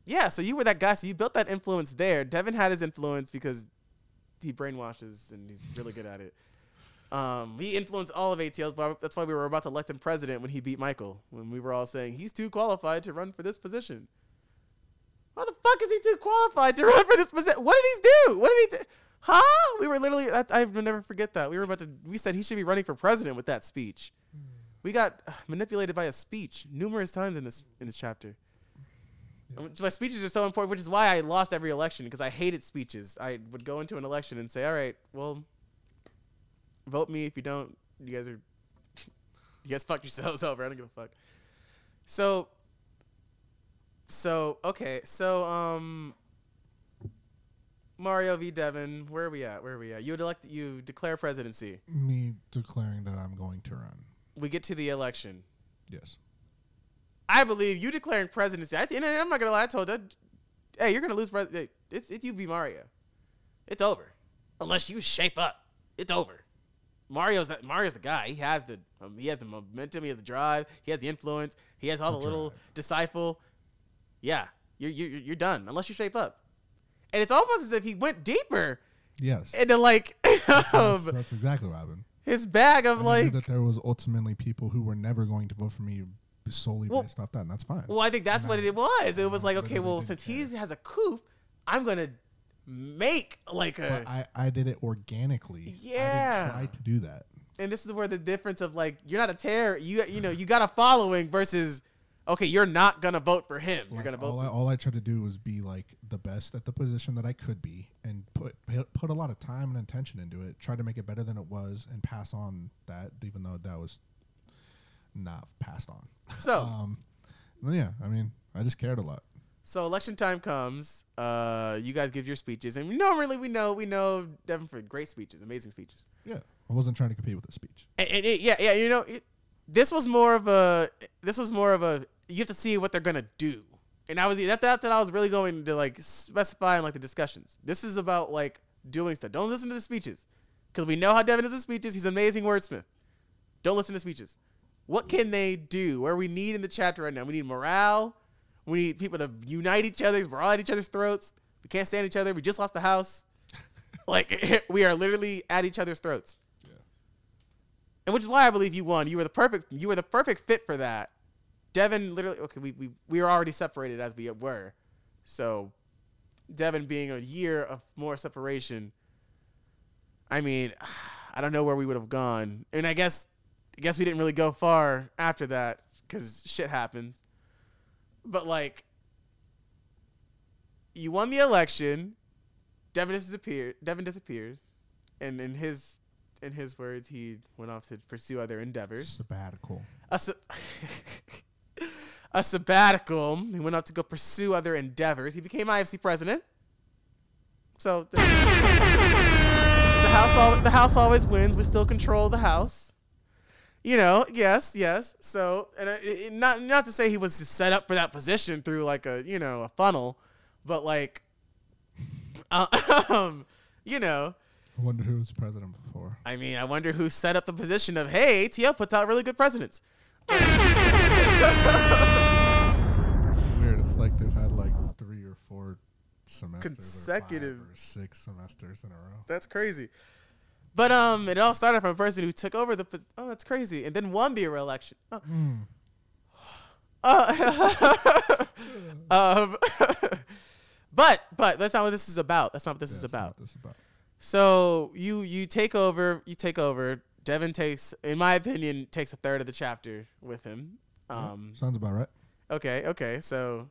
yeah. So you were that guy. So you built that influence there. Devin had his influence because he brainwashes and he's really good at it. Um, he influenced all of ATO. That's why we were about to elect him president when he beat Michael. When we were all saying he's too qualified to run for this position. How the fuck is he too qualified to run for this position? What did he do? What did he do? Huh? We were literally. I, will never forget that. We were about to. We said he should be running for president with that speech. We got uh, manipulated by a speech numerous times in this in this chapter. My speeches are so important, which is why I lost every election because I hated speeches. I would go into an election and say, "All right, well, vote me. If you don't, you guys are, you guys fuck yourselves over. I don't give a fuck." So, so okay, so um, Mario v. Devin, where are we at? Where are we at? You elect, you declare presidency. Me declaring that I'm going to run. We get to the election. Yes. I believe you declaring presidency. I, and I'm not gonna lie. I told you, hey, you're gonna lose. Pres- it's it's you v Mario. It's over, unless you shape up. It's over. Mario's that Mario's the guy. He has the um, he has the momentum. He has the drive. He has the influence. He has all the, The little disciple. Yeah, you're you're you're done unless you shape up. And it's almost as if he went deeper Yes. into like that's, um, that's exactly what happened. his bag I of like. that there was ultimately people who were never going to vote for me solely Well- based off that, and that's fine. Well, I think that's what No. it was. It was No, like, okay, well, since he has a coup, I'm gonna make like a. I, I did it organically. I Yeah. didn't try to do that. and this is where the difference of like you're not a terror. You you know you got a following versus okay, you're not gonna vote for him. You're gonna vote. all, I, all I tried to do was be like the best at the position that I could be, and put put a lot of time and attention into it. Try to make it better than it was, and pass on that, even though that was not passed on. so Um, well, yeah, I mean, I just cared a lot. so election time comes. Uh, you guys give your speeches, and normally we know we know Devin for great speeches, amazing speeches. Yeah, I wasn't trying to compete with the speech. And, and it, yeah, yeah, you know, it, this was more of a this was more of a you have to see what they're gonna do. And I was that that that I was really going to like specify in like the discussions. This is about like doing stuff. Don't listen to the speeches, because we know how Devin is in speeches. He's an amazing wordsmith. Don't listen to speeches. What can they do? Where we need in the chapter right now? We need morale. We need people to unite each other. We're all at each other's throats. We can't stand each other. We just lost the house. like we are literally at each other's throats Yeah. and which is why I believe you won. You were the perfect. You were the perfect fit for that. Devin literally. Okay, we we we were already separated as we were, so Devin being a year of more separation. I mean, I don't know where we would have gone, and I guess I guess we didn't really go far after that because shit happened. But like, you won the election. Devin disappeared. Devin disappears, and in his in his words, he went off to pursue other endeavors. Sabbatical. A, a sabbatical. He went out to go pursue other endeavors. He became IFC president. So the, the house, al- the house always wins. We still control the house. You know, yes, yes. So, and uh, it, it- not not to say he was just set up for that position through like a you know a funnel, but like, uh, um, you know, I wonder who was president before. I mean, I wonder who set up the position of, hey, ATO puts out really good presidents. Weird. It's like they've had like three or four semesters, Consecutive. or, or six semesters in a row. That's crazy. But um, it all started from a person who took over the. Oh, that's crazy, and then won the re-election. Oh. Mm. Uh, um, but but that's not what this is about. That's not what this is about. This is about. So you you take over. You take over. Devin takes, in my opinion, takes a third of the chapter with him. Um, Sounds about right. Okay, okay. So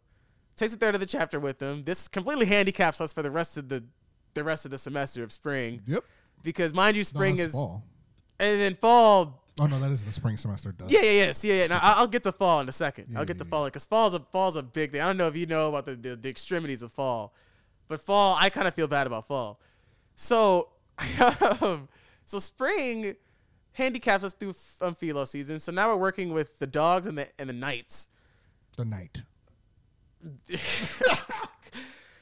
takes a third of the chapter with them. This completely handicaps us for the rest of the the rest of the semester of spring Yep. because mind you, spring that's is fall. and then fall. Oh no, that is the spring semester. Duh. Yeah, yeah, yes, yeah, yeah. Now I'll get to fall in a second. Yeah, I'll get yeah, to yeah. fall because fall's a fall's a big thing. I don't know if you know about the the, the extremities of fall, but fall I kind of feel bad about fall. So, um, so spring handicaps us through um, philo season. So now we're working with the dogs and the and the knights. The night.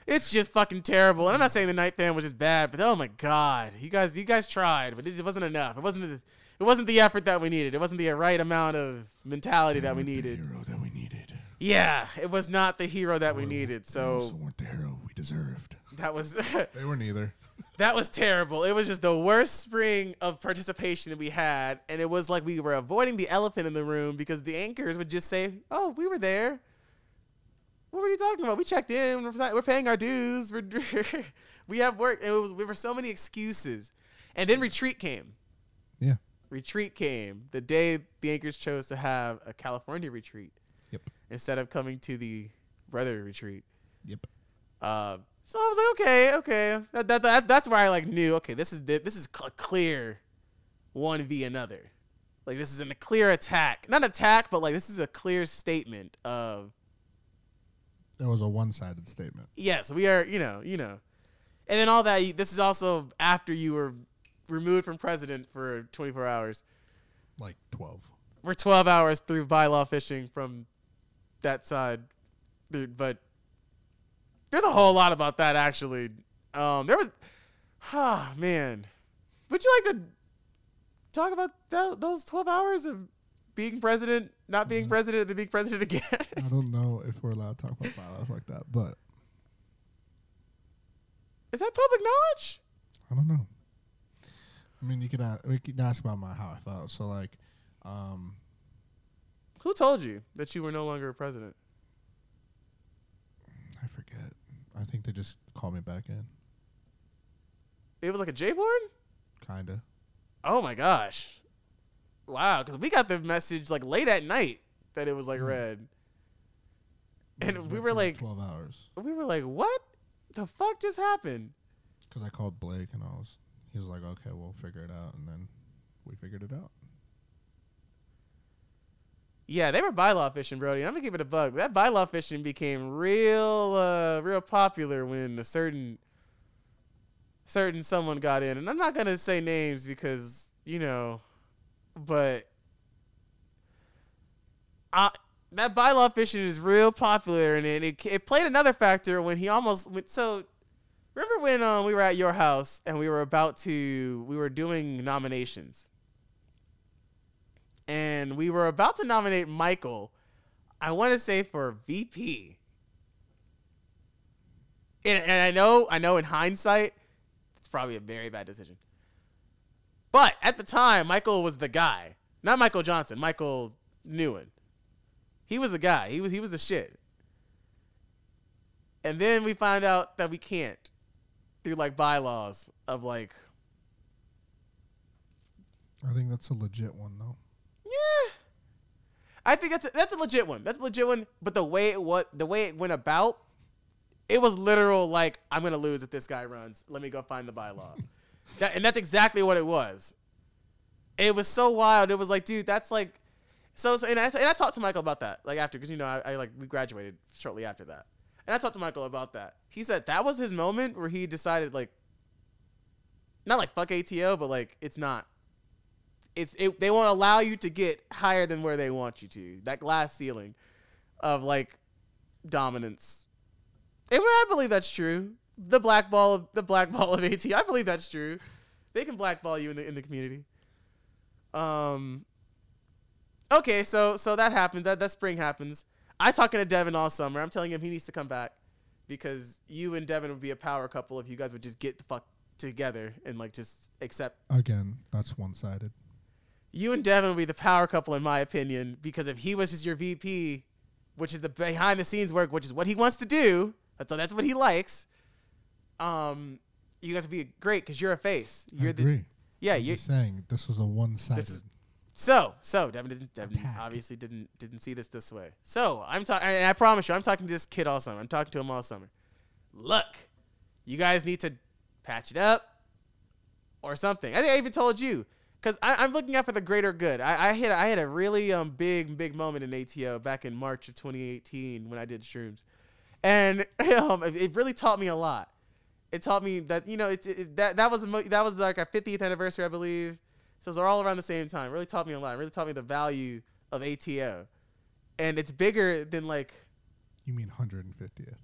it's just fucking terrible. And I'm not saying the night fan was just bad, but oh my god, you guys, you guys tried, but it wasn't enough. It wasn't. The, it wasn't the effort that we needed. It wasn't the right amount of mentality that we needed. The hero that we needed. Yeah, it was not the hero that we Well, needed. they also So weren't the hero we deserved. that was They were neither. that was terrible. It was just the worst spring of participation that we had, and it was like we were avoiding the elephant in the room because the anchors would just say, "Oh, we were there." What were you talking about? We checked in. We're, we're paying our dues. We're, we have work. And it was we were so many excuses, and then retreat came. Yeah. Retreat came the day the anchors chose to have a California retreat Yep. instead of coming to the brother retreat. Yep. Uh, so I was like, okay, okay. That, that, that that's where I like knew, okay, this is this is cl- clear, one v another. Like this is an a clear attack, not attack, but like this is a clear statement of That was a one-sided statement. yes, we are, you know, you know, and then all that. you- This is also after you were removed from president for 24 hours. Like twelve. We're 12 hours through bylaw fishing from that side, dude. But there's a whole lot about that actually. Um, there was, ah, man. Would you like to talk about that, those 12 hours of being president, not being Mhm. president, and then being president again? I don't know if we're allowed to talk about bylaws like that, but Is that public knowledge? I don't know. I mean, you could ask, we could ask about my how I felt. So like, um, Who told you that you were no longer a president? I forget. I think they just called me back in, It was like a J board. kinda. Oh my gosh. Wow, because we got the message like late at night that it was like Mm. red. And we were like- twelve hours We were like, what the fuck just happened? because I called Blake and I was, he was like, okay, we'll figure it out, and then we figured it out. Yeah, they were bylaw fishing, Brody. I'm gonna give it a bug. That bylaw fishing became real, uh, real popular when a certain, certain someone got in, and I'm not gonna say names because you know, but, I that bylaw fishing is real popular, and it it, it played another factor when he almost went. So, remember when um we were at your house and we were about to we were doing nominations and we were about to nominate Michael. I want to say for VP. And, and I know, I know in hindsight, it's probably a very bad decision. But at the time, Michael was the guy, not Michael Johnson, Michael Nguyen. He was the guy. He was he was the shit. And then we find out that we can't through like bylaws of like I think that's a legit one though. Yeah. I think that's a, that's a legit one. That's a legit one. But the way it what the way it went about, it was literal. Like I'm gonna lose if this guy runs. Let me go find the bylaw. that, and that's exactly what it was. It was so wild. It was like, dude, that's like, so. so and I and I talked to Michael about that, like after, because you know, I, I like we graduated shortly after that, and I talked to Michael about that. He said that was his moment where he decided like, not like fuck ATO, but like it's not. It's it, they won't allow you to get higher than where they want you to. That glass ceiling, of like, dominance. And I believe that's true. The black ball of the black ball of AT. I believe that's true. They can blackball you in the in the community. Um. Okay, so so that happened. That that spring happens. I talking to Devin all summer. I'm telling him he needs to come back because you and Devin would be a power couple if you guys would just get the fuck together and like just accept. Again, that's one sided. You and Devin would be the power couple in my opinion because if he was just your VP, which is the behind the scenes work, which is what he wants to do, that's that's what he likes. Um, you guys would be great because you're a face. You're I agree. the yeah. I'm You just saying this was a one sided. So so Devin didn't Devin Attack. obviously didn't didn't see this this way. So I'm talking, and I promise you, I'm talking to this kid all summer. I'm talking to him all summer. Look, you guys need to patch it up or something. I think I even told you because I'm looking out for the greater good. I, I had I had a really um big big moment in ATO back in March of 2018 when I did shrooms, and um it, it really taught me a lot. It taught me that you know it, it that that was the mo- that was like our 50th anniversary I believe. So they're all around the same time. Really taught me a lot. Really taught me the value of ATO, and it's bigger than like You mean 150th?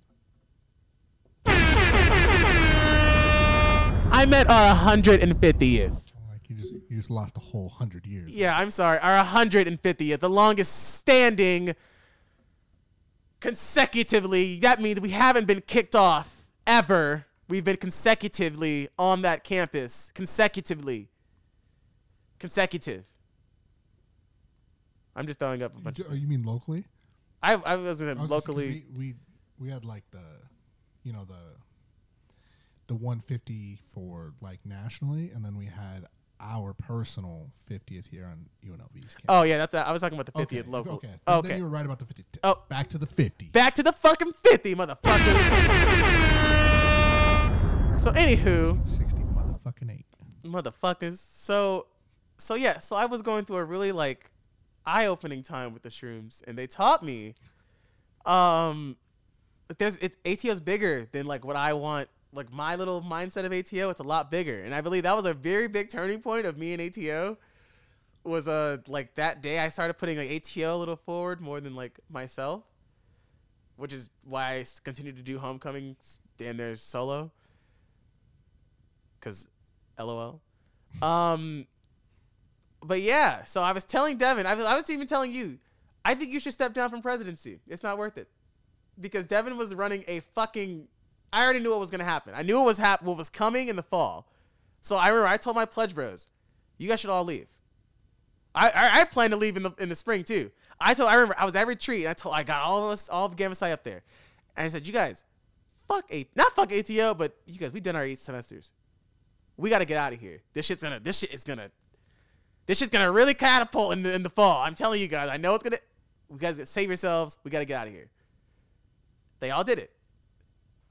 I meant our 150th. You just you just lost a whole hundred years. Yeah, I'm sorry. Our 150th, the longest standing consecutively. That means we haven't been kicked off ever. We've been consecutively on that campus. Consecutively. Consecutive. I'm just throwing up a bunch. You, you mean locally? I, I was gonna I was gonna say, 'cause locally. we, we we had like the, you know the. The 150 for like nationally, and then we had our personal 50th here on UNLV's campus. Oh yeah, that's that. I was talking about the 50th okay, local. Okay, Then- Okay. Then you were right about the 50. Oh. back to the 50. Back to the fucking 50, motherfuckers. so anywho, 60 motherfucking eight. motherfuckers. So, so yeah. So I was going through a really like eye-opening time with the shrooms, and they taught me, um, there's it ATO's bigger than like what I want. Like my little mindset of ATO, it's a lot bigger, and I believe that was a very big turning point of me and ATO. Was uh like that day I started putting like ATO a little forward more than like myself, which is why I continue to do homecoming and there's solo. Cause, lol. Um, but yeah, so I was telling Devin, I I was even telling you, I think you should step down from presidency. It's not worth it. Because Devin was running a fucking. I already knew what was gonna happen. I knew what was hap- what was coming in the fall. So I remember I told my pledge bros, you guys should all leave. I I, I plan to leave in the in the spring too. I told I remember I was at retreat and I told I got all of us all of Gamma Psi up there, and I said, you guys, fuck a not fuck ATO, but you guys we done our eight semesters. We got to get out of here. This shit's gonna this shit is gonna this shit's gonna really catapult in the, in the fall. I'm telling you guys. I know it's gonna. You guys gotta save yourselves. We gotta get out of here. They all did it.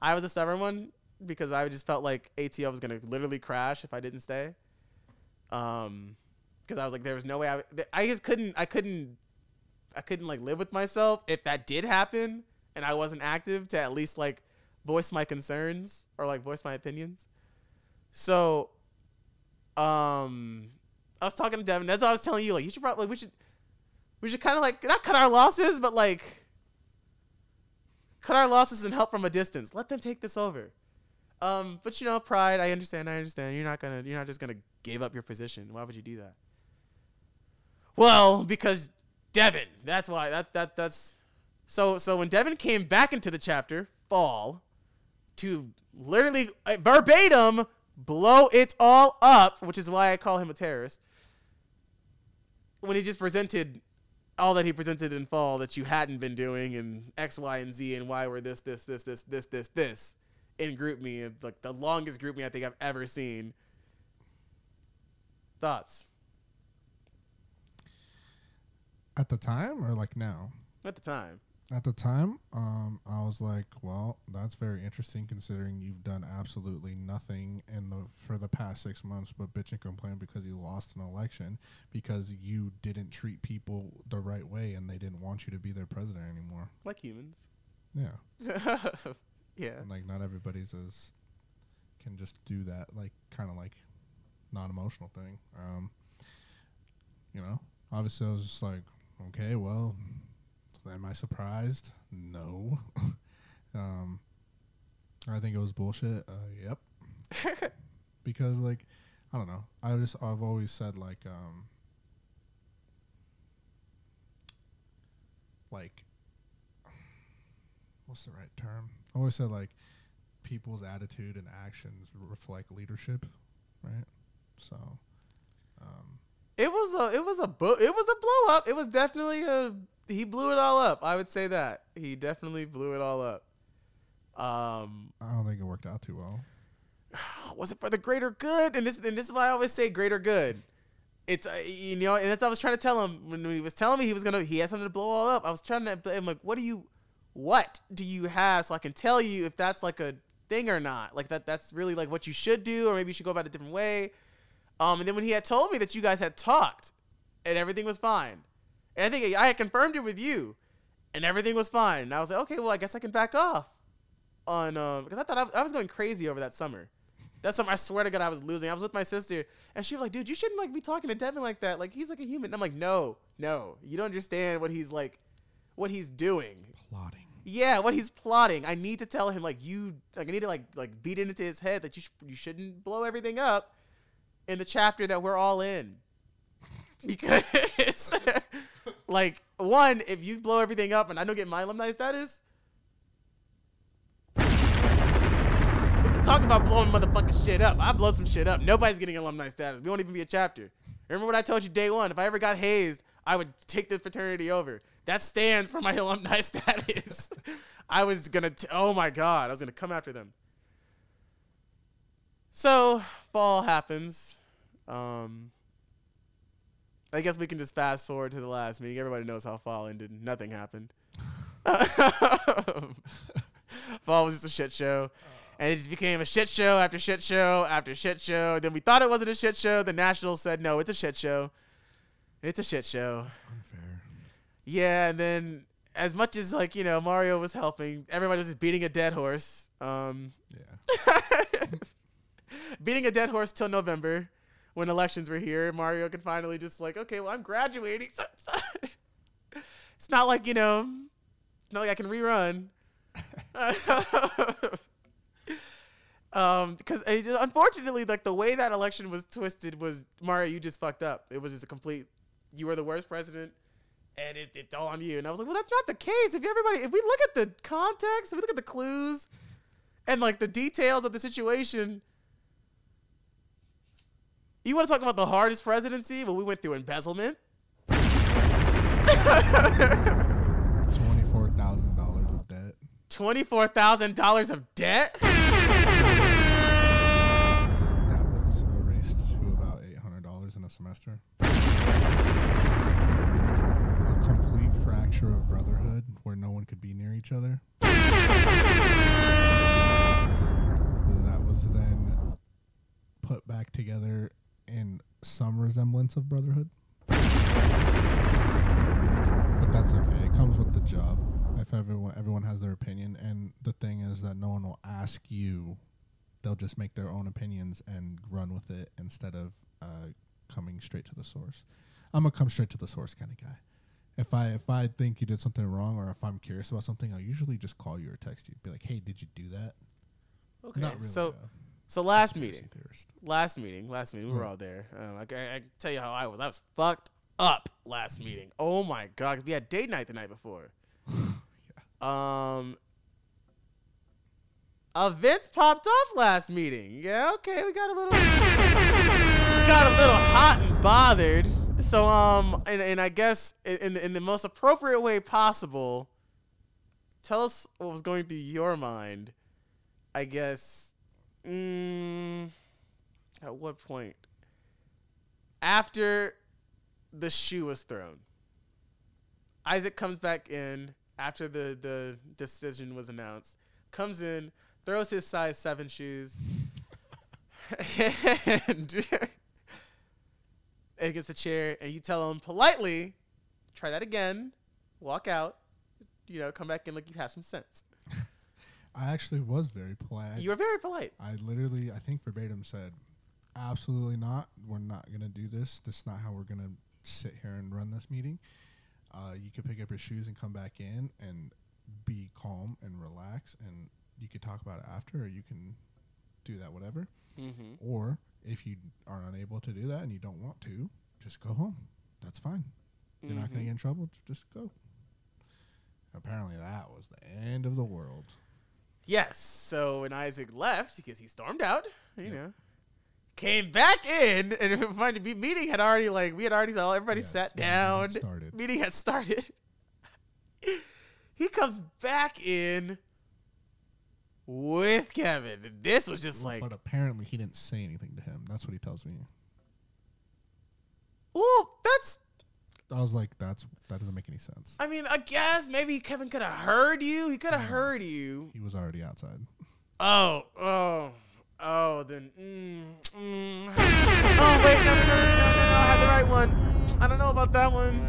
I was the stubborn one because I just felt like ATO was gonna literally crash if I didn't stay. Um, because I was like, there was no way I. I just couldn't. I couldn't. I couldn't like live with myself if that did happen and I wasn't active to at least like voice my concerns or like voice my opinions. So, um, I was talking to Devin. That's what I was telling you. Like, you should probably we should we should kind of like not cut our losses, but like cut our losses and help from a distance. Let them take this over. Um, but you know, pride. I understand. I understand. You're not gonna. You're not just gonna give up your position. Why would you do that? Well, because Devin. That's why. That's that. That's so. So when Devin came back into the chapter, fall, to literally uh, verbatim blow it all up, which is why I call him a terrorist. When he just presented all that he presented in fall that you hadn't been doing and X, Y, and Z and why were this, this, this, this, this, this, this in GroupMe, like the longest GroupMe I think I've ever seen. Thoughts At the time or like now? at the time? At the time, um, I was like, "Well, that's very interesting, considering you've done absolutely nothing in the for the past six months but bitch and complain because you lost an election because you didn't treat people the right way and they didn't want you to be their president anymore." Like humans. Yeah, yeah. and, like not everybody's as can just do that, like kind of like non-emotional thing. Um, you know, obviously, I was just like, okay, well, am I surprised? No. um, I think it was bullshit. Uh, yep. because like, I don't know. I just I've always said like um, like, what's the right term? I always said like, people's attitude and actions reflect leadership, right? So, um, It was a it was a bo- it was a blow up. It was definitely a he blew it all up. I would say that. He definitely blew it all up. Um I don't think it worked out too well. was it for the greater good? And this and this is why I always say greater good. It's uh, you know, and that's what I was trying to tell him when he was telling me he was gonna he had something to blow all up. I was trying to I'm like, what do you what do you have so I can tell you if that's like a thing or not? Like that that's really like what you should do, or maybe you should go about it a different way. Um, and then when he had told me that you guys had talked and everything was fine, and I think I had confirmed it with you, and everything was fine, and I was like, okay, well, I guess I can back off on um because I thought I, I was going crazy over that summer. That summer, I swear to God, I was losing. I was with my sister, and she was like, "Dude, you shouldn't like be talking to Devin like that. Like he's like a human." And I'm like, "No, no, you don't understand what he's like, what he's doing. Plotting. Yeah, what he's plotting. I need to tell him like you, like I need to like like beat it into his head that you sh- you shouldn't blow everything up in the chapter that we're all in, because like one, if you blow everything up and I don't get my alumni status." Talk about blowing motherfucking shit up. I blow some shit up. Nobody's getting alumni status. We won't even be a chapter. Remember what I told you day one? If I ever got hazed, I would take the fraternity over. That stands for my alumni status. I was gonna. T- oh my god, I was gonna come after them. So fall happens. Um, I guess we can just fast forward to the last meeting. Everybody knows how fall ended. Nothing happened. fall was just a shit show. And it just became a shit show after shit show after shit show. Then we thought it wasn't a shit show. The Nationals said, no, it's a shit show. It's a shit show. Unfair. Yeah, and then as much as like, you know, Mario was helping, everybody was just beating a dead horse. Um Yeah. beating a dead horse till November when elections were here. Mario could finally just like, okay, well, I'm graduating. So, so- it's not like, you know, it's not like I can rerun. um, because just- unfortunately, like the way that election was twisted was Mario, you just fucked up. It was just a complete, you were the worst president. And it, it's all on you. And I was like, well, that's not the case. If everybody, if we look at the context, if we look at the clues, and like the details of the situation, you want to talk about the hardest presidency? Well, we went through embezzlement. Twenty-four thousand dollars of debt. Twenty-four thousand dollars of debt. That was erased to about eight hundred dollars in a semester. A complete fracture of brotherhood where no one could be near each other. That was then put back together in some resemblance of brotherhood. But that's okay. It comes with the job. If everyone everyone has their opinion, and the thing is that no one will ask you they'll just make their own opinions and run with it instead of uh, coming straight to the source. I'm a come straight to the source kind of guy. If I if I think you did something wrong or if I'm curious about something, I'll usually just call you or text you. Be like, hey, did you do that? Okay. Not really. so, so last meeting, last meeting, last meeting, we were all there. Um, I, I, I can tell you how I was. I was fucked up last meeting. Oh my god, we had date night the night before. Um, events popped off last meeting. Yeah, okay, we got a little, got a little hot and bothered. So um, and, and I guess in in the most appropriate way possible, tell us what was going through your mind. I guess. Mm, at what point? After the shoe was thrown. Isaac comes back in after the the decision was announced, comes in, throws his size seven shoes, and, and gets the chair, and you tell him politely, try that again, walk out, you know, come back in like you have some sense. I actually was very polite. You were very polite. I literally, I think verbatim said, absolutely not. We're not going to do this. This is not how we're going to sit here and run this meeting. Uh, you could pick up your shoes and come back in and be calm and relax, and you could talk about it after, or you can do that, whatever. Mm-hmm. Or if you are unable to do that and you don't want to, just go home. That's fine. You're not going to get in trouble. Just go. Apparently, that was the end of the world. Yes. So when Isaac left, because he stormed out, you Yep. know, came back in, and find the meeting had already like we had already all everybody Yes, sat down. had started. Meeting had started. he comes back in with Kevin. This was just like, but apparently, he didn't say anything to him. That's what he tells me. well, that's. I was like, "That's that doesn't make any sense." I mean, I guess maybe Kevin could have heard you. He could have heard you. He was already outside. Oh, oh, oh, then. Mm, mm. Oh, wait, no, no, no, no, no, no, I had the right one. I don't know about that one.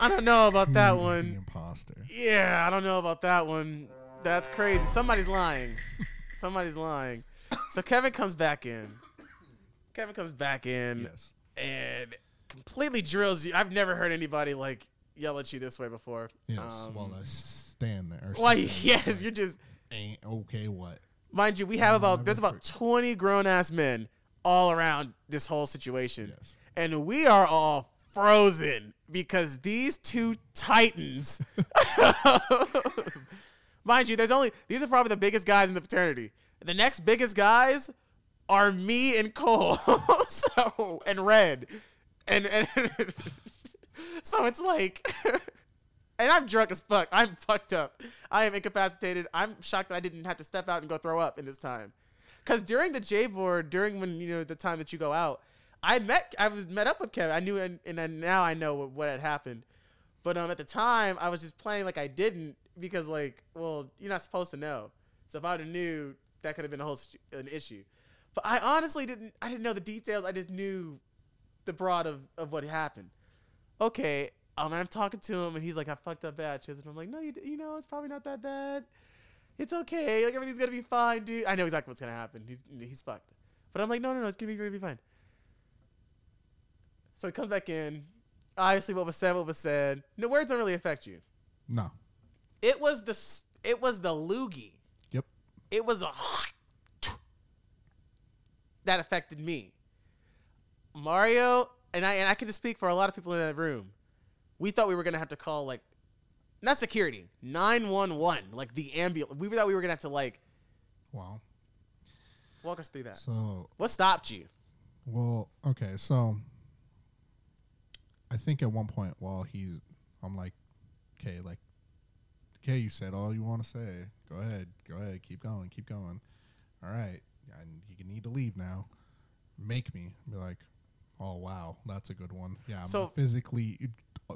I don't know about that was The one. imposter. Yeah, I don't know about that one. That's crazy. Somebody's lying. Somebody's lying. So Kevin comes back in. Kevin comes back in Yes. and completely drills you. I've never heard anybody like yell at you this way before. Yes. Um, well, I stand there. There, Yes, like, you're just. ain't okay. What? Mind you, we have about there's about. 20 grown ass men all around this whole situation. Yes. And we are all frozen because these two titans Mind you, there's only these are probably the biggest guys in the fraternity. The next biggest guys are me and Cole. so and Red. And and so it's like and I'm drunk as fuck. I'm fucked up. I am incapacitated. I'm shocked that I didn't have to step out and go throw up in this time. Cause during the J board, during when you know the time that you go out, I met I was met up with Kevin. I knew and, and now I know what, what had happened. But um at the time I was just playing like I didn't because like well you're not supposed to know. So if I'd have knew that could have been a whole an issue. But I honestly didn't I didn't know the details. I just knew the broad of, of what happened. Okay, um, I'm talking to him and he's like, I fucked up bad, Chiz. And I'm like, no, you, you know, it's probably not that bad. It's okay. Like everything's gonna be fine, dude. I know exactly what's gonna happen. He's he's fucked. But I'm like, no, no, no, it's gonna be gonna be fine. So he comes back in. Obviously, what was said, what was said. No words don't really affect you. No. It was the it was the loogie. Yep. It was a that affected me. Mario and I and I can just speak for a lot of people in that room. We thought we were gonna have to call like not security, nine one one, like the ambulance. We thought we were gonna have to like Wow. walk us through that. So What stopped you? Well, okay, so I think at one point while he's, I'm like, okay, like, okay, you said all you want to say. Go ahead, go ahead, keep going, keep going. All right, and you need to leave now. Make me be like, oh wow, that's a good one. Yeah, So- physically uh,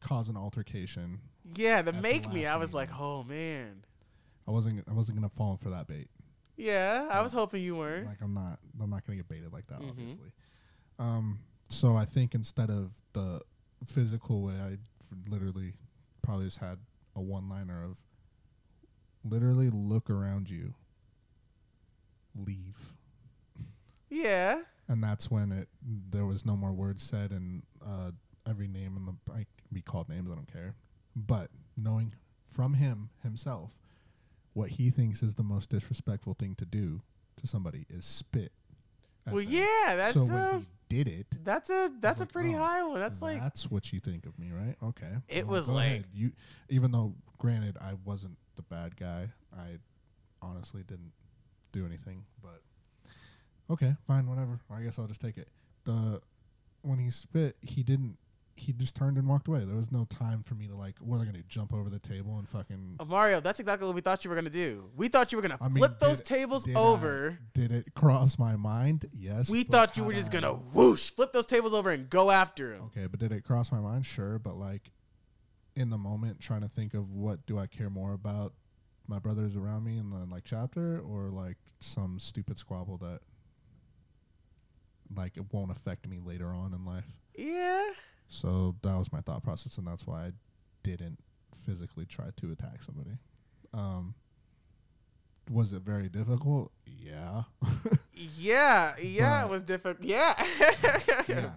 cause an altercation. Yeah, the the make me. last I was like, meeting. oh man. I wasn't, I wasn't gonna fall for that bait. Yeah, I was hoping you weren't. Like I'm not I'm not gonna get baited like that, Mhm. obviously. Um so I think instead of the physical way I literally probably just had a one liner of literally look around you. Leave. Yeah. And that's when it there was no more words said and uh every name in the I can be called names, I don't care. But knowing from him himself what he thinks is the most disrespectful thing to do to somebody is spit. Well, them. yeah, that's so a when he did it, that's a that's a like, pretty oh, high one. That's like that's what you think of me, right? Okay. It Well, was like- ahead. you. Even though, granted, I wasn't the bad guy. I honestly didn't do anything, but okay, fine, whatever. I guess I'll just take it. The when he spit, he didn't. He just turned and walked away. There was no time for me to like. What are they gonna do? Jump over the table and fucking. Uh, Mario, that's exactly what we thought you were gonna do. We thought you were gonna I mean, flip those did- tables did I- over. did it cross my mind? Yes. we thought you were just I- gonna whoosh, flip those tables over and go after him. Okay, but did it cross my mind? Sure, but like in the moment trying to think of what do I care more about my brothers around me in the like chapter or like some stupid squabble that like it won't affect me later on in life. Yeah. So that was my thought process and that's why I didn't physically try to attack somebody. Um was it very difficult? Yeah. Yeah, yeah, it was difficult. Yeah. yeah.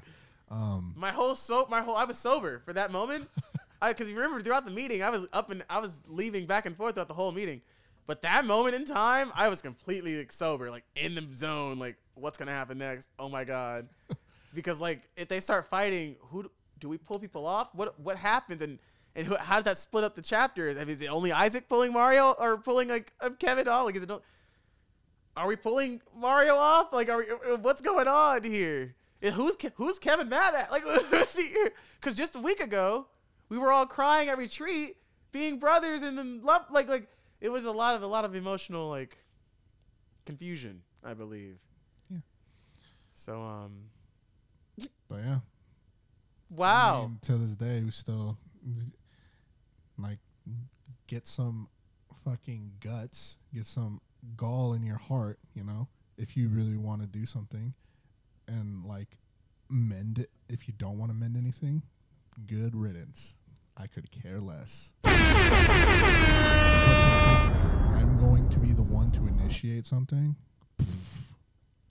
Um My whole so my whole I was sober for that moment. I because you remember throughout the meeting I was up and I was leaving back and forth throughout the whole meeting. But that moment in time, I was completely like, sober, like in the zone, like what's gonna happen next? Oh my god! because like if they start fighting, who do, do we pull people off? What what happens and and who, how does that split up the chapters? I mean, is it only Isaac pulling Mario or pulling like uh, Kevin off? Like is it? Are we pulling Mario off? Like, are we, uh, what's going on here? Who's who's Kevin mad at? Like, because just a week ago, we were all crying at retreat, being brothers, and then love. Like, like it was a lot of a lot of emotional like confusion, I believe. Yeah. So, um, but yeah. wow. I mean, to this day, we still like get some fucking guts, get some gall in your heart, you know, if you really want to do something, and like mend it. If you don't want to mend anything, good riddance. I could care less. going to be the one to initiate something. And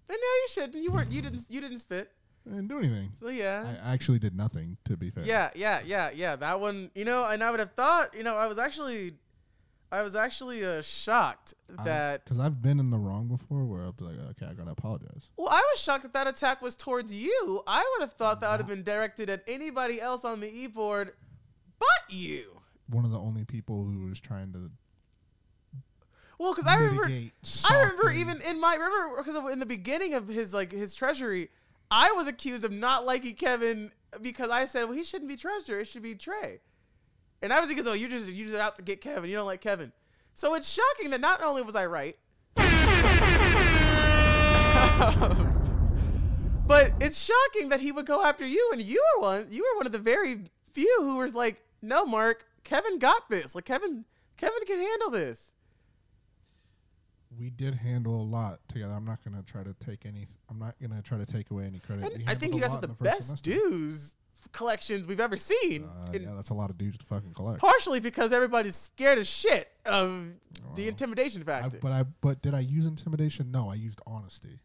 now you should. You weren't. You didn't. You didn't spit. I didn't do anything. So yeah. I actually did nothing. To be fair. Yeah, yeah, yeah, yeah. That one, you know, and I would have thought, you know, I was actually, I was actually uh, shocked that. because I've been in the wrong before, where I'll be like, okay, I gotta apologize. well, I was shocked that that attack was towards you. I would have thought that would have been directed at anybody else on the e board, but you. One of the only people who was trying to Well, because I remember, I remember even in my remember because in the beginning of his like his treasury, I was accused of not liking Kevin because I said, well, he shouldn't be treasurer, it should be Trey. And I was thinking, oh, you just you just out to get Kevin. You don't like Kevin. So it's shocking that not only was I right, but it's shocking that he would go after you, and you were one. You were one of the very few who was like, no, Mark, Kevin got this. Like Kevin, Kevin can handle this. We did handle a lot together. I'm not gonna try to take any. I'm not gonna try to take away any credit. I think you guys have in the best semester. dues collections we've ever seen. Uh, yeah, that's a lot of dudes to fucking collect. partially because everybody's scared as shit of the Well, intimidation I, factor. but I but did I use intimidation? No, I used honesty.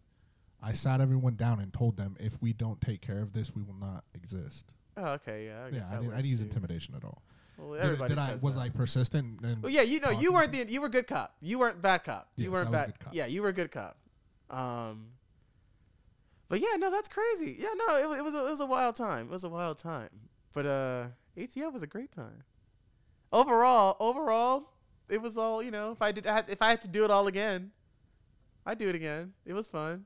I sat everyone down and told them if we don't take care of this, we will not exist. oh, okay, yeah. I Yeah, I didn't, I didn't use intimidation at all. Well, Did, everybody did I was that. I persistent? And Well, yeah, you know, you weren't the you were good cop. You weren't bad cop. Yes, you weren't bad. Yeah, you were a good cop. Um, but yeah, no, that's crazy. Yeah, no, it, it was a, it was a wild time. It was a wild time. But uh, ATO was a great time. Overall, overall, it was all you know. If I did, I had, if I had to do it all again, I'd do it again. It was fun.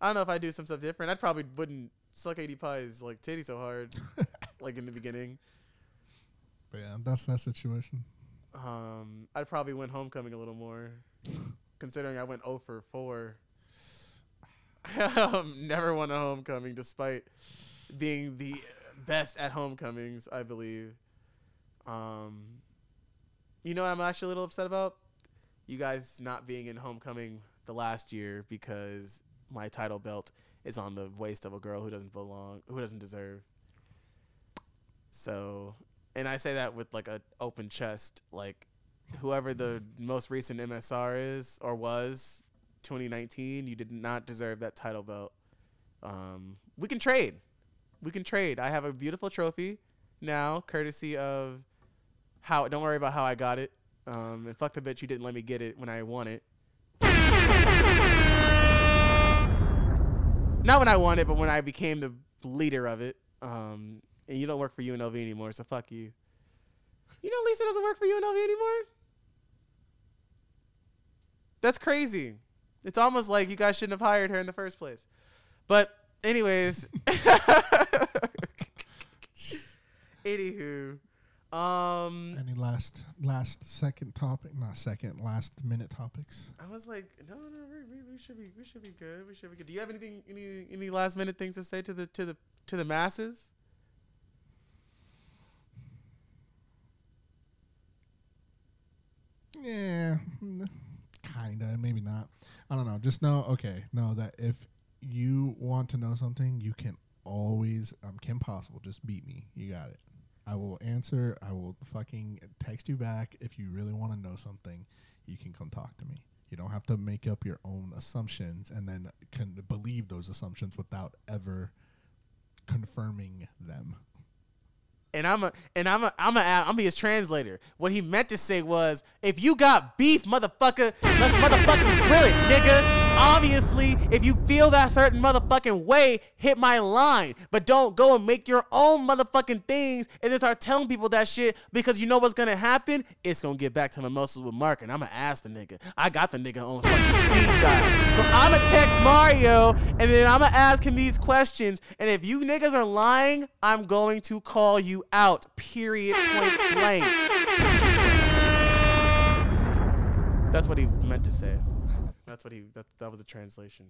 I don't know if I'd do some stuff different. I probably wouldn't suck ADPi's like titty so hard, like in the beginning. But yeah, that's that situation. Um, I'd probably win homecoming a little more, considering I went 0 for 4. um, never won a homecoming, despite being the best at homecomings, I believe. Um, you know, what I'm actually a little upset about you guys not being in homecoming the last year because my title belt is on the waist of a girl who doesn't belong, who doesn't deserve. So, and I say that with like an open chest, like whoever the most recent MSR is or was 2019, you did not deserve that title belt. Um, we can trade. We can trade. I have a beautiful trophy now, courtesy of how. Don't worry about how I got it. Um, and fuck the bitch, you didn't let me get it when I won it. Not when I won it, but when I became the leader of it. Um, and you don't work for UNLV anymore, so fuck you. You know, Lisa doesn't work for UNLV anymore. That's crazy. It's almost like you guys shouldn't have hired her in the first place. But, anyways. Anywho. Um, Any last last second topic? Not second, last minute topics. I was like, no, no, we, we, we should be, we should be good. We should be good. Do you have anything, any, any last minute things to say to the, to the, to the masses? Yeah, kinda, maybe not. I don't know. Just know, okay, know that if you want to know something, you can always, um, Kim Possible, just beat me. You got it. I will answer. I will fucking text you back if you really want to know something. You can come talk to me. You don't have to make up your own assumptions and then can believe those assumptions without ever confirming them. And I'm a and I'm a I'm a I'm his translator. What he meant to say was, if you got beef, motherfucker, let's motherfucking grill it, nigga. Obviously, if you feel that certain motherfucking way, hit my line. But don't go and make your own motherfucking things and then start telling people that shit because you know what's gonna happen? It's gonna get back to mimosas with Mark, and I'ma ask the nigga. I got the nigga on fucking speed dial. So I'ma text Mario and then I'ma ask him these questions. And if you niggas are lying, I'm going to call you out. Period. Point blank. That's what he meant to say. That's what he. That, that was the translation.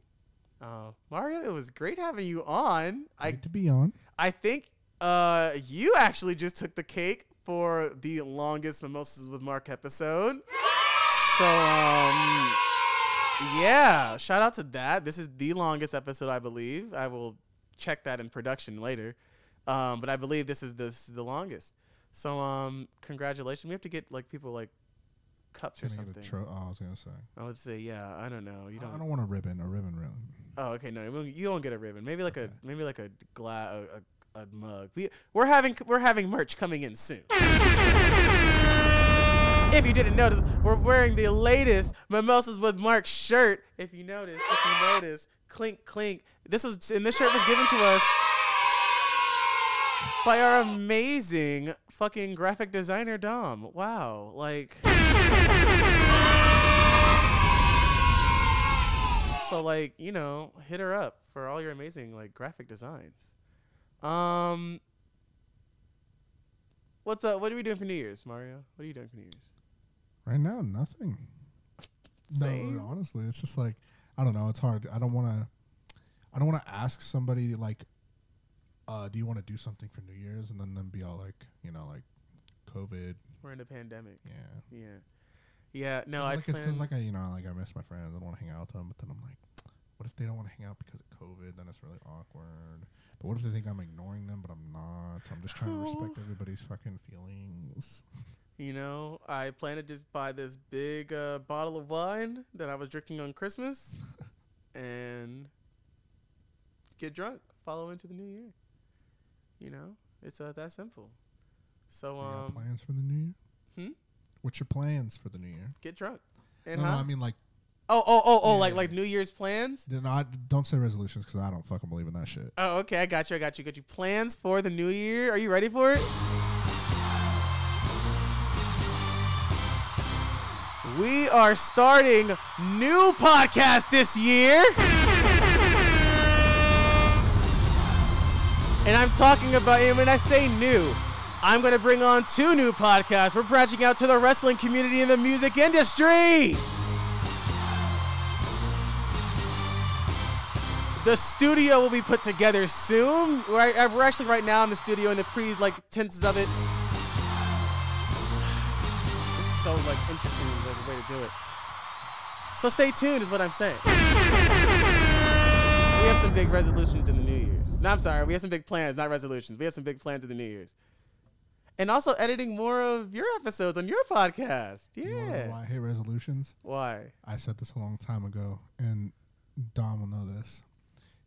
Uh, Mario, it was great having you on. I to be on. I think uh, you actually just took the cake for the longest Mimosas with Mark episode. So, um, yeah, shout out to that. This is the longest episode, I believe. I will check that in production later. Um, but I believe this is this is the longest. So, um, congratulations. We have to get like people like cups or something. tro- oh, I was gonna say. I would say, yeah. I don't know. You I don't. I don't want a ribbon. A ribbon, really. Oh, okay. No, you won't- you get a ribbon. Maybe like a maybe like a glass a, a, a mug. We we're having we're having merch coming in soon. if you didn't notice, we're wearing the latest Mimosas with Mark shirt. If you notice, if you notice, clink clink. This was and this shirt was given to us by our amazing fucking graphic designer Dom. Wow, like. So like, you know, hit her up for all your amazing like graphic designs. Um What's up? What are we doing for New Year's, Mario? What are you doing for New Year's? Right now, nothing. Same. No, honestly, it's just like I don't know. It's hard. I don't want to. I don't want to ask somebody like, uh, "Do you want to do something for New Year's?" and then them be all like, you know, like, COVID. We're in a pandemic. Yeah. Yeah. Yeah, no, I like it's plan because like I, you know, like I miss my friends. I don't want to hang out with them. But then I'm like, what if they don't want to hang out because of COVID? Then it's really awkward. But what if they think I'm ignoring them? But I'm not. I'm just trying to respect everybody's fucking feelings. You know, I plan to just buy this big uh, bottle of wine that I was drinking on Christmas and get drunk, follow into the new year. You know, it's uh, that simple. So, Do you got um, plans for the new year? What's your plans for the new year? get drunk. And no, huh? no, I mean like, oh, oh, oh, oh, Yeah, like like. New Year's plans. not don't say resolutions because I don't fucking believe in that shit. Oh, okay, I got you, I got you, got you. Plans for the new year? Are you ready for it? We are starting new podcast this year. And I'm talking about, and when I say new, I'm going to bring on two new podcasts. We're branching out to the wrestling community and the music industry. The studio will be put together soon. We're, uh, we're actually right now in the studio in the pre like tenses of it. This is so like interesting the way to do it. So stay tuned is what I'm saying. We have some big resolutions in the New Year's. No, I'm sorry. We have some big plans, not resolutions. We have some big plans in the New Year's. And also editing more of your episodes on your podcast. You Yeah. why I hate resolutions? Why? I said this a long time ago, and Dom will know this.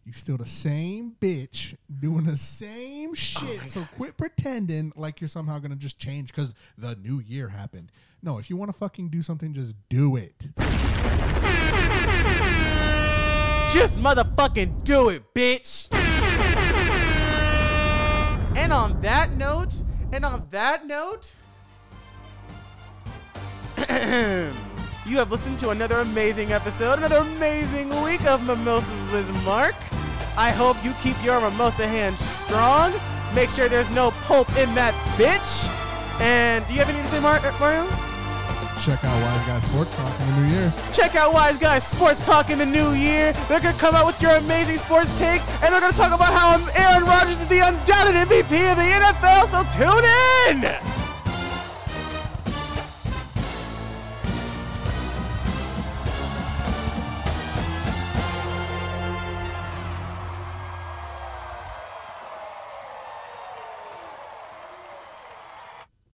You still the same bitch doing the same oh shit. so quit pretending like you're somehow gonna just change because the new year happened. No, if you want to fucking do something, just do it. Just motherfucking do it, bitch. and on that note, and on that note, you have listened to another amazing episode, another amazing week of Mimosas with Mark. I hope you keep your mimosa hand strong. Make sure there's no pulp in that bitch. And do you have anything to say, Mar- Mario? Check out Wise Guys Sports Talk in the new year. Check out Wise Guys Sports Talk in the new year. They're gonna come out with your amazing sports take, and they're gonna talk about how Aaron Rodgers is the undoubted MVP of the NFL. So tune in.